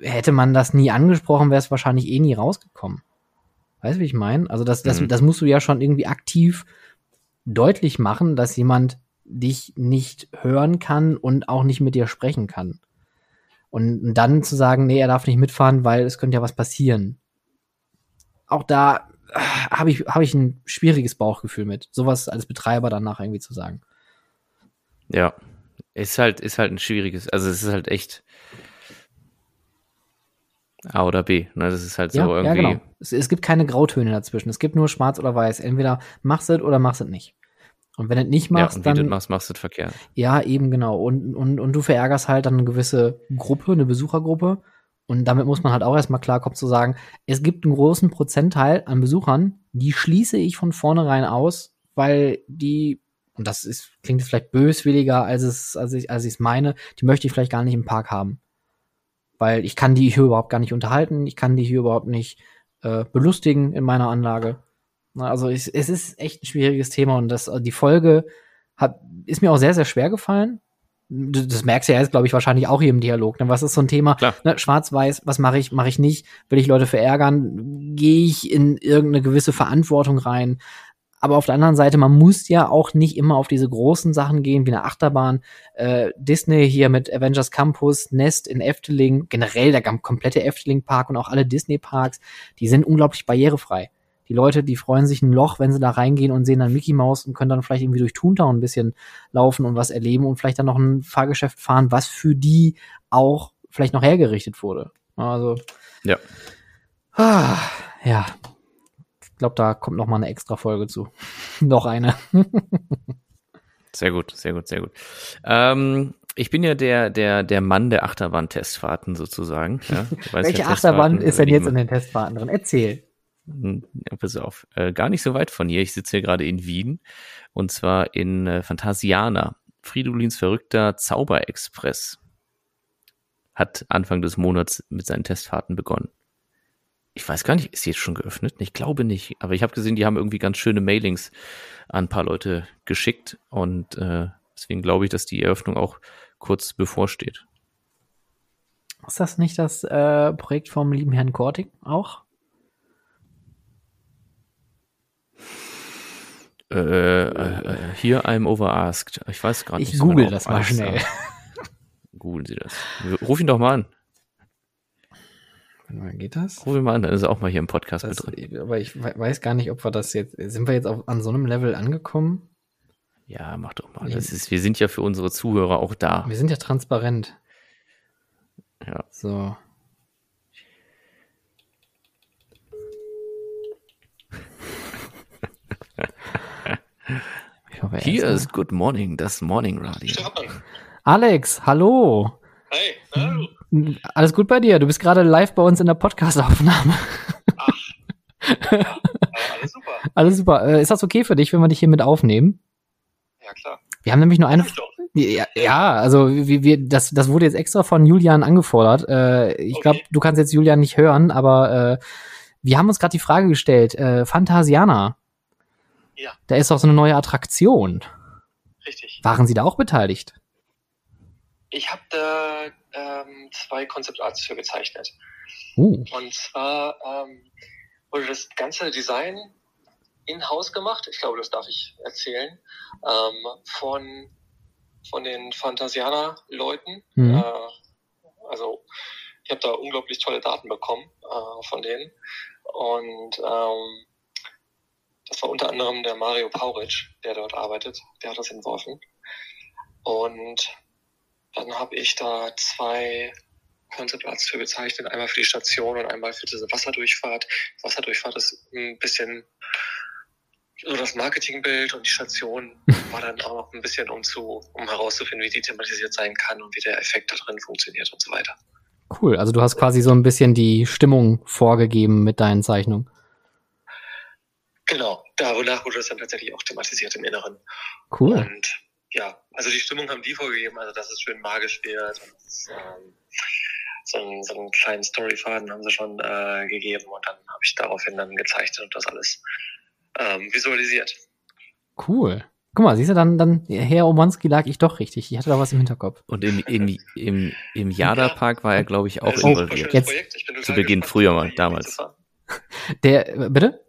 hätte man das nie angesprochen, wäre es wahrscheinlich eh nie rausgekommen. Weißt du, wie ich meine? Also das, das, mhm. das musst du ja schon irgendwie aktiv deutlich machen, dass jemand dich nicht hören kann und auch nicht mit dir sprechen kann. Und dann zu sagen, nee, er darf nicht mitfahren, weil es könnte ja was passieren. Auch da habe ich, hab ich ein schwieriges Bauchgefühl mit, sowas als Betreiber danach irgendwie zu sagen. Ja, ist halt, ist halt ein schwieriges, also es ist halt echt, A oder B. Ne? Das ist halt so ja, irgendwie. Ja, genau. Es, es, gibt keine Grautöne dazwischen. Es gibt nur schwarz oder weiß. Entweder machst du es oder machst du es nicht. Und wenn du es nicht machst, ja, und dann. Du machst, machst du es verkehrt. Ja, eben genau. Und, und, und du verärgerst halt dann eine gewisse Gruppe, eine Besuchergruppe. Und damit muss man halt auch erstmal klarkommen zu sagen, es gibt einen großen Prozentteil an Besuchern, die schließe ich von vornherein aus, weil die, und das ist, klingt jetzt vielleicht böswilliger, als es, als ich, als ich es meine, die möchte ich vielleicht gar nicht im Park haben weil ich kann die hier überhaupt gar nicht unterhalten, ich kann die hier überhaupt nicht äh, belustigen in meiner Anlage. Also es, es ist echt ein schwieriges Thema und das, die Folge hat, ist mir auch sehr, sehr schwer gefallen. Das merkst du ja jetzt, glaube ich, wahrscheinlich auch hier im Dialog. Ne? Was ist so ein Thema? Ne? Schwarz-Weiß, was mache ich, mache ich nicht? Will ich Leute verärgern? Gehe ich in irgendeine gewisse Verantwortung rein? Aber auf der anderen Seite, man muss ja auch nicht immer auf diese großen Sachen gehen, wie eine Achterbahn. Äh, Disney hier mit Avengers Campus, Nest in Efteling, generell der komplette Efteling-Park und auch alle Disney-Parks, die sind unglaublich barrierefrei. Die Leute, die freuen sich ein Loch, wenn sie da reingehen und sehen dann Mickey Mouse und können dann vielleicht irgendwie durch Toontown ein bisschen laufen und was erleben und vielleicht dann noch ein Fahrgeschäft fahren, was für die auch vielleicht noch hergerichtet wurde. Also. Ja. Ah, ja, glaube, da kommt noch mal eine extra Folge zu. noch eine. sehr gut, sehr gut, sehr gut. Ähm, ich bin ja der, der, der Mann der Achterbahn-Testfahrten sozusagen. Ja, Welche ja, Achterbahn ist denn jetzt in den Testfahrten drin? Erzähl. Hm, ja, pass auf, äh, gar nicht so weit von hier. Ich sitze hier gerade in Wien und zwar in äh, Phantasiana. Fridolins verrückter Zauberexpress hat Anfang des Monats mit seinen Testfahrten begonnen ich weiß gar nicht, ist jetzt schon geöffnet? Ich glaube nicht. Aber ich habe gesehen, die haben irgendwie ganz schöne Mailings an ein paar Leute geschickt und äh, deswegen glaube ich, dass die Eröffnung auch kurz bevorsteht. Ist das nicht das äh, Projekt vom lieben Herrn Korting auch? Äh, äh, hier I'm overasked. Ich weiß gerade nicht. Ich google genau, das mal schnell. Googeln Sie das. Ruf ihn doch mal an. Geht das? Ruf ihn mal an, dann ist er auch mal hier im Podcast das, mit drin. Aber ich weiß gar nicht, ob wir das jetzt. Sind wir jetzt auf, an so einem Level angekommen? Ja, mach doch mal. Das ist, wir sind ja für unsere Zuhörer auch da. Wir sind ja transparent. Ja. So. Hoffe, Hier ist Good Morning, das Morning Radio. Alex, hallo. Hey, hallo. Alles gut bei dir? Du bist gerade live bei uns in der Podcast-Aufnahme. Ach. Ja, alles super. Alles super. Äh, ist das okay für dich, wenn wir dich hier mit aufnehmen? Ja, klar. Wir haben nämlich nur eine. Ja, ja, also wir, wir, das, das wurde jetzt extra von Julian angefordert. Äh, ich okay. glaube, du kannst jetzt Julian nicht hören, aber äh, wir haben uns gerade die Frage gestellt, äh, Fantasiana. Ja. Da ist doch so eine neue Attraktion. Richtig. Waren Sie da auch beteiligt? Ich habe da ähm, zwei Konzeptarts für gezeichnet. Uh. Und zwar ähm, wurde das ganze Design in-house gemacht. Ich glaube, das darf ich erzählen. Ähm, von, von den Fantasianer-Leuten. Mhm. Äh, also ich habe da unglaublich tolle Daten bekommen äh, von denen. Und ähm, das war unter anderem der Mario Pauritsch, der dort arbeitet. Der hat das entworfen. Und dann habe ich da zwei Concept für gezeichnet, einmal für die Station und einmal für diese Wasserdurchfahrt. Wasserdurchfahrt ist ein bisschen so das Marketingbild und die Station war dann auch noch ein bisschen um zu, um herauszufinden, wie die thematisiert sein kann und wie der Effekt da drin funktioniert und so weiter. Cool, also du hast quasi so ein bisschen die Stimmung vorgegeben mit deinen Zeichnungen. Genau, danach wurde das dann tatsächlich auch thematisiert im Inneren. Cool. Und ja, also die Stimmung haben die vorgegeben, also dass es schön magisch wird und ähm, so, einen, so einen kleinen Storyfaden haben sie schon äh, gegeben und dann habe ich daraufhin dann gezeichnet und das alles ähm, visualisiert. Cool. Guck mal, siehst du, dann, dann Herr Omanski lag ich doch richtig. Ich hatte da was im Hinterkopf. Und im, im, im, im Jada-Park war er, glaube ich, auch involviert. jetzt- Zu Beginn, gespannt, früher mal, damals. Der, äh, bitte?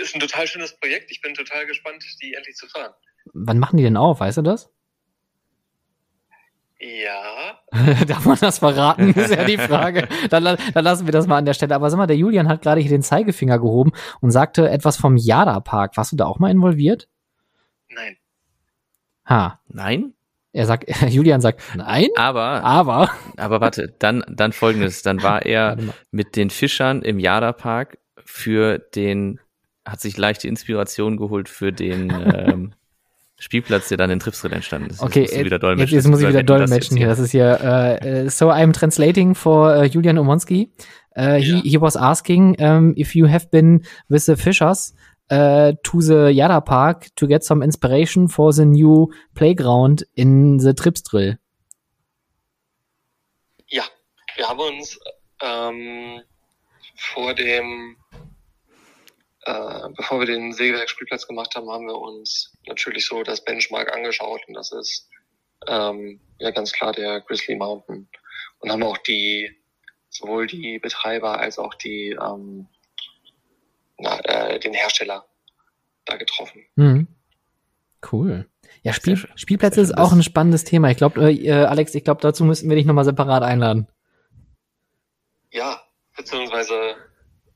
Ist ein total schönes Projekt. Ich bin total gespannt, die endlich zu fahren. Wann machen die denn auf, weißt du das? Ja, Darf man das verraten? ist ja die Frage. Dann, dann lassen wir das mal an der Stelle. Aber sag mal, der Julian hat gerade hier den Zeigefinger gehoben und sagte etwas vom Jada-Park. Warst du da auch mal involviert? nein. Ha. Nein? Er sagt, Julian sagt, nein, Aber, aber. aber warte, dann, dann folgendes. Dann war er mit den Fischern im Jada-Park für den, hat sich leichte Inspiration geholt für den ähm, Spielplatz, der dann in Tripsdrill entstanden ist. Okay, du wieder jetzt, jetzt muss ich wieder dolmetschen jetzt hier. Das ist hier, äh, äh, so I'm translating for uh, Julian Omonski. Uh, he, Ja. he was asking um, if you have been with the fishers uh, to the Yada Park to get some inspiration for the new playground in the Tripsdrill. Ja, wir haben uns ähm, vor dem, äh, bevor wir den Sägewerkspielplatz gemacht haben, haben wir uns natürlich so das Benchmark angeschaut und das ist ähm, ja ganz klar der Grizzly Mountain und haben auch die sowohl die Betreiber als auch die ähm, na, äh, den Hersteller da getroffen. Mhm. Cool. Ja, Spiel, Sehr. Spielplätze Sehr ist auch ein spannendes Thema. Ich glaube, äh, Alex, ich glaube, dazu müssten wir dich nochmal separat einladen. Ja, beziehungsweise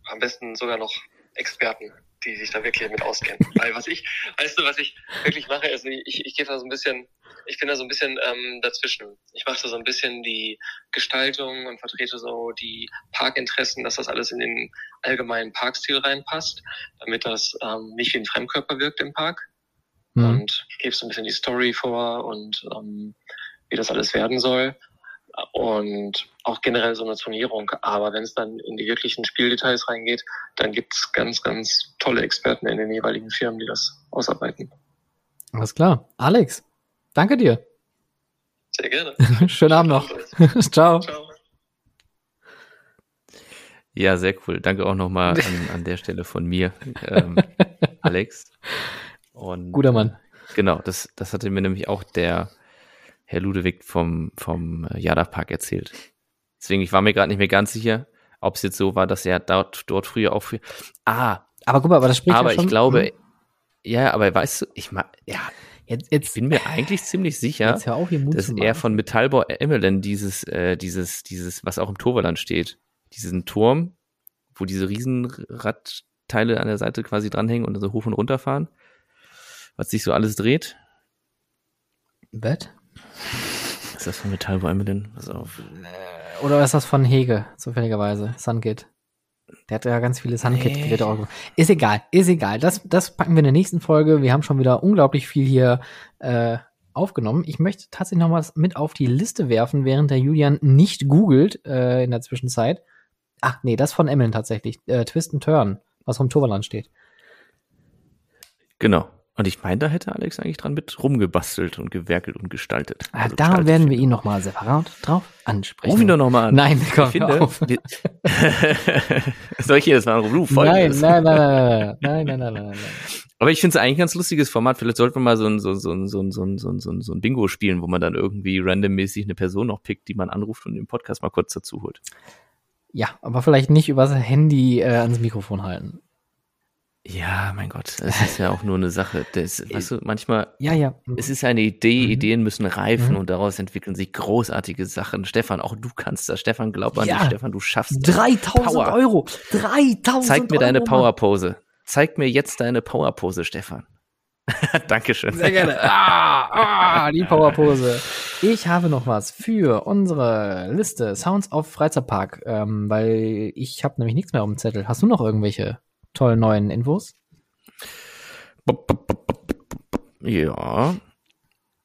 am besten sogar noch Experten, die sich da wirklich mit auskennen. Weil was ich, weißt du, was ich wirklich mache, ist, ich, ich gehe da so ein bisschen, ich bin da so ein bisschen ähm, dazwischen. Ich mache da so ein bisschen die Gestaltung und vertrete so die Parkinteressen, dass das alles in den allgemeinen Parkstil reinpasst, damit das ähm, nicht wie ein Fremdkörper wirkt im Park. Mhm. Und gebe so ein bisschen die Story vor und ähm, wie das alles werden soll und auch generell so eine Zonierung. Aber wenn es dann in die wirklichen Spieldetails reingeht, dann gibt's ganz, ganz tolle Experten in den jeweiligen Firmen, die das ausarbeiten. Alles klar. Alex, danke dir. Sehr gerne. Schönen Abend noch. Ciao. Ciao. Ja, sehr cool. Danke auch nochmal an, an der Stelle von mir, ähm, Alex. Und, Guter Mann. Genau, das, das hatte mir nämlich auch der Herr Ludewig vom, vom Jada Park erzählt. Deswegen, ich war mir gerade nicht mehr ganz sicher, ob es jetzt so war, dass er dort, dort früher auch für. Ah, Aber guck mal, aber das spricht aber ja schon, ich glaube, Hm, ja, aber weißt du, ich mag, ja, jetzt, ich jetzt, bin mir eigentlich ziemlich sicher, Mut dass er von Metallbau Emmeline dieses, äh, dieses, dieses, was auch im Toverland steht, diesen Turm, wo diese Riesenradteile an der Seite quasi dranhängen und dann so hoch und runter fahren, was sich so alles dreht. Bett? Ist das von Metall, wo einmal denn? Pass auf. Oder ist das von Hege, zufälligerweise? Sunkit. Der hat ja ganz viele Sunkit-Geräte auch. Ist egal, ist egal. Das, das packen wir in der nächsten Folge. Wir haben schon wieder unglaublich viel hier äh, aufgenommen. Ich möchte tatsächlich noch was mit auf die Liste werfen, während der Julian nicht googelt äh, in der Zwischenzeit. Ach nee, das von Emmeln tatsächlich. Äh, Twist and Turn, was vom Toverland steht. Genau. Und ich meine, da hätte Alex eigentlich dran mit rumgebastelt und gewerkelt und gestaltet. Ah, also da werden wir ihn nochmal separat drauf ansprechen. Ruf ihn doch nochmal an. Nein, komm, ich finde, auf. Soll ich hier das mal anrufen? Nein, nein, nein, nein, nein, nein, nein, nein, nein. Aber ich finde es eigentlich ein ganz lustiges Format. Vielleicht sollten wir mal so ein, so, so, so, so, so, so, so ein Bingo spielen, wo man dann irgendwie randommäßig eine Person noch pickt, die man anruft und den Podcast mal kurz dazu holt. Ja, aber vielleicht nicht übers Handy äh, ans Mikrofon halten. Ja, mein Gott, es ist ja auch nur eine Sache. Das, weißt du, manchmal, ja, ja. es ist eine Idee, mhm. Ideen müssen reifen mhm. und daraus entwickeln sich großartige Sachen. Stefan, auch du kannst das. Stefan, glaub an ja. dich, Stefan, du schaffst das. 3000 Power. Euro! 3000 Zeig mir Euro, deine Powerpose. Zeig mir jetzt deine Powerpose, Stefan. Dankeschön. Sehr gerne. Ah, ah, die Powerpose. Ich habe noch was für unsere Liste Sounds of Freizeitpark, ähm, weil ich habe nämlich nichts mehr auf dem Zettel. Hast du noch irgendwelche tollen neuen Infos? Ja.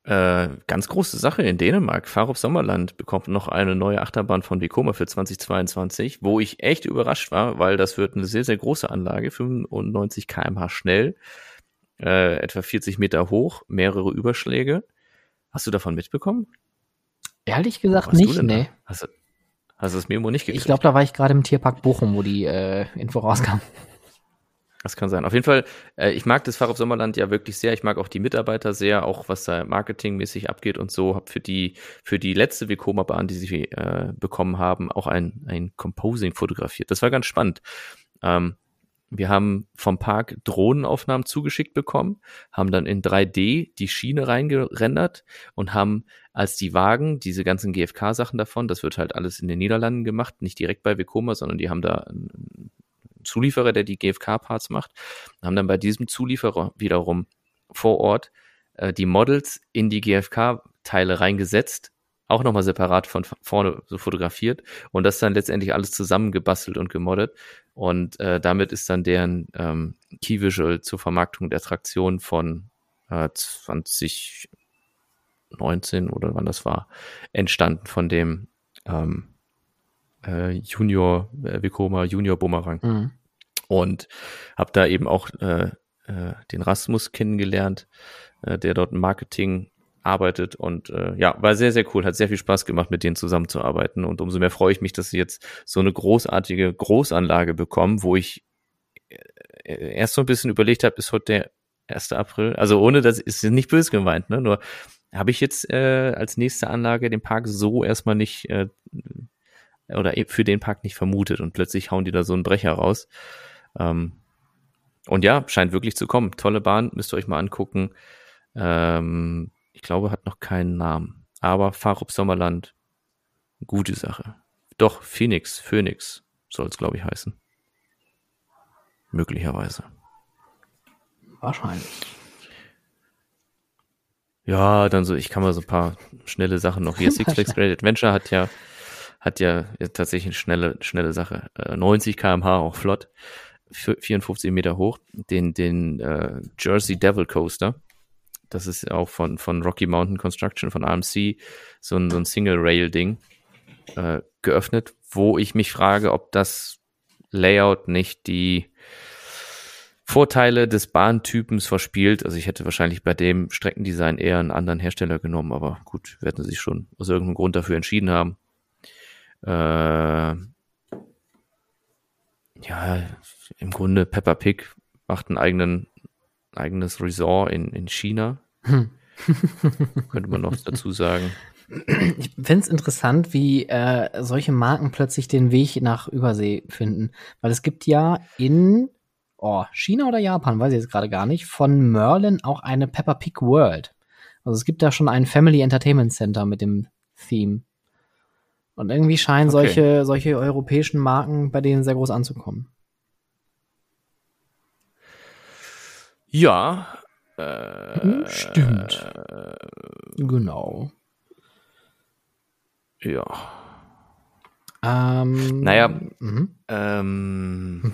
Äh, ganz große Sache in Dänemark. Farup Sommerland bekommt noch eine neue Achterbahn von Vekoma für 2022, wo ich echt überrascht war, weil das wird eine sehr, sehr große Anlage, 95 kmh schnell, äh, etwa 40 Meter hoch, mehrere Überschläge. Hast du davon mitbekommen? Ehrlich gesagt nicht, nee. Hast du, hast du das Memo nicht gekriegt? Ich glaube, da war ich gerade im Tierpark Bochum, wo die äh, Info rauskam. Das kann sein. Auf jeden Fall, äh, ich mag das Fahrrad Sommerland ja wirklich sehr. Ich mag auch die Mitarbeiter sehr, auch was da marketingmäßig abgeht und so. Hab für die, für die letzte Vekoma-Bahn, die sie äh, bekommen haben, auch ein, ein Composing fotografiert. Das war ganz spannend. Ähm, wir haben vom Park Drohnenaufnahmen zugeschickt bekommen, haben dann in 3D die Schiene reingerendert und haben als die Wagen, diese ganzen GFK-Sachen davon, das wird halt alles in den Niederlanden gemacht, nicht direkt bei Vekoma, sondern die haben da ein Zulieferer, der die GFK-Parts macht, haben dann bei diesem Zulieferer wiederum vor Ort äh, die Models in die GFK-Teile reingesetzt, auch nochmal separat von vorne so fotografiert und das dann letztendlich alles zusammengebastelt und gemoddet. Und äh, damit ist dann deren ähm, Key Visual zur Vermarktung der Traktion von äh, 2019 oder wann das war, entstanden von dem ähm, äh, Junior äh, Vekoma Junior Bumerang. Mhm. Und habe da eben auch äh, äh, den Rasmus kennengelernt, äh, der dort im Marketing arbeitet und äh, ja, war sehr, sehr cool, hat sehr viel Spaß gemacht, mit denen zusammenzuarbeiten und umso mehr freue ich mich, dass sie jetzt so eine großartige Großanlage bekommen, wo ich äh, erst so ein bisschen überlegt habe, ist heute der 1. April, also ohne, das ist nicht böse gemeint, ne, nur habe ich jetzt äh, als nächste Anlage den Park so erstmal nicht äh, oder e, für den Park nicht vermutet und plötzlich hauen die da so einen Brecher raus. Ähm, und ja, scheint wirklich zu kommen. Tolle Bahn, müsst ihr euch mal angucken. Ähm, ich glaube, hat noch keinen Namen. Aber Farup Sommerland, gute Sache. Doch, Phoenix, Phoenix soll es, glaube ich, heißen. Möglicherweise. Wahrscheinlich. Ja, dann so, ich kann mal so ein paar schnelle Sachen noch. Hier Six Flags Great Adventure hat ja hat ja tatsächlich eine schnelle, schnelle Sache. 90 äh, kmh auch flott, 54 Meter hoch. Den, den äh, Jersey Devil Coaster, das ist auch von, von Rocky Mountain Construction, von AMC, so ein, so ein Single-Rail-Ding äh, geöffnet, wo ich mich frage, ob das Layout nicht die Vorteile des Bahntypens verspielt. Also ich hätte wahrscheinlich bei dem Streckendesign eher einen anderen Hersteller genommen, aber gut, werden sie sich schon aus irgendeinem Grund dafür entschieden haben. Äh, ja, im Grunde Peppa Pig macht ein eigenen, eigenes Resort in, in China. Hm. Könnte man noch dazu sagen. Ich finde es interessant, wie äh, solche Marken plötzlich den Weg nach Übersee finden. Weil es gibt ja in oh, China oder Japan, weiß ich jetzt gerade gar nicht, von Merlin auch eine Peppa Pig World. Also es gibt da schon ein Family Entertainment Center mit dem Theme. Und irgendwie scheinen okay. solche, solche europäischen Marken bei denen sehr groß anzukommen. Ja. Äh, Stimmt. Äh, genau. Ja. Ähm, naja, mhm. ähm,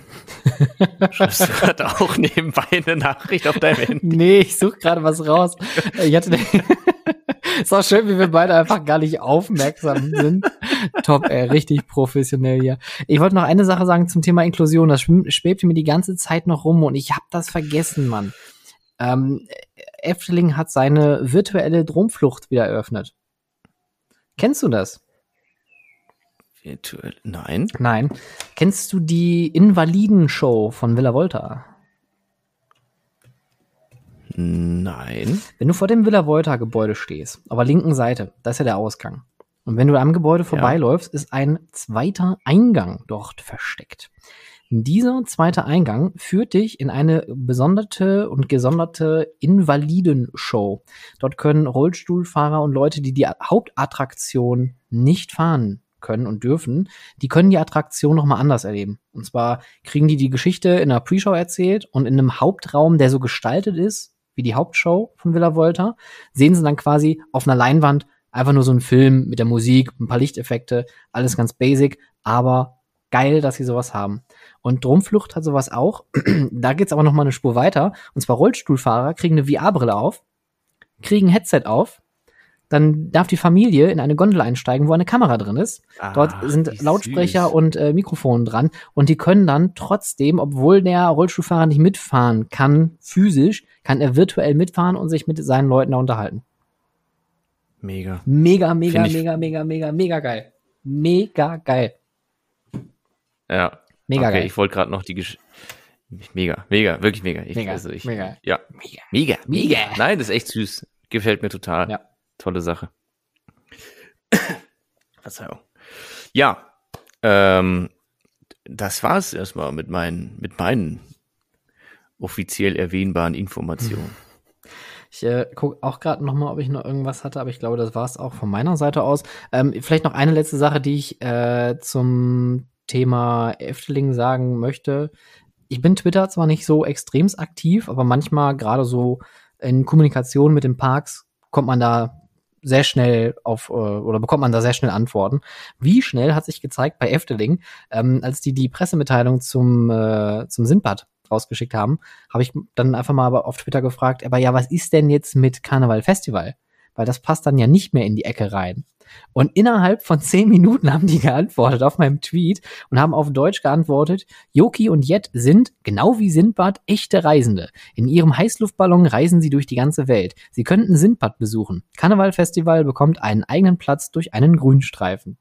schreibst du gerade auch nebenbei eine Nachricht auf deinem Handy? Nee, ich suche gerade was raus. Ich hatte ist auch schön, wie wir beide einfach gar nicht aufmerksam sind. Top, ey, richtig professionell hier. Ich wollte noch eine Sache sagen zum Thema Inklusion. Das schwebte mir die ganze Zeit noch rum und ich habe das vergessen, Mann. Ähm, Efteling hat seine virtuelle Dromflucht wieder eröffnet. Kennst du das? Virtuell? Nein. Nein. Kennst du die Invaliden-Show von Villa Volta? Nein. Wenn du vor dem Villa Volta Gebäude stehst, auf der linken Seite, da ist ja der Ausgang. Und wenn du am Gebäude vorbeiläufst, ja. ist ein zweiter Eingang dort versteckt. Dieser zweite Eingang führt dich in eine besonderte und gesonderte Invalidenshow. Dort können Rollstuhlfahrer und Leute, die die Hauptattraktion nicht fahren können und dürfen, die können die Attraktion nochmal anders erleben. Und zwar kriegen die die Geschichte in einer Pre-Show erzählt und in einem Hauptraum, der so gestaltet ist, wie die Hauptshow von Villa Volta, sehen sie dann quasi auf einer Leinwand einfach nur so einen Film mit der Musik, ein paar Lichteffekte, alles ganz basic, aber geil, dass sie sowas haben. Und Drumflucht hat sowas auch. da geht's aber noch mal eine Spur weiter. Und zwar Rollstuhlfahrer kriegen eine VR-Brille auf, kriegen ein Headset auf, dann darf die Familie in eine Gondel einsteigen, wo eine Kamera drin ist. Ah, Dort sind Lautsprecher süß. und äh, Mikrofone dran und die können dann trotzdem, obwohl der Rollstuhlfahrer nicht mitfahren kann, physisch, kann er virtuell mitfahren und sich mit seinen Leuten da unterhalten. Mega. Mega, mega, mega, mega, mega, mega geil. Mega geil. Ja. Mega okay, geil. Ich wollte gerade noch die Gesch Mega, mega, wirklich mega. Ich, mega, also ich, mega. Ja. Mega, mega, mega. Nein, das ist echt süß. Gefällt mir total. Ja. Tolle Sache. Verzeihung. Ja, ähm, das war es erstmal mit meinen, mit meinen offiziell erwähnbaren Informationen. Ich äh, gucke auch gerade noch mal, ob ich noch irgendwas hatte, aber ich glaube, das war es auch von meiner Seite aus. Ähm, vielleicht noch eine letzte Sache, die ich äh, zum Thema Efteling sagen möchte. Ich bin Twitter zwar nicht so extremst aktiv, aber manchmal gerade so in Kommunikation mit den Parks kommt man da sehr schnell auf äh, oder bekommt man da sehr schnell Antworten. Wie schnell hat sich gezeigt bei Efteling, ähm, als die die Pressemitteilung zum äh, zum Sindbad rausgeschickt haben, habe ich dann einfach mal auf Twitter gefragt, aber ja, was ist denn jetzt mit Karneval Festival? Weil das passt dann ja nicht mehr in die Ecke rein. Und innerhalb von zehn Minuten haben die geantwortet auf meinem Tweet und haben auf Deutsch geantwortet, Yoki und Jet sind, genau wie Sindbad, echte Reisende. In ihrem Heißluftballon reisen sie durch die ganze Welt. Sie könnten Sindbad besuchen. Karnevalfestival bekommt einen eigenen Platz durch einen Grünstreifen.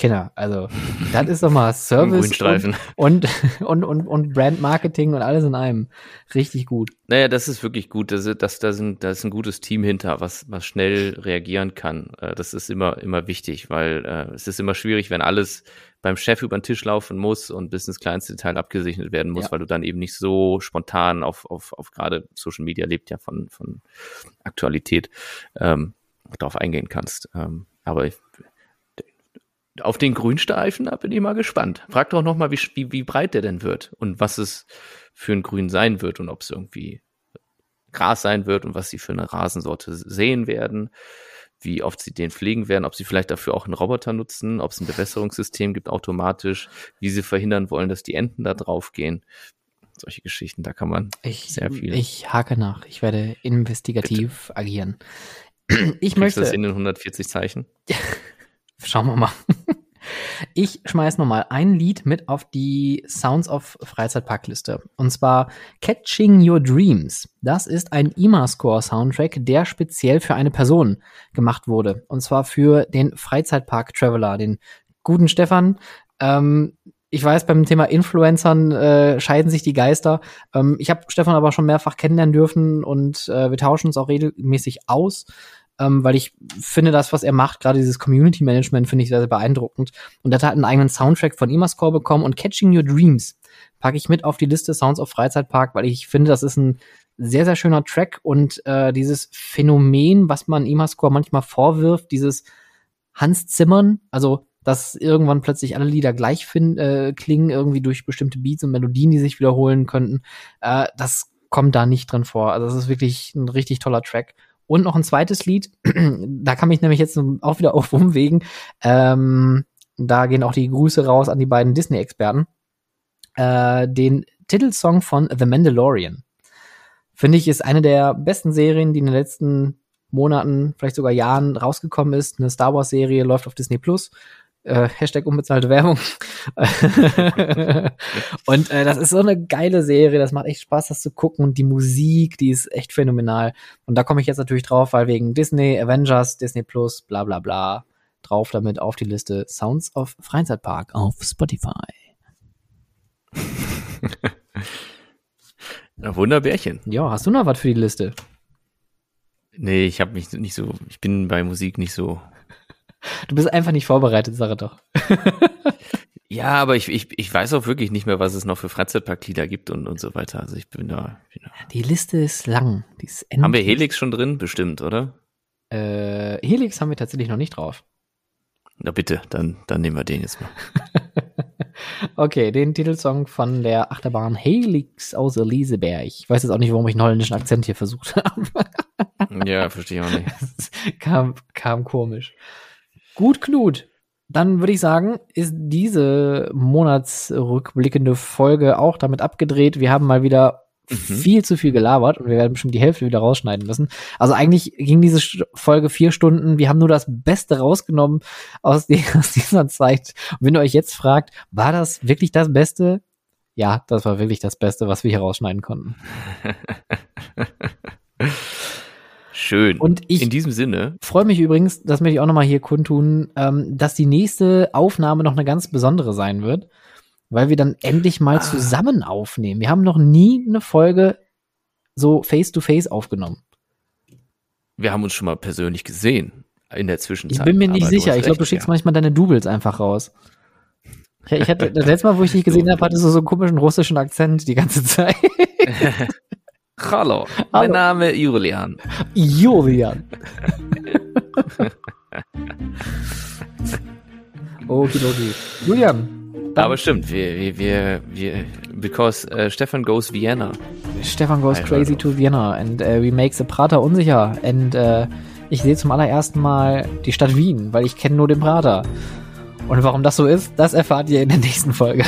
Kinder. Also, das ist doch mal Service und, und, und, und, und Brandmarketing und alles in einem. Richtig gut. Naja, das ist wirklich gut. Das, das, da, sind, da ist ein gutes Team hinter, was, was schnell reagieren kann. Äh, das ist immer, immer wichtig, weil äh, es ist immer schwierig, wenn alles beim Chef über den Tisch laufen muss und bis ins kleinste Detail abgesichert werden muss, ja. weil du dann eben nicht so spontan auf, auf, auf gerade Social Media lebt ja von, von Aktualität ähm, darauf eingehen kannst. Ähm, aber ich, auf den Grünstreifen, da bin ich mal gespannt. Frag doch noch mal, wie, wie, wie breit der denn wird und was es für ein Grün sein wird und ob es irgendwie Gras sein wird und was sie für eine Rasensorte sehen werden, wie oft sie den pflegen werden, ob sie vielleicht dafür auch einen Roboter nutzen, ob es ein Bewässerungssystem gibt automatisch, wie sie verhindern wollen, dass die Enten da drauf gehen. Solche Geschichten, da kann man ich, sehr viel. Ich hake nach. Ich werde investigativ Bitte. agieren. Ich Kriegst möchte. das in den 140 Zeichen? Schauen wir mal. Ich schmeiß nochmal ein Lied mit auf die Sounds of Freizeitparkliste. Und zwar Catching Your Dreams. Das ist ein IMA-Score-Soundtrack, der speziell für eine Person gemacht wurde. Und zwar für den Freizeitpark Traveler, den guten Stefan. Ähm, ich weiß, beim Thema Influencern äh, scheiden sich die Geister. Ähm, ich habe Stefan aber schon mehrfach kennenlernen dürfen und äh, wir tauschen uns auch regelmäßig aus ähm, weil ich finde, das, was er macht, gerade dieses Community Management, finde ich sehr, sehr beeindruckend. Und er hat einen eigenen Soundtrack von Imascore bekommen und Catching Your Dreams packe ich mit auf die Liste Sounds of Freizeitpark, weil ich finde, das ist ein sehr, sehr schöner Track und äh, dieses Phänomen, was man Imascore manchmal vorwirft, dieses Hans Zimmern, also dass irgendwann plötzlich alle Lieder gleich fin äh, klingen, irgendwie durch bestimmte Beats und Melodien, die sich wiederholen könnten. Äh, das kommt da nicht drin vor. Also das ist wirklich ein richtig toller Track. Und noch ein zweites Lied, da kann ich nämlich jetzt auch wieder auf Umwegen. Ähm, da gehen auch die Grüße raus an die beiden Disney-Experten. Äh, den Titelsong von The Mandalorian. Finde ich, ist eine der besten Serien, die in den letzten Monaten, vielleicht sogar Jahren rausgekommen ist. Eine Star Wars-Serie läuft auf Disney Plus. Äh, Hashtag unbezahlte Werbung. und äh, das ist so eine geile Serie, das macht echt Spaß, das zu gucken. Und die Musik, die ist echt phänomenal. Und da komme ich jetzt natürlich drauf, weil wegen Disney, Avengers, Disney Plus, bla bla bla, drauf damit auf die Liste Sounds of Freizeitpark auf Spotify. Na, Wunderbärchen. Ja, hast du noch was für die Liste? Nee, ich habe mich nicht so, ich bin bei Musik nicht so Du bist einfach nicht vorbereitet, sag doch. ja, aber ich, ich, ich weiß auch wirklich nicht mehr, was es noch für Freizeitparklieder gibt und, und so weiter. Also ich bin da. Bin da. Die Liste ist lang. Die ist haben wir Helix schon drin? Bestimmt, oder? Äh, Helix haben wir tatsächlich noch nicht drauf. Na bitte, dann, dann nehmen wir den jetzt mal. okay, den Titelsong von der Achterbahn Helix aus Eliseberg. Ich weiß jetzt auch nicht, warum ich einen holländischen Akzent hier versucht habe. ja, verstehe ich auch nicht. kam, kam komisch. Gut, Knut. Dann würde ich sagen, ist diese monatsrückblickende Folge auch damit abgedreht. Wir haben mal wieder mhm. viel zu viel gelabert und wir werden bestimmt die Hälfte wieder rausschneiden müssen. Also eigentlich ging diese Folge vier Stunden. Wir haben nur das Beste rausgenommen aus, die, aus dieser Zeit. Und wenn ihr euch jetzt fragt, war das wirklich das Beste? Ja, das war wirklich das Beste, was wir hier rausschneiden konnten. Schön. Und ich in diesem Sinne freue mich übrigens, das möchte ich auch nochmal hier kundtun, ähm, dass die nächste Aufnahme noch eine ganz besondere sein wird, weil wir dann endlich mal ah. zusammen aufnehmen. Wir haben noch nie eine Folge so face to face aufgenommen. Wir haben uns schon mal persönlich gesehen in der Zwischenzeit. Ich bin mir nicht sicher. Ich glaube, du schickst ja. manchmal deine Doubles einfach raus. Ich hatte das letzte Mal, wo ich dich gesehen habe, hatte so so einen komischen russischen Akzent die ganze Zeit. Hallo, mein Name ist Julian. Julian. Okidoki. Julian. Aber stimmt, wir, wir, wir, because uh, Stefan goes Vienna. Stefan goes crazy to Vienna and uh, we make the Prater unsicher. And uh, ich sehe zum allerersten Mal die Stadt Wien, weil ich kenne nur den Prater. Und warum das so ist, das erfahrt ihr in der nächsten Folge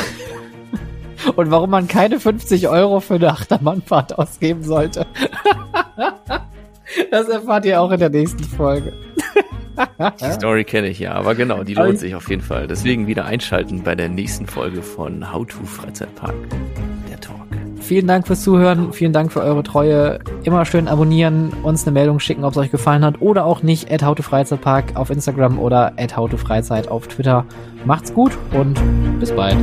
und warum man keine 50 Euro für eine Achterbahnfahrt ausgeben sollte. das erfahrt ihr auch in der nächsten Folge. Die Story kenne ich ja, aber genau, die lohnt sich auf jeden Fall. Deswegen wieder einschalten bei der nächsten Folge von How to Freizeitpark, der Talk. Vielen Dank fürs Zuhören, vielen Dank für eure Treue. Immer schön abonnieren, uns eine Meldung schicken, ob es euch gefallen hat oder auch nicht. At How to Freizeitpark auf Instagram oder at How to Freizeit auf Twitter. Macht's gut und bis bald.